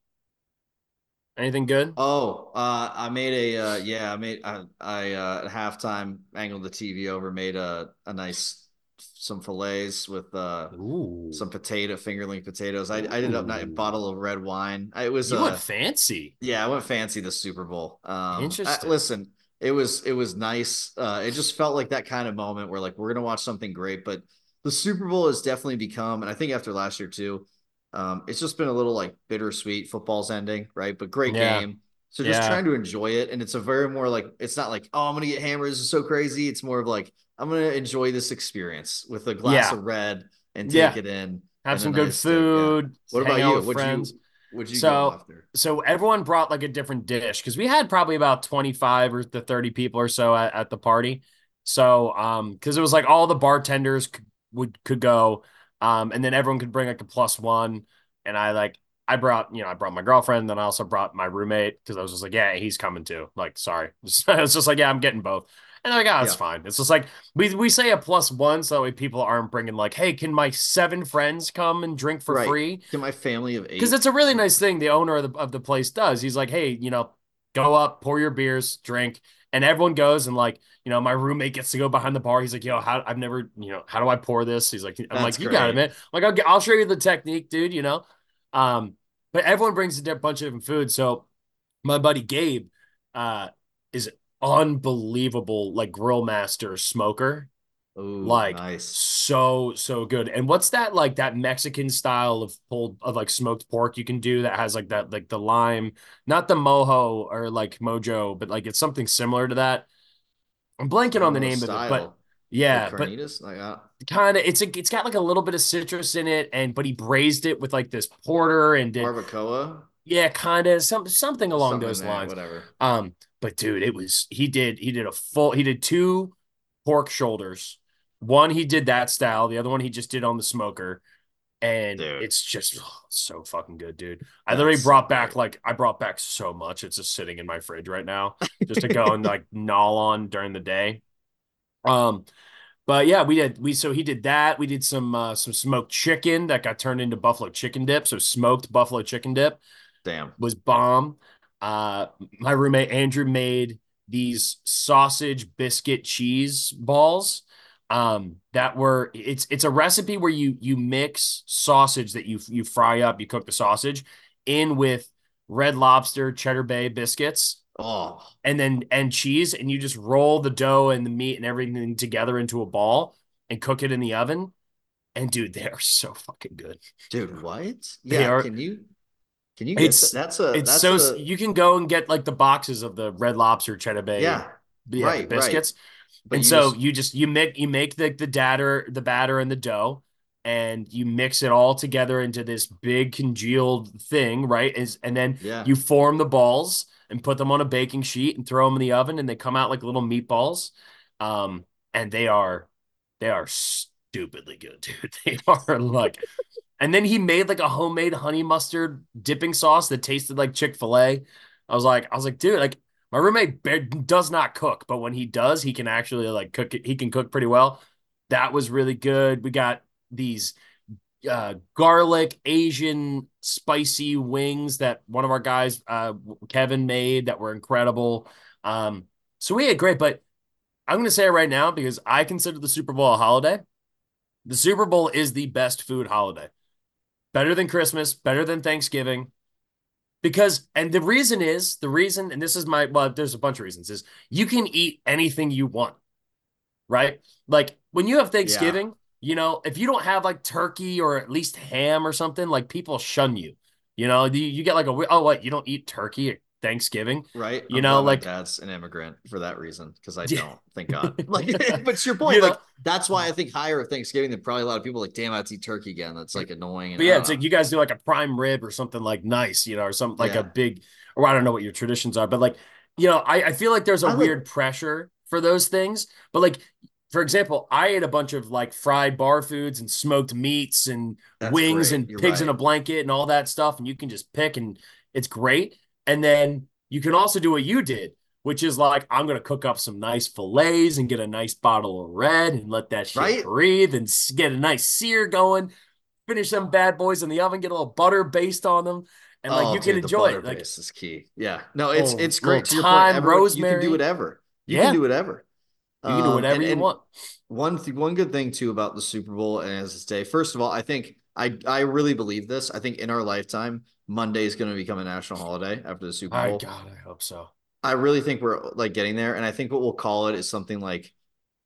Anything good? Oh, uh, I made a uh, yeah, I made I, I uh, at halftime angled the TV over, made a a nice some fillets with uh some potato fingerling potatoes. I I ended up not a bottle of red wine. I, it was you uh, went fancy. yeah, I went fancy the Super Bowl. Um, I- Interesting. listen, it was it was nice. Uh, it just felt like that kind of moment where like we're gonna watch something great, but the Super Bowl has definitely become, and I think after last year too, um, it's just been a little like bittersweet. Football's ending, right? But great Yeah. game. So just Yeah. trying to enjoy it, and it's a very more like it's not like oh I'm gonna get hammered. This is so crazy. It's more of like I'm gonna enjoy this experience with a glass Yeah. of red and take Yeah. it in. Have some good nice steak, yeah. food. What about you? What'd friends. you What'd you So- go after? so everyone brought like a different dish because we had probably about 25 or the 30 people or so at, at the party so um because it was like all the bartenders could, would could go um and then everyone could bring like a plus one and i like i brought you know i brought my girlfriend then i also brought my roommate because i was just like yeah he's coming too like sorry it's just like yeah i'm getting both and they're like oh it's Yeah. fine it's just like we we say a plus one so that way people aren't bringing like hey can my seven friends come and drink for Right. free Can my family of eight. because it's a really nice thing the owner of the, of the place does. He's like, hey, you know, go up, pour your beers, drink, and everyone goes and like you know my roommate gets to go behind the bar. He's like, yo, how I've never you know how do I pour this? He's like, I'm That's like, you got it, man. I'm like I'll, I'll show you the technique, dude. You know, um, but everyone brings a bunch of different food. So my buddy Gabe, uh, is unbelievable like grill master smoker. Ooh, like nice. so so good. And what's that like that mexican style of pulled of like smoked pork you can do that has like that like the lime not the mojo or like mojo but like it's something similar to that? I'm blanking on the name of it but yeah like but like uh, kind of it's a, it's got like a little bit of citrus in it and but he braised it with like this porter and did barbacoa, yeah kind of some something along something those there, lines. whatever. um, but dude, it was he did he did a full he did two pork shoulders. One he did that style, the other one he just did on the smoker. And Dude. it's just oh, so fucking good, dude. I literally That's brought back great. like I brought back so much. It's just sitting in my fridge right now, just to go and like gnaw on during the day. Um, but yeah, we did we so he did that. We did some uh some smoked chicken that got turned into buffalo chicken dip. So smoked buffalo chicken dip Damn. was bomb. Uh, my roommate Andrew made these sausage biscuit cheese balls. Um, that were it's it's a recipe where you you mix sausage that you you fry up, you cook the sausage in with red lobster cheddar bay biscuits Oh, and then and cheese and you just roll the dough and the meat and everything together into a ball and cook it in the oven and dude they are so fucking good dude, what? They Yeah, are- can you can you get It's- that's a it's that's so a, you can go and get like the boxes of the red lobster cheddar bay yeah, yeah, right, right. biscuits. But and you so just- you just you make you make the the batter the batter and the dough and you mix it all together into this big congealed thing right? Is and then yeah, you form the balls and put them on a baking sheet and throw them in the oven and they come out like little meatballs. Um and they are they are stupidly good dude. They are like and then he made like a homemade honey mustard dipping sauce that tasted like chick-fil-a i was like i was like dude like my roommate does not cook but when he does he can actually like cook it he can cook pretty well that was really good we got these uh, garlic Asian spicy wings that one of our guys, uh, Kevin, made that were incredible. Um, so we had great, but I'm going to say it right now because I consider the Super Bowl a holiday. The Super Bowl is the best food holiday, better than Christmas, better than Thanksgiving. Because, and the reason is the reason, and this is my, well, there's a bunch of reasons, is you can eat anything you want, right? Like when you have Thanksgiving, you know, if you don't have like turkey or at least ham or something, like people shun you. You know, you, you get like a oh what you don't eat turkey Thanksgiving. right. you I'm know, like- that's an immigrant for that reason because I don't. Thank God. Like, but to your point, You know- like that's why I think higher of Thanksgiving than probably a lot of people like. Damn, I have to eat turkey again. That's like annoying. and, But yeah, it's like you guys do like a prime rib or something like nice, you know, or something like Yeah. a big, or I don't know what your traditions are, but like, you know, I, I feel like there's a I weird pressure for those things. But like, for example, I ate a bunch of like fried bar foods and smoked meats and That's wings great. and You're pigs in a blanket and all that stuff. And you can just pick and it's great. And then you can also do what you did, which is like, I'm going to cook up some nice fillets and get a nice bottle of red and let that shit Right? breathe and get a nice sear going. Finish them bad boys in the oven, get a little butter based on them, and like oh, you can dude, the enjoy it. Like, base is key. Yeah, no, it's Oh, it's great. To your thyme, point, everyone, you can do whatever. You Yeah. can do whatever. you can do Um, whatever and- you want. One th- one good thing too about the Super Bowl and as its day. First of all, I think I I really believe this. I think in our lifetime, Monday is going to become a national holiday after the Super Bowl. God, I hope so. I really think we're like getting there, and I think what we'll call it is something like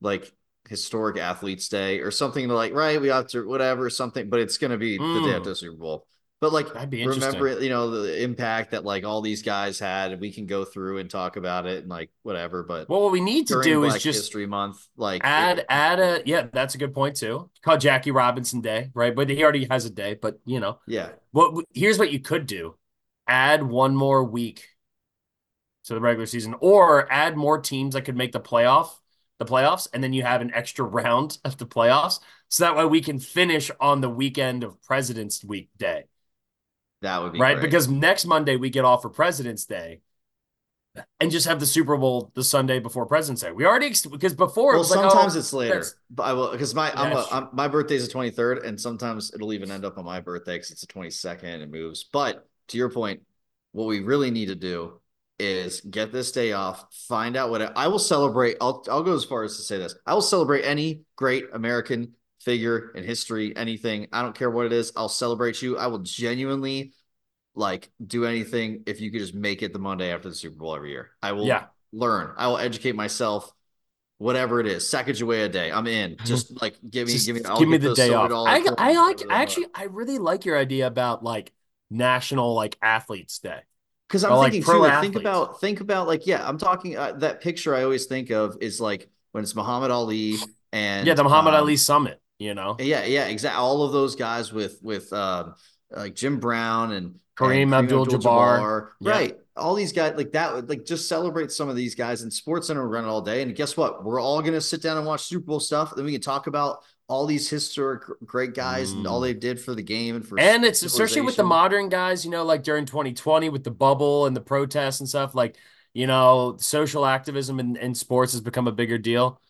like historic athletes day or something like right we have to whatever something but it's going to be the day Mm. after the super bowl but like That'd be remember you know the impact that like all these guys had and we can go through and talk about it and like whatever but Well, what we need to do black is just history month like add it- add a yeah, that's a good point too. Call Jackie Robinson Day, right? But he already has a day. But you know, yeah what here's what you could do: add one more week to the regular season, or add more teams that could make the playoff, the playoffs, and then you have an extra round of the playoffs, so that way we can finish on the weekend of President's Week Day, that would be right? great. Because next Monday we get off for President's Day. And just have the Super Bowl the Sunday before President's Day. We already because before it well like, oh, sometimes oh, it's later but I will because my I'm, a. I'm my birthday's the 23rd and sometimes it'll even end up on my birthday because it's the 22nd and it moves but to your point what we really need to do is get this day off, find out what I, I will celebrate. I'll I'll go as far as to say this. I will celebrate any great American figure in history, anything. I don't care what it is. I'll celebrate you. I will genuinely like do anything if you could just make it the Monday after the Super Bowl every year. I will Yeah. learn. I will educate myself. Whatever it is, Sacagawea Day, I'm in. Just like give me, Just give me, I'll give me the day off. I, I like want. actually I really like your idea about like national like athletes day. Because I'm Or, like, thinking pro too, like think about think about like yeah, I'm talking uh, that picture I always think of is like when it's Muhammad Ali and yeah, the Muhammad um, Ali Summit, you know. Yeah, yeah, exactly. All of those guys with with um, like Jim Brown and Kareem Abdul-Jabbar. Yeah. right? All these guys like that. Like just celebrate some of these guys. And Sports Center run all day. And guess what? We're all gonna sit down and watch Super Bowl stuff. Then we can talk about all these historic great guys and all Mm. they did for the game and for And it's especially with the modern guys, you know, like during 2020 with the bubble and the protests and stuff, like, you know, social activism in, in sports has become a bigger deal.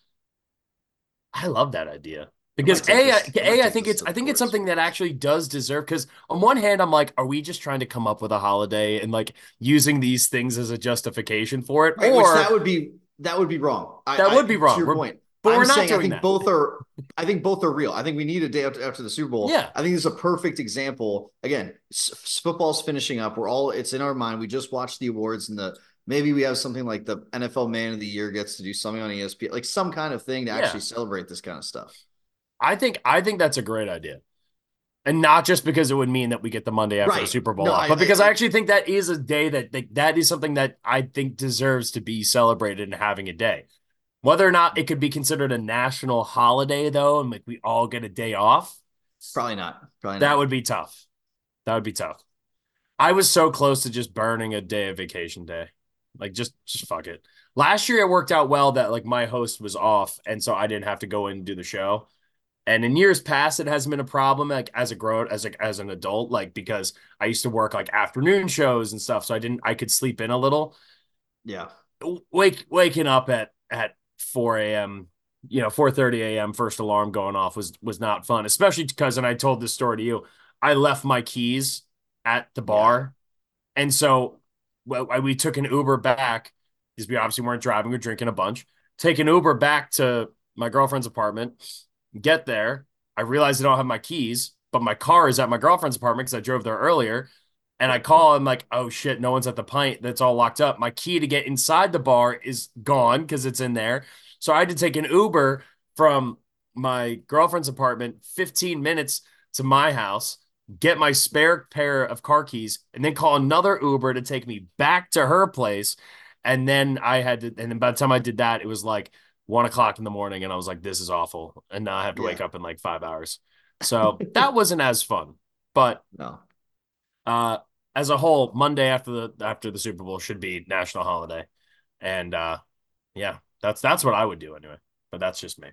I love that idea. Because A, I- A, I think it's I think it's something that actually does deserve because on one hand, I'm like, are we just trying to come up with a holiday and like using these things as a justification for it? Right, or that would be that would be wrong. I- That would be wrong. To your We're- point. but I'm we're not saying I think that. both are. I think both are real. I think we need a day after, after the Super Bowl. Yeah. I think this is a perfect example. Again, s- football's finishing up. We're all. It's in our mind. We just watched the awards and the maybe we have something like the NFL Man of the Year gets to do something on ESPN, like some kind of thing to Yeah. actually celebrate this kind of stuff. I think I think that's a great idea. And not just because it would mean that we get the Monday after the Super Bowl No, off, I- but because I- I, actually think that is a day that that that is something that I think deserves to be celebrated and having a day. Whether or not it could be considered a national holiday, though, and like we all get a day off, Probably not. Probably that would be tough. That would be tough. I was so close to just burning a day of vacation day. Like just just fuck it. Last year it worked out well that like my host was off and so I didn't have to go in and do the show. And in years past it hasn't been a problem like as a grown as a, as an adult like because I used to work like afternoon shows and stuff so I didn't I could sleep in a little. yeah. Wake waking up at at 4 a.m. you know 4:30 a.m. first alarm going off was was not fun especially because and I told this story to you I left my keys at the bar and so well, we took an Uber back because we obviously weren't driving we were drinking a bunch take an Uber back to my girlfriend's apartment get there. I realize I don't have my keys but my car is at my girlfriend's apartment because I drove there earlier. And I call I'm like oh shit no one's at the pint that's all locked up. My key to get inside the bar is gone because it's in there. So I had to take an Uber from my girlfriend's apartment 15 minutes to my house get my spare pair of car keys and then call another Uber to take me back to her place. And then I had to and then by the time I did that it was like one o'clock in the morning and I was like this is awful. And now I have to wake up in like five hours. So that wasn't as fun. But No. uh as a whole monday after the after the super bowl should be national holiday. And uh yeah that's that's what i would do anyway. But that's just me.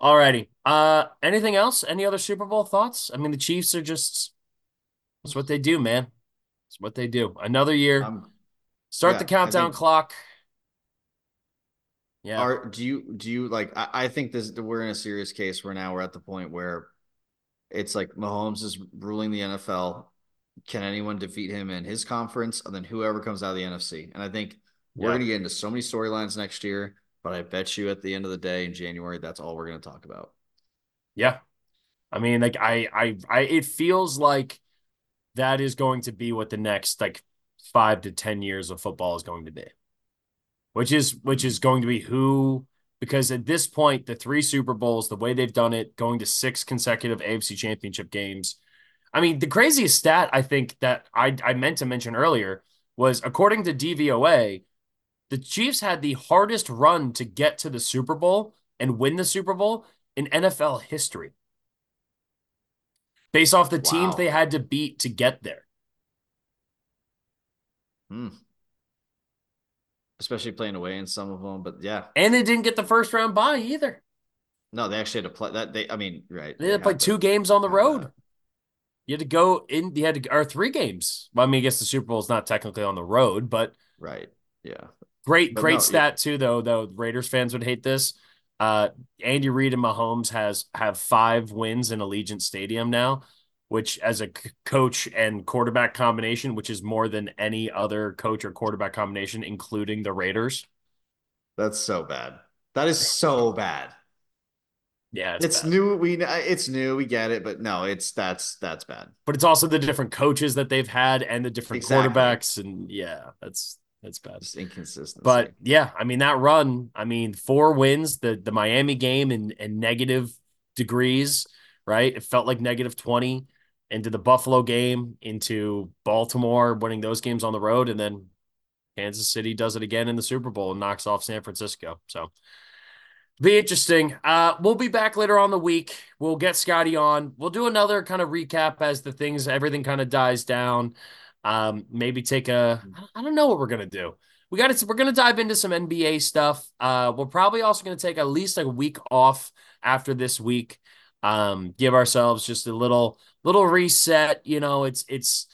Alrighty. Uh anything else? Any other super bowl thoughts? I mean the chiefs are just it's what they do man. It's what they do. Another year. Um, start yeah, the countdown think- clock yeah Are do you do you like? I, I think this we're in a serious case where now we're at the point where it's like Mahomes is ruling the NFL. Can anyone defeat him in his conference? And then whoever comes out of the NFC. And I think we're Yeah. going to get into so many storylines next year. But I bet you at the end of the day in January, that's all we're going to talk about. Yeah. I mean, like I I I it feels like that is going to be what the next like five to ten years of football is going to be. Which is which is going to be who because at this point, the three Super Bowls, the way they've done it, going to six consecutive AFC championship games. I mean, the craziest stat I think that I, I meant to mention earlier was according to DVOA, the Chiefs had the hardest run to get to the Super Bowl and win the Super Bowl in NFL history. Based off the teams they had to beat to get there. Hmm. Especially playing away in some of them. But yeah, And they didn't get the first round bye either. no, they actually had to play that. They, I mean, right. They had to play two games on the road. You had to go in, you had to, or three games. Well, I mean, I guess the Super Bowl is not technically on the road, but Right. Yeah. great, But great no, stat too, though, though Raiders fans would hate this. Uh, Andy Reid and Mahomes has have five wins in Allegiant Stadium now, which as a coach and quarterback combination, which is more than any other coach or quarterback combination, including the Raiders. That's so bad. That is so bad. Yeah, It's, bad. new. We it's new. We get it, but no, it's that's that's bad. but it's also the different coaches that they've had and the different Exactly. quarterbacks, and yeah, that's that's bad. Just inconsistency. But yeah, I mean that run. I mean four wins. The the Miami game in in negative degrees, right? It felt like negative twenty. Into the Buffalo game, into Baltimore, winning those games on the road, and then Kansas City does it again in the Super Bowl and knocks off San Francisco. So be interesting. Uh, we'll be back later on the week. We'll get Scotty on. We'll do another kind of recap as the things, everything kind of dies down. Um, maybe take a, I don't know what we're gonna do. We got to, we're gonna dive into some NBA stuff. Uh, we're probably also gonna take at least like a week off after this week. Um, give ourselves just a little, little reset. You know, it's it's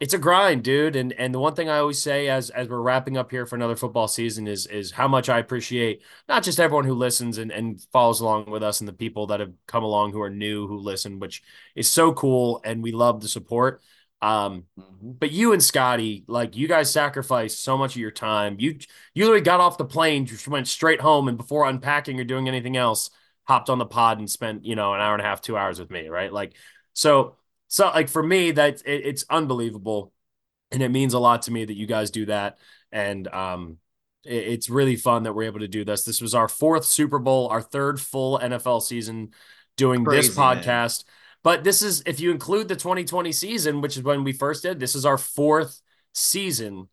it's a grind, dude. And and the one thing I always say as as we're wrapping up here for another football season is is how much I appreciate not just everyone who listens and, and follows along with us and the people that have come along who are new who listen, which is so cool and we love the support. Um, Mhm. but you and Scotty, like you guys sacrificed so much of your time. You you literally got off the plane, just went straight home, and before unpacking or doing anything else, hopped on the pod and spent you know an hour and a half, two hours with me, right? Like so so like for me, that it, it's unbelievable, and it means a lot to me that you guys do that, and um. it- It's really fun that we're able to do this. This was our fourth Super Bowl, our third full NFL season doing this Crazy, man. podcast. But this is, if you include the 2020 season, which is when we first did, this is our fourth season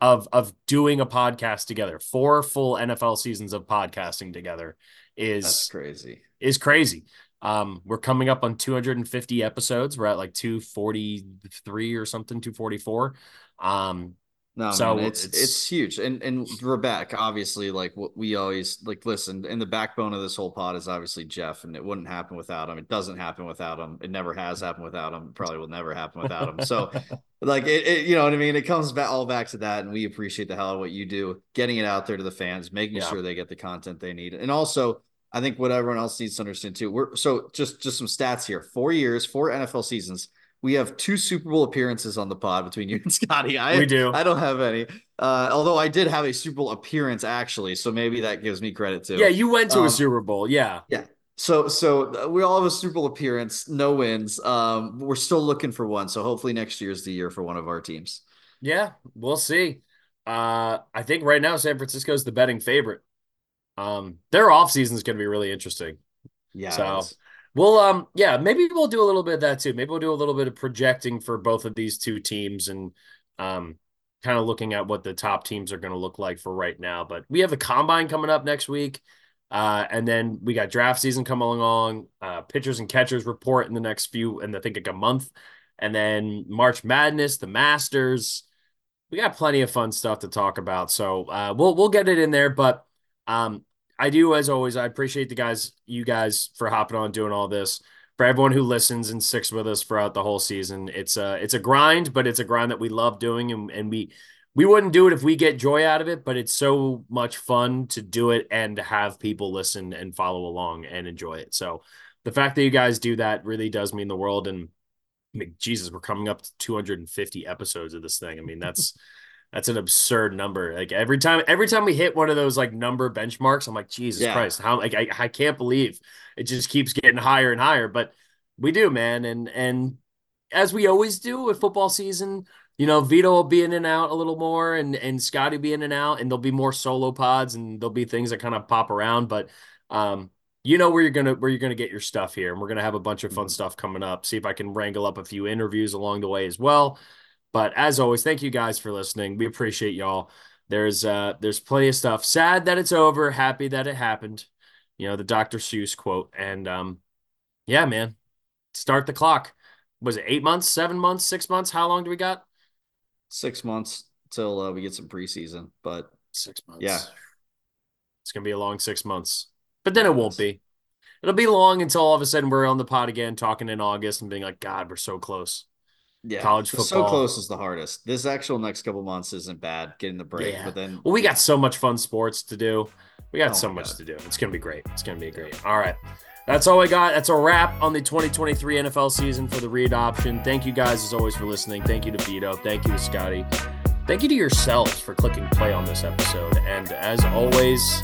of of doing a podcast together. Four full NFL seasons of podcasting together That's is crazy. is crazy. Um, we're coming up on 250 episodes. We're at like 243 or something, 244. Um, No, So man, it's, it's- it's huge, and and back. Obviously, like what we always like. Listen, and the backbone of this whole pod is obviously Jeff, and it wouldn't happen without him. It doesn't happen without him. It never has happened without him. It probably will never happen without him. So, like it, it, you know what I mean. It comes back all back to that, and we appreciate the hell of what you do, getting it out there to the fans, making Yeah. sure they get the content they need, and also. I think what everyone else needs to understand too. We're so just just some stats here. Four years, four NFL seasons. We have two Super Bowl appearances on the pod between you and Scotty. I We do. I don't have any. Uh, although I did have a Super Bowl appearance actually, so maybe that gives me credit too. yeah, you went to Um, a Super Bowl. Yeah. Yeah. So so we all have a Super Bowl appearance, no wins. Um, we're still looking for one. So hopefully next year's the year for one of our teams. Yeah, we'll see. Uh, I think right now San Francisco is the betting favorite. Um, their offseason is going to be really interesting. Yeah. So-. Well, um, yeah, maybe we'll do a little bit of that too. Maybe we'll do a little bit of projecting for both of these two teams and um, kind of looking at what the top teams are going to look like for right now. But we have the combine coming up next week. Uh, and then we got draft season coming along, uh, pitchers and catchers report in the next few, and I think like a month. And then March Madness, the Masters. We got plenty of fun stuff to talk about. So uh, we'll we'll get it in there. But um, I do, as always, I appreciate the guys, you guys, for hopping on doing all this. For everyone who listens and sticks with us throughout the whole season, it's a it's a grind, but it's a grind that we love doing, and, and we we wouldn't do it if we get joy out of it. But it's so much fun to do it and to have people listen and follow along and enjoy it. So the fact that you guys do that really does mean the world. And I mean, Jesus, we're coming up to 250 episodes of this thing. I mean, that's that's an absurd number. Like every time, every time we hit one of those like number benchmarks, I'm like, Jesus Yeah. Christ, how like I, I can't believe it just keeps getting higher and higher. But we do, man, and and as we always do with football season, you know, Vido will be in and out a little more, and and Scotty be in and out, and there'll be more solo pods, and there'll be things that kind of pop around. But um, you know where you're gonna where you're gonna get your stuff here, and we're gonna have a bunch of fun Mhm. stuff coming up. See if I can wrangle up a few interviews along the way as well. But as always, thank you guys for listening. We appreciate y'all. There's uh there's plenty of stuff. Sad that it's over, happy that it happened. You know, the Dr. Seuss quote. And um yeah, man. Start the clock. Was it eight months, seven months, six months? How long do we got? Six months till uh, we get some preseason, but Six months. Yeah. It's gonna be a long six months. But then it it won't be. It'll be long until all of a sudden we're on the pod again talking in August and being like, God, we're so close. Yeah, college football. so close is the hardest. This actual next couple months isn't bad getting the break, Yeah. but then Well, we got so much fun sports to do. We got Oh so much God. to do. It's gonna be great. It's gonna be great. All right. That's all I got. That's a wrap on the 2023 NFL season for the read option. Thank you guys as always for listening. Thank you to Vido. Thank you to Scotty. Thank you to yourselves for clicking play on this episode. And as always,